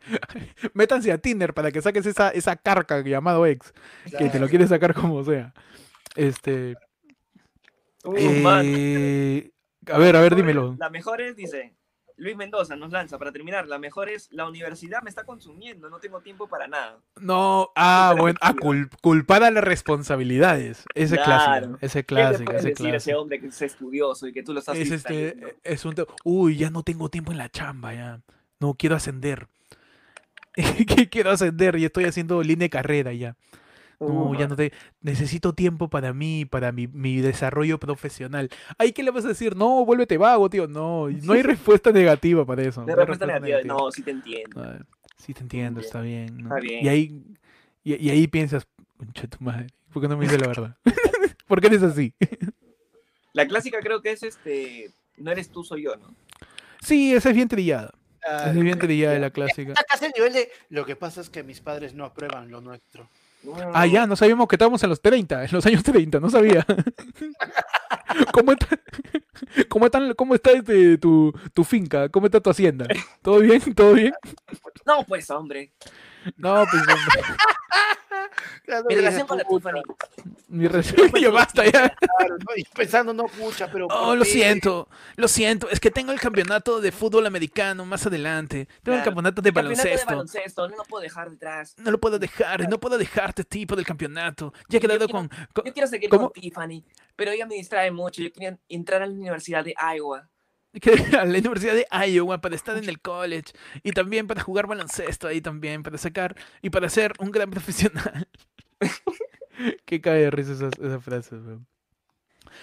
Métanse a Tinder para que saques esa esa carca llamado ex que te lo quieres sacar como sea. Este Uh, eh, a ver a ver dímelo. La mejor es, dice, Luis Mendoza nos lanza, para terminar, la mejor es, la universidad me está consumiendo, no tengo tiempo para nada. no ah bueno ah, cul- culpar a las responsabilidades. Ese Claro. clásico ese ¿Qué clásico puedes ese decir a ese clásico. hombre que es estudioso y que tú lo estás es este es un uy ya no tengo tiempo en la chamba ya. No quiero ascender. Que quiero ascender y estoy haciendo línea de carrera ya No, Uh, ya no te. Necesito tiempo para mí, para mi, mi desarrollo profesional. Ay, ¿qué le vas a decir? No, vuélvete vago, tío. No, no hay respuesta negativa para eso. De no hay respuesta negativa, no, sí te entiendo. Ah, Sí, te entiendo, Entiendo. está bien. ¿no? Está bien. Y ahí, y, y ahí piensas, concha tu madre, ¿por qué no me dice la verdad? ¿Por qué eres así? La clásica creo que es este, no eres tú, soy yo, ¿no? Sí, esa es bien trillada. Esa es bien trillada de la clásica. Está casi el nivel de. Lo que pasa es que mis padres no aprueban lo nuestro. Ah, ya, no sabíamos que estábamos en los 30, en los años 30, no sabía. ¿Cómo está, cómo están- cómo está este, tu, tu finca? ¿Cómo está tu hacienda? ¿Todo bien? ¿Todo bien? No, pues, hombre. No, pues Claro, Mi relación con la Tiffany. mi relación yo basta ya. claro, ¿no? Y pensando, no, pucha, pero. Oh, ¿por lo qué? siento, lo siento, es que tengo el campeonato de fútbol americano más adelante. Tengo el campeonato de baloncesto. de baloncesto, no lo puedo dejar detrás. No lo puedo dejar, no puedo dejarte tipo del campeonato. Ya he Yo quedado quiero- con, con- Yo quiero seguir ¿Cómo? con Tiffany, pero ella me distrae mucho. Yo quería entrar a la Universidad de Iowa. que a la Universidad de Iowa para estar en el college y también para jugar baloncesto ahí también, para sacar y para ser un gran profesional. Qué cae de risa esa, esa frase, weón.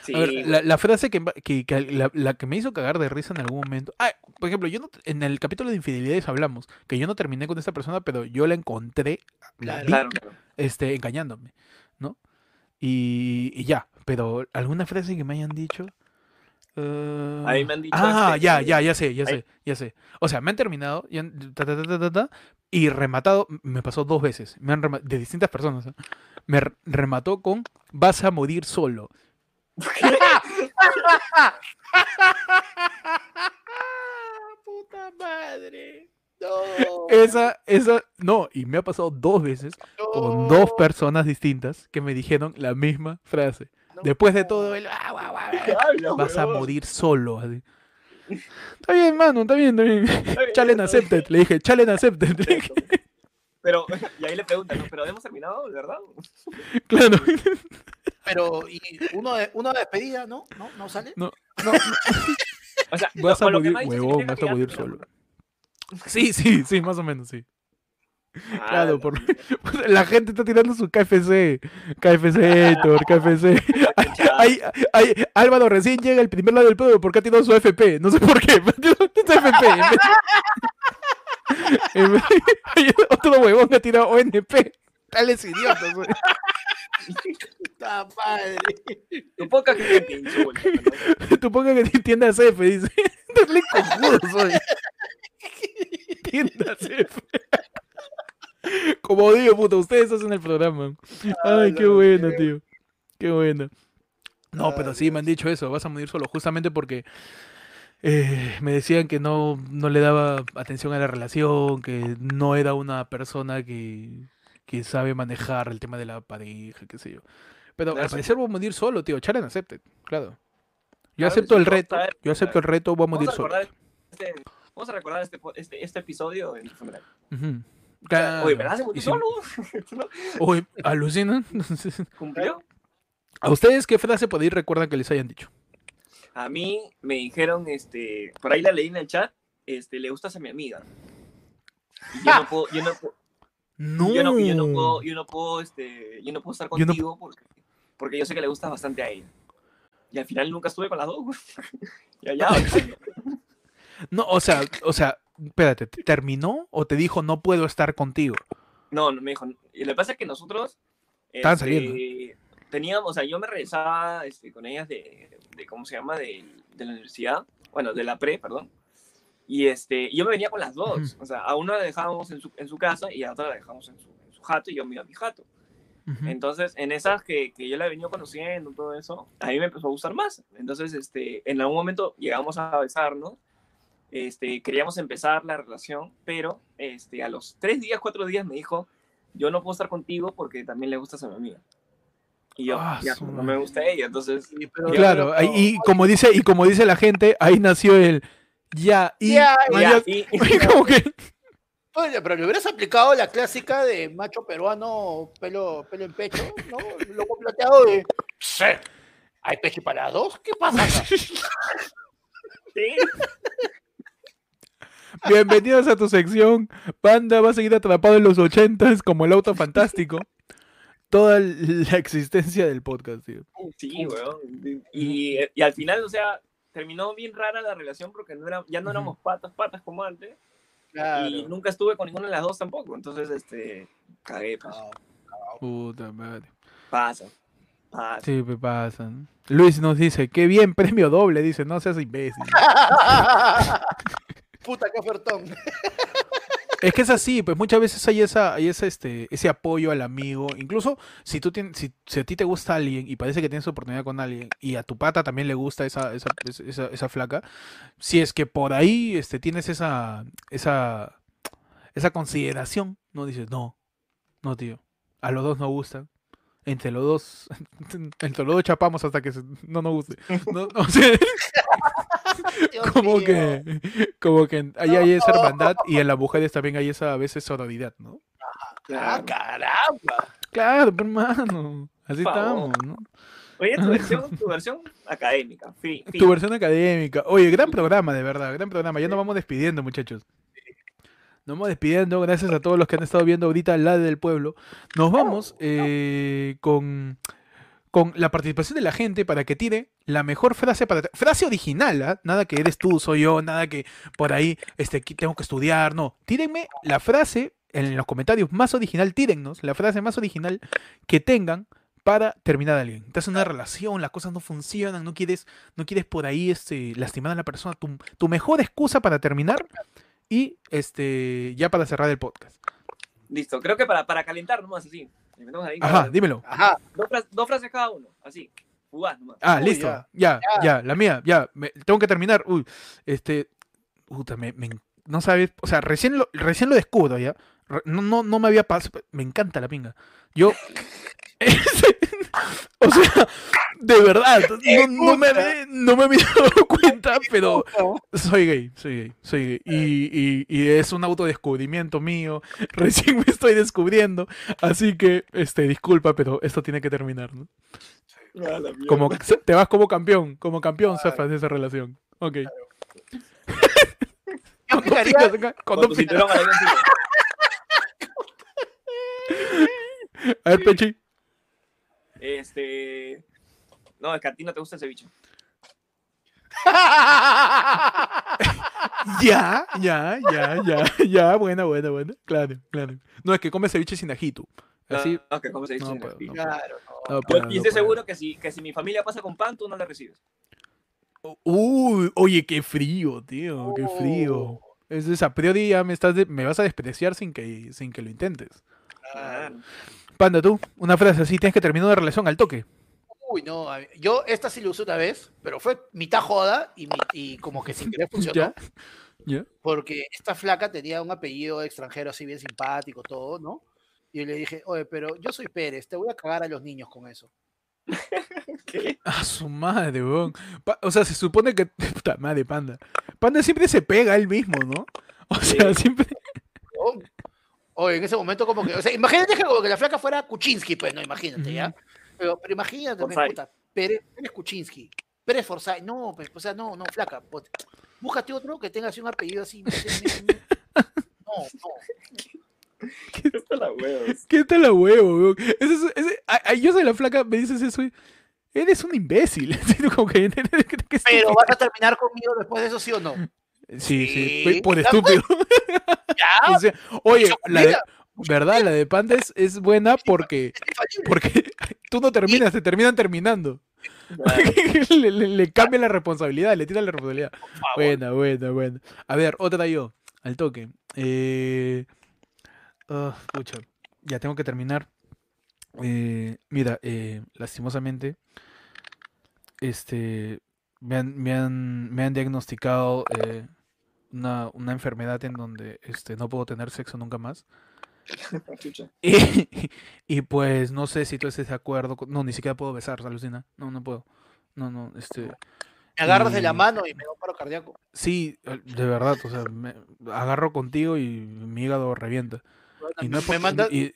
Sí, A ver, güey. la, la frase que, que- que la, la que me hizo cagar de risa en algún momento. Ah, por ejemplo, yo no, en el capítulo de infidelidades hablamos que yo no terminé con esta persona, pero yo la encontré, la vi, Claro, claro. este, engañándome, ¿no? Y, y ya, pero alguna frase que me hayan dicho. Eh, A mí me han dicho, Ah, este, ya, que- ya, ya sé, ya Ahí. sé, ya sé. O sea, me han terminado han- ta, ta, ta, y rematado, me pasó dos veces, me han rema- de distintas personas. ¿eh? Me re- remató con vas a morir solo. Puta madre. No. Esa, esa, no, y me ha pasado dos veces con dos personas distintas que me dijeron la misma frase. no. Después de todo el "Ah, guau, guau, guau", Habla, vas a morir solo. así. Está bien, mano, está bien, está bien. Challenge accepted. Le dije, challenge accepted. Le dije, Pero, y ahí le preguntan, ¿no? ¿Pero hemos terminado, de verdad? claro. Pero, ¿y uno de, uno de despedida, no? ¿No? ¿No sale? No, no, O sea, vas a lo que morir, huevón, vas a morir solo. Sí, sí, sí, más o menos, sí. Ah, Claro, la por-. La gente está tirando su KFC. KFC, Héctor, KFC. Ay, ay, Álvaro recién llega el primer lado del pueblo porque ha tirado su FP. No sé por qué. su FP. Otro huevón que ha tirado ONP. Tales idiotas. güey. Puta madre. Tu poca gente te ¿no? Tú ponga que tiendas F, dice. Dale conjudo soy. Tiendas F. Como digo, puta, ustedes hacen el programa. Ay, qué no, bueno, tío. Qué bueno. No, pero sí, me han dicho eso, vas a morir solo, justamente porque eh, me decían que no, no le daba atención a la relación, que no era una persona que, que sabe manejar el tema de la pareja, qué sé yo. Pero al parecer voy a morir solo, tío. Charen accepted, claro. Yo Claro, acepto el a reto, yo acepto el reto, voy a Vamos morir a solo. este, vamos a recordar este, este, este episodio en funeral. Ujú. Oye, Claro. ¿verdad? Se murió si- solo. Oye, alucinan. ¿Cumplió? ¿A ustedes qué frase por ahí recuerdan que les hayan dicho? A mí me dijeron, este, por ahí la leí en el chat, este, le gustas a mi amiga. Y yo no puedo, yo no, pu- No. yo no, yo no puedo, yo no puedo, este, yo no puedo estar Yo no- contigo porque, porque yo sé que le gustas bastante a ella. Y al final nunca estuve con las dos. ya, ya. No, o sea, o sea, espérate, ¿te ¿terminó o te dijo no puedo estar contigo? No, no me dijo. Y lo que pasa es que nosotros Estaban este, saliendo. Teníamos, o sea, yo me regresaba este, con ellas de, de, ¿cómo se llama? De, de la universidad, bueno, de la pre, perdón. Y este, yo me venía con las dos. O sea, a una la dejábamos en su, en su casa y a otra la dejábamos en su, en su jato y yo me iba a mi jato. Entonces, en esas que, que yo la he venido conociendo, todo eso, a mí me empezó a gustar más. Entonces, este, en algún momento llegamos a besarnos, este, queríamos empezar la relación, pero este, a los tres días, cuatro días me dijo, yo no puedo estar contigo porque también le gustas a mi amiga. Y yo, Ah, ya, no me gusta ella, entonces... Sí, pero- Claro, ahí- y como dice, y como dice la gente, ahí nació el ya y Ya, Y, como que Oye, pero le hubieras aplicado la clásica de macho peruano, pelo, pelo en pecho, ¿no? Loco plateado de. "Sí, ¿Hay pecho para dos? ¿Qué pasa? acá?". sí, bienvenidos a tu sección. Panda va a seguir atrapado en los ochentas como el auto fantástico. Toda la existencia del podcast, tío. sí, weón. Y, y al final, o sea, terminó bien rara la relación porque no era, ya no éramos patas, patas como antes. Claro. Y nunca estuve con ninguna de las dos tampoco. Entonces, este, cagué, pues. Puta madre. Pasa. Pasa. Sí, me pasa. ¿no? Luis nos dice, qué bien, premio doble, dice, no seas imbécil. Puta, qué ofertón. Es que es así, pues muchas veces hay esa, hay este, ese apoyo al amigo. Incluso si a ti te gusta alguien y parece que tienes oportunidad con alguien y a tu pata también le gusta esa, esa, esa, esa- flaca, si es que por ahí este, tienes esa, esa, esa consideración, no dices, no, no tío, a los dos nos gustan. Entre los dos, entre los dos chapamos hasta que se- no nos guste. No, no, o sea, Dios como que como que ahí hay esa hermandad y en las mujeres también hay esa a veces sororidad, ¿no? Ah, caramba. Claro, hermano, así estamos, ¿no? Oye, tu versión, tu versión académica. Fin, fin. Tu versión académica. Oye, gran programa, de verdad, gran programa. Ya nos vamos despidiendo, muchachos. Nos vamos despidiendo, gracias a todos los que han estado viendo ahorita la del pueblo. Nos vamos eh, con, con la participación de la gente para que tire la mejor frase para frase original, ¿ah? nada que eres tú, soy yo, nada que por ahí este, tengo que estudiar, no. Tírenme la frase en los comentarios más original, tírennos la frase más original que tengan para terminar a alguien. Estás en una relación, las cosas no funcionan, no quieres, no quieres por ahí este, lastimar a la persona. Tu, tu mejor excusa para terminar y este ya para cerrar el podcast. Listo, creo que para, para calentar nomás, así. Ahí, Ajá, dímelo. Ajá. Dos, fras- dos frases cada uno, así. Fugaz nomás. Ah, Uy, listo. ya. Ya, ya, Ya. la mía, ya. me- tengo que terminar. Uy, este. Puta, me, no sabes. O sea, recién lo, recién lo descubro ya. Re- No, no, no me había pasado. Me encanta la pinga. Yo. o sea, de verdad. No, no me, no me había dado cuenta, pero soy gay, soy gay, soy gay. Y, y- y es un autodescubrimiento mío. Recién me estoy descubriendo. Así que, este, disculpa, pero esto tiene que terminar. Ah. Como, te vas como campeón, como campeón, Zafas, de esa relación. Ok. Yo. A ver, Pechi. Este. No, es que a ti no te gusta el ceviche. Ya, ya, ya, ya, ya, buena, buena, buena. Claro, claro. No, es que come ceviche sin ajito. Así. No, que como ceviche. no sin puedo, ají. no. Claro, no. Yo puedo, y no estoy puedo. seguro que si, que si mi familia pasa con pan, tú no la recibes. Uy, oye, qué frío, tío, qué frío. Oh, Es es a priori ya me estás de- me vas a despreciar sin que sin que lo intentes. claro. Panda, tú, una frase así, tienes que terminar una relación al toque. Uy, no, yo esta sí lo usé una vez, pero fue mitad joda y, y como que sin querer funcionó. ¿Ya? ¿Ya? Porque esta flaca tenía un apellido extranjero así bien simpático, todo, ¿no? Y yo le dije, oye, pero yo soy Pérez, te voy a cagar a los niños con eso. ¿Qué? A su madre, weón. Pa- o sea, se supone que. Puta madre, panda. Panda siempre se pega a él mismo, ¿no? O sea, siempre. Weón. Oye, en ese momento como que, o sea, imagínate que como que la flaca fuera Kuczynski, pues, no, imagínate, ¿ya? Pero, pero imagínate, pues, Forsyth. puta, Pérez, Pérez Kuczynski, Pérez Forsyth, no, pues, o sea, no, no, flaca, pues, búscate otro que tenga así un apellido así. No, no, no. Esto la huevos. ¿Qué tal la huevo, weón? Ese, es- ese- a- a- yo soy la flaca, me dices eso. y, Eres un imbécil. Así como que- que Pero vas a terminar conmigo después de eso, ¿sí o no? Sí, sí, por estúpido. Ya, O sea, oye, la. ¿Verdad? La de Panda es, es buena porque, porque tú no terminas, te terminan terminando. le, le- le cambia la responsabilidad, le tira la responsabilidad. Buena, buena, buena. A ver, otra yo, al toque. Eh... ah, pucha, ya tengo que terminar. Eh, mira, eh, lastimosamente, este, me han, me han, me han diagnosticado eh, una, una enfermedad en donde este, no puedo tener sexo nunca más. Y, y pues no sé si tú estés de acuerdo. con- No, ni siquiera puedo besar, alucina. No, no puedo. No, no, este. Me agarras de la mano y me da un paro cardíaco. Sí, de verdad, o sea, me agarro contigo y mi hígado revienta. Y no me, por- mandas, y-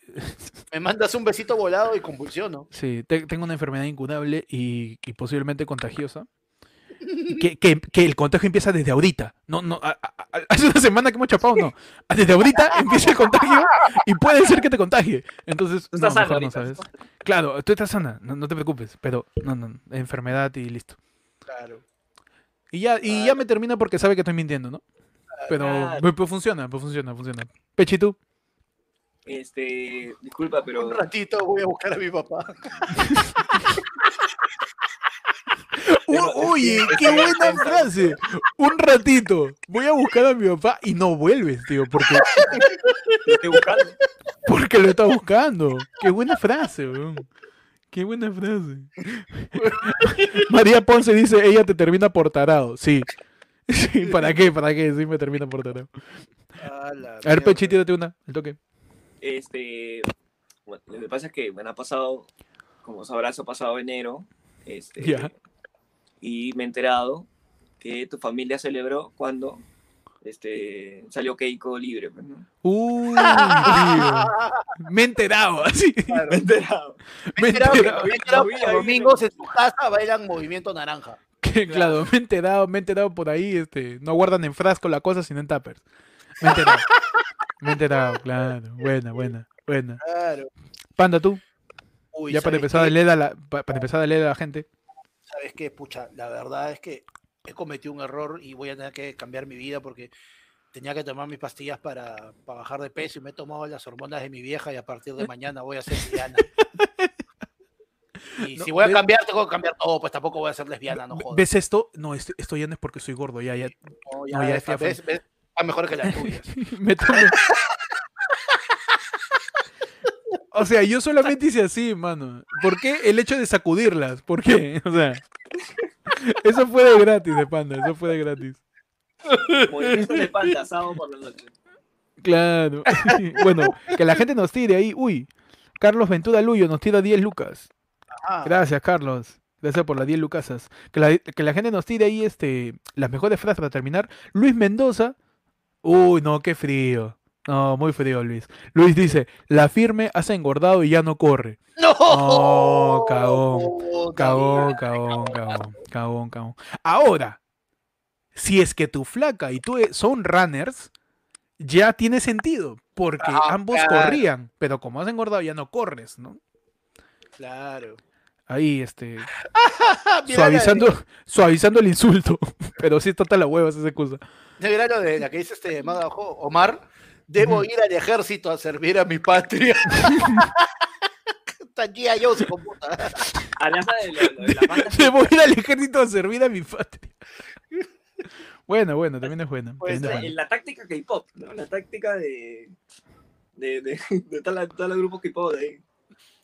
me mandas un besito volado y convulsiono. sí, te- tengo una enfermedad incurable y, y posiblemente contagiosa. Que, que- que el contagio empieza desde ahorita. No, no, a- a- a- hace una semana que hemos chapado, no. Desde ahorita empieza el contagio y puede ser que te contagie. Entonces, no, estás sana mejor no ahorita. sabes. Claro, tú estás sana, no, no te preocupes, pero no, no, enfermedad y listo. Claro. Y ya, y ya me termina porque sabe que estoy mintiendo, ¿no? Pero, Claro. pues funciona, pues funciona, funciona. Pechi, ¿tú? Este, disculpa, pero Un ratito voy a buscar a mi papá. Oye, qué buena frase. Un ratito. Voy a buscar a mi papá y no vuelves, tío, porque, te estoy buscando. porque lo está buscando. Qué buena frase, weón. Qué buena frase. María Ponce dice, ella te termina por tarado. Sí. Sí, ¿para qué? ¿Para qué? Sí, me termina por tarado. A, ver. Pechi, tírate una. El toque. Este, bueno, lo que pasa es que, bueno, ha pasado, como sabrás, ha pasado enero, este, Ya. Y me he enterado que tu familia celebró cuando este, salió Keiko libre. Pues, ¿no? Uy. Me he enterado, así. Me he enterado. Me he Enterado que- enterado. he enterado que los domingos en su casa bailan movimiento naranja. Que, claro, me he enterado, me he enterado por ahí, este, no guardan en frasco la cosa, sino en tuppers. Me he enterado. Me he enterado, claro. Buena, buena, buena. Claro. Panda, tú, Uy, ya para ¿sabes empezar, a leer a la, pa- para empezar a leer a la gente. ¿Sabes qué? Pucha, la verdad es que he cometido un error y voy a tener que cambiar mi vida porque tenía que tomar mis pastillas para, para bajar de peso y me he tomado las hormonas de mi vieja y a partir de mañana voy a ser lesbiana. Y No, si voy a cambiar, tengo que cambiar todo, pues tampoco voy a ser lesbiana, no jodas. ¿Ves esto? No, esto, ya no es porque soy gordo, ya, ya. No, no, ya esta fui a vez- ves- está mejor que las tuyas. Me tomé- O sea, yo solamente hice así, mano. ¿Por qué el hecho de sacudirlas? ¿Por qué? O sea, eso fue de gratis, de panda, eso fue de gratis. Movimiento de panda, sábado por la noche. Claro. Bueno, que la gente nos tire ahí. Uy, Carlos Ventura Luyo nos tira 10 lucas. Gracias, Carlos. Gracias por las 10 lucasas. Que la, que la gente nos tire ahí este, las mejores frases para terminar. Luis Mendoza. Uy, no, qué frío. No, muy frío, Luis. Luis dice, la firme hace engordado y ya no corre. ¡No! Oh, cagón, Cagón, cagón, cagón, cagón, cagón. Ahora, si es que tu flaca y tú e- son runners, ya tiene sentido. Porque Ah, ambos claro. corrían. Pero como has engordado, ya no corres, ¿no? Claro. Ahí, este. Suavizando, suavizando el insulto. Pero sí está la hueva esa excusa. la de- Mira lo de la que dice este más abajo, Omar. Debo ir al ejército a servir a mi patria. Está aquí a yo se computa. Hablaste de, lo- lo de la banda. Debo ir al ejército a servir a mi patria. Bueno, bueno, también es buena. Pues, también es la, buena. en la táctica K-pop, ¿no? La táctica de. de, de, de todos los grupos K-pop de ahí.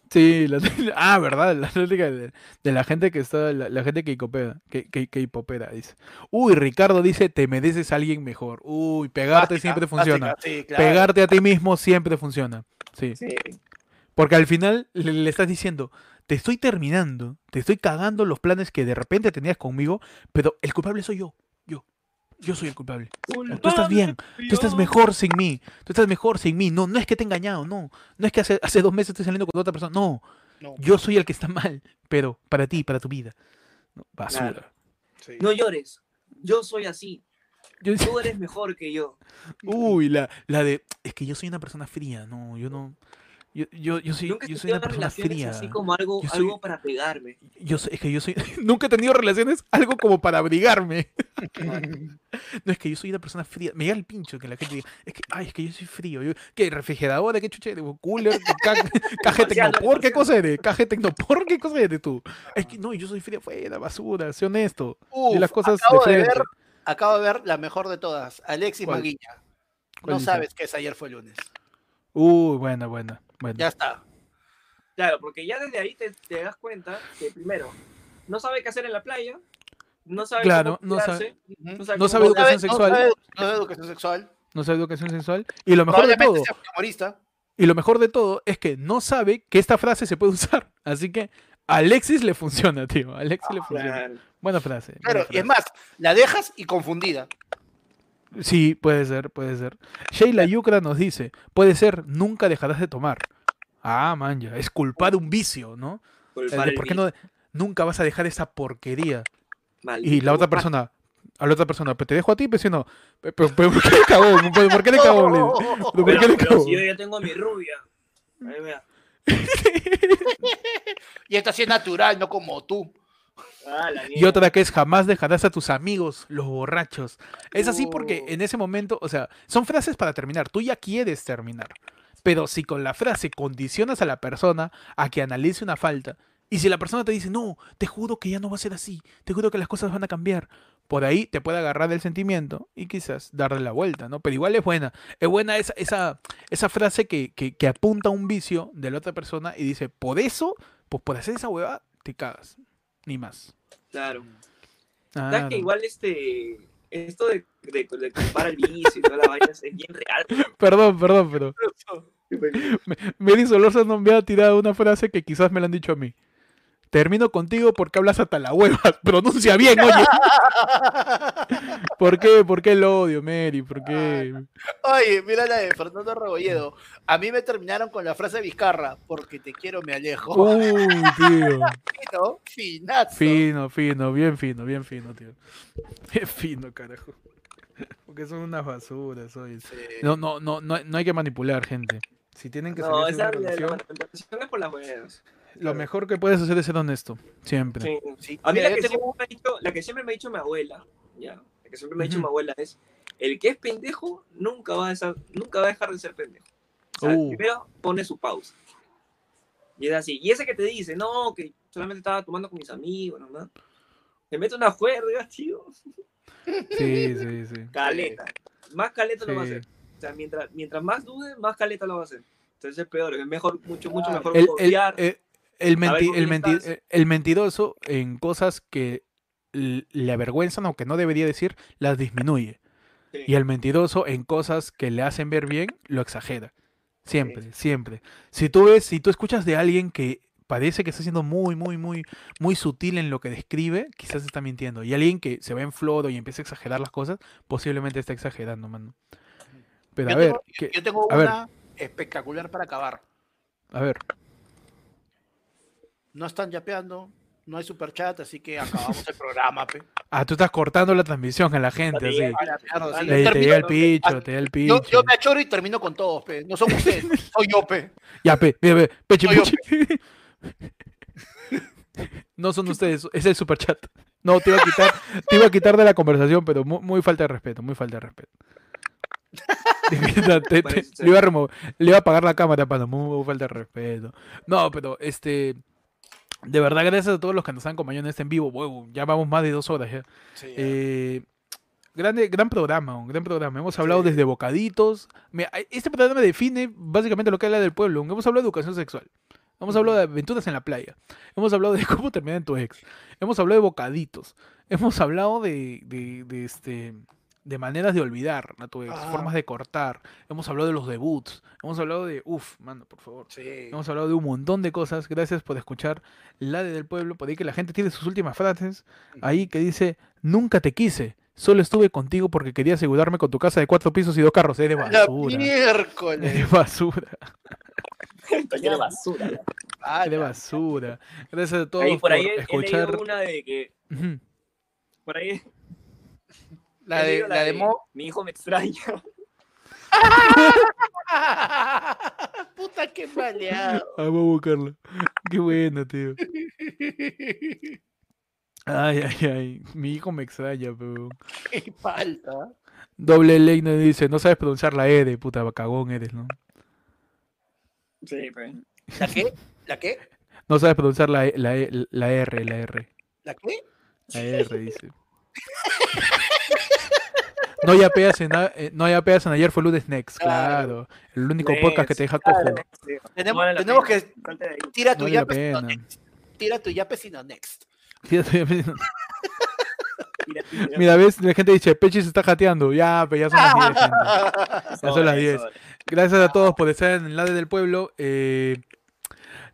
Sí, la, ah, verdad, la táctica de, de la gente que está, la, la gente que hipopera, que, que, que hipopera, dice. Uy, Ricardo dice, te mereces a alguien mejor. Uy, pegarte Básica, siempre funciona. básica, sí, claro. Pegarte a ti mismo siempre funciona. Sí. Sí. Porque al final le, le estás diciendo, te estoy terminando, te estoy cagando los planes que de repente tenías conmigo, pero el culpable soy yo, yo. Yo soy el culpable. Tú estás bien, tú estás mejor sin mí, tú estás mejor sin mí. No, no es que te he engañado, no. No es que hace, hace dos meses estoy saliendo con otra persona, no. No, Yo soy el que está mal, pero para ti, para tu vida. No, basura. Claro. sí. No llores. Yo soy así. Yo- Tú eres mejor que yo. uy, la, la de, es que yo soy una persona fría, no, yo no. Yo, yo, yo soy, Nunca yo soy una persona fría. así como algo, Yo soy- algo para pegarme. Yo sé, es que yo soy. Nunca he tenido relaciones, algo como para abrigarme. No, es que yo soy una persona fría. Me llega el pincho que la gente diga, es que, ay, es que yo soy frío. Yo, ¿Qué? ¿Refrigeradora? ¿Qué chuche? eres? ¿Cooler? ¿Ca- ¿Caja de tecnopor? ¿Qué cosa eres? ¿Caja de tecnopor? ¿Qué cosa eres tú? Es que no, yo soy fría fuera, basura, sé honesto. Uf, y las cosas de acabo de frente. ver- Acabo de ver la mejor de todas, Alexis. ¿Cuál No dice? sabes que es ayer fue lunes. Uy, buena, buena. Ya está. Claro, porque ya desde ahí te, te das cuenta que primero, no sabe qué hacer en la playa, no sabe Claro, cómo no cuidarse, Ujú. no sabe, No cómo- sabe educación sabe- sexual. No sabe, no sabe educación sexual. No sabe educación sexual. Y lo mejor de todo, sea y lo mejor de todo es que no sabe que esta frase se puede usar. Así que a Alexis le funciona, tío. A Alexis le funciona. Claro. Buena frase. buena Claro, y frase. es más, la dejas y confundida. Sí, puede ser, puede ser. Sheila Yucra nos dice, puede ser, nunca dejarás de tomar. Ah, man, ya, es culpar un vicio, ¿no? Culpar ¿Por qué no nunca vas a dejar esa porquería? Y la otra persona, a la otra persona, pero te dejo a ti, pero si no, pero, pero- pero ¿por qué le cagó? ¿Por, qué le cagó? Le dice. ¿Pero por Pero, qué le pero cagó? si yo ya tengo a mi rubia. Ahí vea. Y esto sí es natural, no como tú. Ah, Y otra que es jamás dejarás a tus amigos, los borrachos. Es así porque en ese momento, o sea, son frases para terminar. Tú ya quieres terminar. Pero si con la frase condicionas a la persona a que analice una falta, y si la persona te dice, no, te juro que ya no va a ser así, te juro que las cosas van a cambiar, por ahí te puede agarrar el sentimiento y quizás darle la vuelta, ¿no? Pero igual es buena. Es buena esa, esa, esa frase que, que, que apunta a un vicio de la otra persona y dice, por eso, pues por hacer esa hueva, te cagas. Ni más. Claro. Ah, ¿Sabes que igual este. Esto de, de, de culpar al vicio y toda la vaina es bien real. Perdón, perdón, pero Mary Solorza no me ha tirado una frase que quizás me la han dicho a mí. Termino contigo porque hablas hasta la hueva. Pronuncia bien, oye. ¿Por qué? ¿Por qué el odio, Mary? ¿Por qué? Oye, mira la de Fernando Rebolledo. A mí me terminaron con la frase Vizcarra, porque te quiero, me alejo. Uy, tío. Fino, finazo. Fino, fino, bien fino, bien fino, tío. Bien fino, carajo. Porque son unas basuras, oye. Sí. No, no, no, no, no hay que manipular, gente. Si tienen que No, salir de esa una la relación, es por las huevas. Lo mejor que puedes hacer es ser honesto. Siempre. Sí. Sí, A mí mira, la que, tengo- siempre me ha dicho, la que siempre me ha dicho mi abuela, ya, la que siempre me ha dicho mi abuela es, el que es pendejo nunca va a, ser- nunca va a dejar de ser pendejo. O sea, Uh. Primero pone su pausa. Y es así. Y ese que te dice, no, que solamente estaba tomando con mis amigos, nomás. Te mete una juerga, tío. Sí, sí, sí. Caleta. Más caleta lo va a Sí. hacer. O sea, mientras, mientras más dude, más caleta lo va a hacer. Entonces es peor, es mejor, mucho, mucho Claro. mejor el, confiar. el- el menti- ver con el menti- estás. el mentiroso en cosas que le avergüenzan o que no debería decir, las disminuye. Sí. Y el mentiroso en cosas que le hacen ver bien, lo exagera. Siempre, siempre. Si tú ves, si tú escuchas de alguien que parece que está siendo muy, muy, muy, muy sutil en lo que describe, quizás está mintiendo. Y alguien que se ve en floro y empieza a exagerar las cosas, posiblemente está exagerando, mano. Pero yo a ver, tengo- que- yo tengo una espectacular para acabar. a ver. No están yapeando, no hay superchat, así que acabamos el programa, pe. Ah, tú estás cortando la transmisión a la gente, mierda, sí. Le- te llega el picho, te llega el picho. yo me achoro y termino con todos, pe. No son ustedes, soy yo, pe. Ya, pe, mira, pe, peche, Soy yo, peche. No son ustedes, es el superchat. No, te iba a quitar, te iba a quitar de la conversación, pero muy, muy falta de respeto, muy falta de respeto. Te- te- Parece le, iba a remo- le iba a apagar la cámara, para muy, muy falta de respeto. No, pero este. De verdad, gracias a todos los que nos han acompañado en este en vivo. Huevo, ya vamos más de dos horas ya. Sí, Eh, grande, gran programa, un gran programa. Hemos hablado Sí. desde bocaditos. Mira, este programa define básicamente lo que habla del pueblo. Hemos hablado de educación sexual. Hemos hablado de aventuras en la playa. Hemos hablado de cómo terminar en tu ex. Hemos hablado de bocaditos. Hemos hablado de, de, de, este de maneras de olvidar a tu ex, Ah. formas de cortar. Hemos hablado de los debuts. Hemos hablado de, uff, mano, por favor. sí. Hemos hablado de un montón de cosas. Gracias por escuchar la de del pueblo. Por ahí que la gente tiene sus últimas frases. Ahí que dice, nunca te quise. Solo estuve contigo porque quería asegurarme con tu casa de cuatro pisos y dos carros. Es de La basura. Es de miércoles. basura. Cualquier basura. Es de basura. Gracias a todos Ahí, por ahí por he, he escuchar. leído una de que, por ahí La de, la de Mo. mi hijo me extraña. Puta que maleado. Vamos a buscarla. Qué buena, tío. Ay, ay, ay. Mi hijo me extraña, pero. Qué falta. Doble ley nos dice, no sabes pronunciar la E de puta cagón eres, ¿no? Sí, pues. ¿La qué? ¿La qué? No sabes pronunciar la, E- la, E- la R, la R. ¿La qué? La R, dice. No yapeas en, a- eh, no yapeas en ayer fue lunes next, claro. Claro. El único Next, podcast que te deja cojo. claro, sí. Tenemos, Vale la tenemos pena. que tira No tu vale la yape sino pena. next. Tira tu yape sino next. Tira, tira, tira. Mira, ves, la gente dice, Pechi se está jateando. Ya, pero ya son las 10, gente. Ya son las Sobre, 10. sobre. Gracias a todos por estar en el lado del pueblo. eh,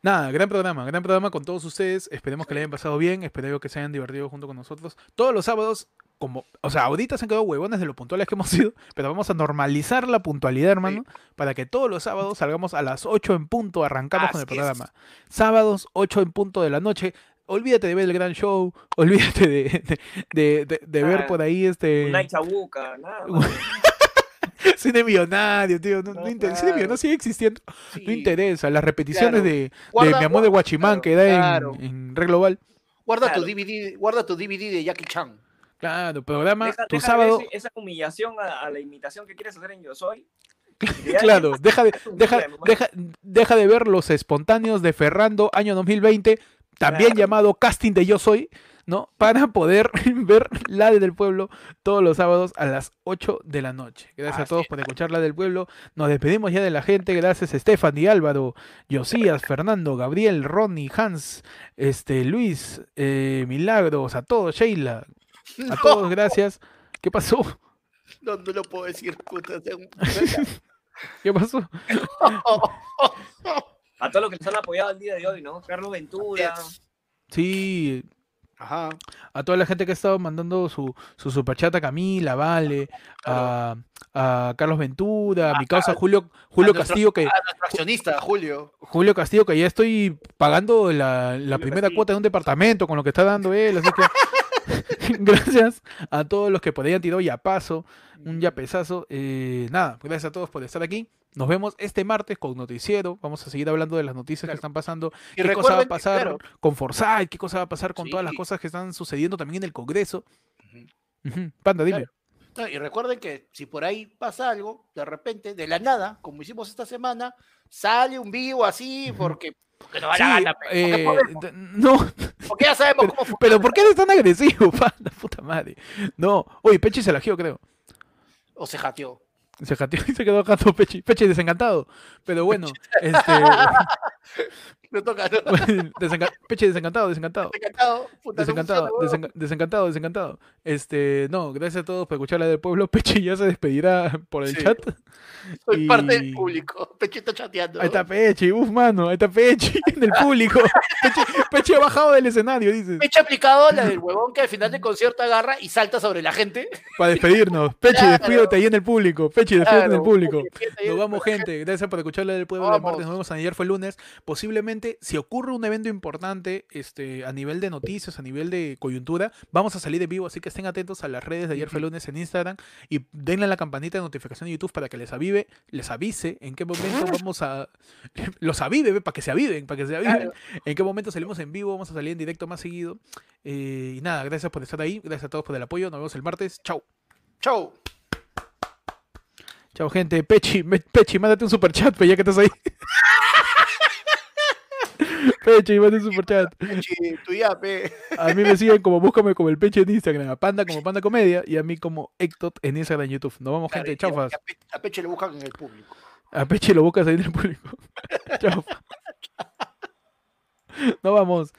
nada, gran programa, gran programa con todos ustedes. Esperemos que le hayan pasado bien, espero que se hayan divertido junto con nosotros. Todos los sábados, como, o sea, ahorita se han quedado huevones de lo puntuales que hemos sido, pero vamos a normalizar la puntualidad, hermano, para que todos los sábados salgamos a las 8 en punto, arrancamos con el es. programa. Sábados, 8 en punto de la noche. Olvídate de ver el gran show, olvídate de, de, de- de- de ver Ah, por ahí este... Una chabuca, nada. Un- Cine millonario, tío. No, no No, Cine millonario sigue existiendo. Sí. No interesa. Las repeticiones Claro. de, Guarda- Mi amor de Guachimán claro, que da en, en Red Global. Guarda tu. DVD, guarda tu DVD de Jackie Chan. Claro, programa Deja- tu deja sábado. ese- esa humillación a, a la imitación que quieres hacer en Yo Soy. Claro, deja de, deja, deja, deja de ver los espontáneos de Ferrando, año 2020, también Claro. llamado casting de Yo Soy, ¿no? Para poder ver la de del pueblo todos los sábados a las 8 de la noche. Gracias a todos por escuchar la del pueblo. Nos despedimos ya de la gente. Gracias Stephanie, Álvaro, Josías, Fernando, Gabriel, Ronnie, Hans, este, Luis, eh, Milagros, a todos, Sheila, a todos, gracias. ¿Qué pasó? No, no lo puedo decir, puta. ¿Qué pasó? A todos los que nos han apoyado el día de hoy, ¿no? Carlos Ventura, Sí, Ajá. a toda la gente que ha estado mandando su, su superchat a Camila, Vale, a, a Carlos Ventura, a mi causa Julio, Julio A nuestro- Castillo, que A nuestro accionista, Julio. Julio Castillo, que ya estoy pagando la, la primera Castillo. cuota de un departamento con lo que está dando él, así que gracias a todos los que por ahí han tirado ya paso, un ya pesazo. eh, nada, gracias a todos por estar aquí. Nos vemos este martes con Noticiero. Vamos a seguir hablando de las noticias que están pasando. Y ¿Qué cosa va a recuerden que, pasar claro, con Forsyth? ¿Qué cosa va a pasar con todas las cosas que están sucediendo también en el Congreso? Panda, dime. No, y recuerden que si por ahí pasa algo, de repente, de la nada, como hicimos esta semana, sale un vivo así porque, porque nos da Sí, la gana. porque eh, no, porque ya sabemos cómo funciona. pero ¿por qué eres tan agresivo, panda? Puta madre. No, oye, Pechi se la gió, creo. O se jateó. Se jateó y se quedó gato Pechi. Pechi desencantado. Pero bueno, este. Me toca, ¿no? desenca- Pechi desencantado, desencantado. Desencantado. puta, no Desencantado, desencantado, desencantado. Este, no, gracias a todos por escuchar la del pueblo. Pechi ya se despedirá por el Sí. chat. Soy parte del público. Pechito chateando. Ahí está Pechi, uf, mano, ahí está Pechi en el público. Pechi ha bajado del escenario, dices, Peche aplicado la del huevón que al final del concierto agarra y salta sobre la gente. para despedirnos. Pechi, Claro. despídete ahí en el público. Pechi, despídete en el público. Nos vamos, gente. Gracias por escuchar la del pueblo el martes. vamos. Nos vemos ayer fue lunes. Posiblemente, si ocurre un evento importante este, a nivel de noticias, a nivel de coyuntura, vamos a salir de vivo. Así que estén atentos a las redes de ayer fue lunes en Instagram y denle a la campanita de notificación de YouTube para que les avive, les avise en qué momento vamos a. Los avive, ve, para que se aviven, para que se aviven. Claro. En qué momento salimos en vivo, vamos a salir en directo más seguido. Eh, y nada, gracias por estar ahí. Gracias a todos por el apoyo. Nos vemos el martes. Chau. Chau. Chao, gente. Pechi, me- Pechi, mándate un superchat, pe, ya que estás ahí. Pechi, mándate un superchat. Pechi, tu ya, pe. A mí me siguen como búscame como el Pechi en Instagram, a Panda como Panda Comedia y a mí como Ectot en Instagram y YouTube. Nos vamos, Claro, gente. y Chau, a- y a Pe- A Peche le buscan en el público. A Pechi lo buscas ahí en el público. Chao. Nos vamos.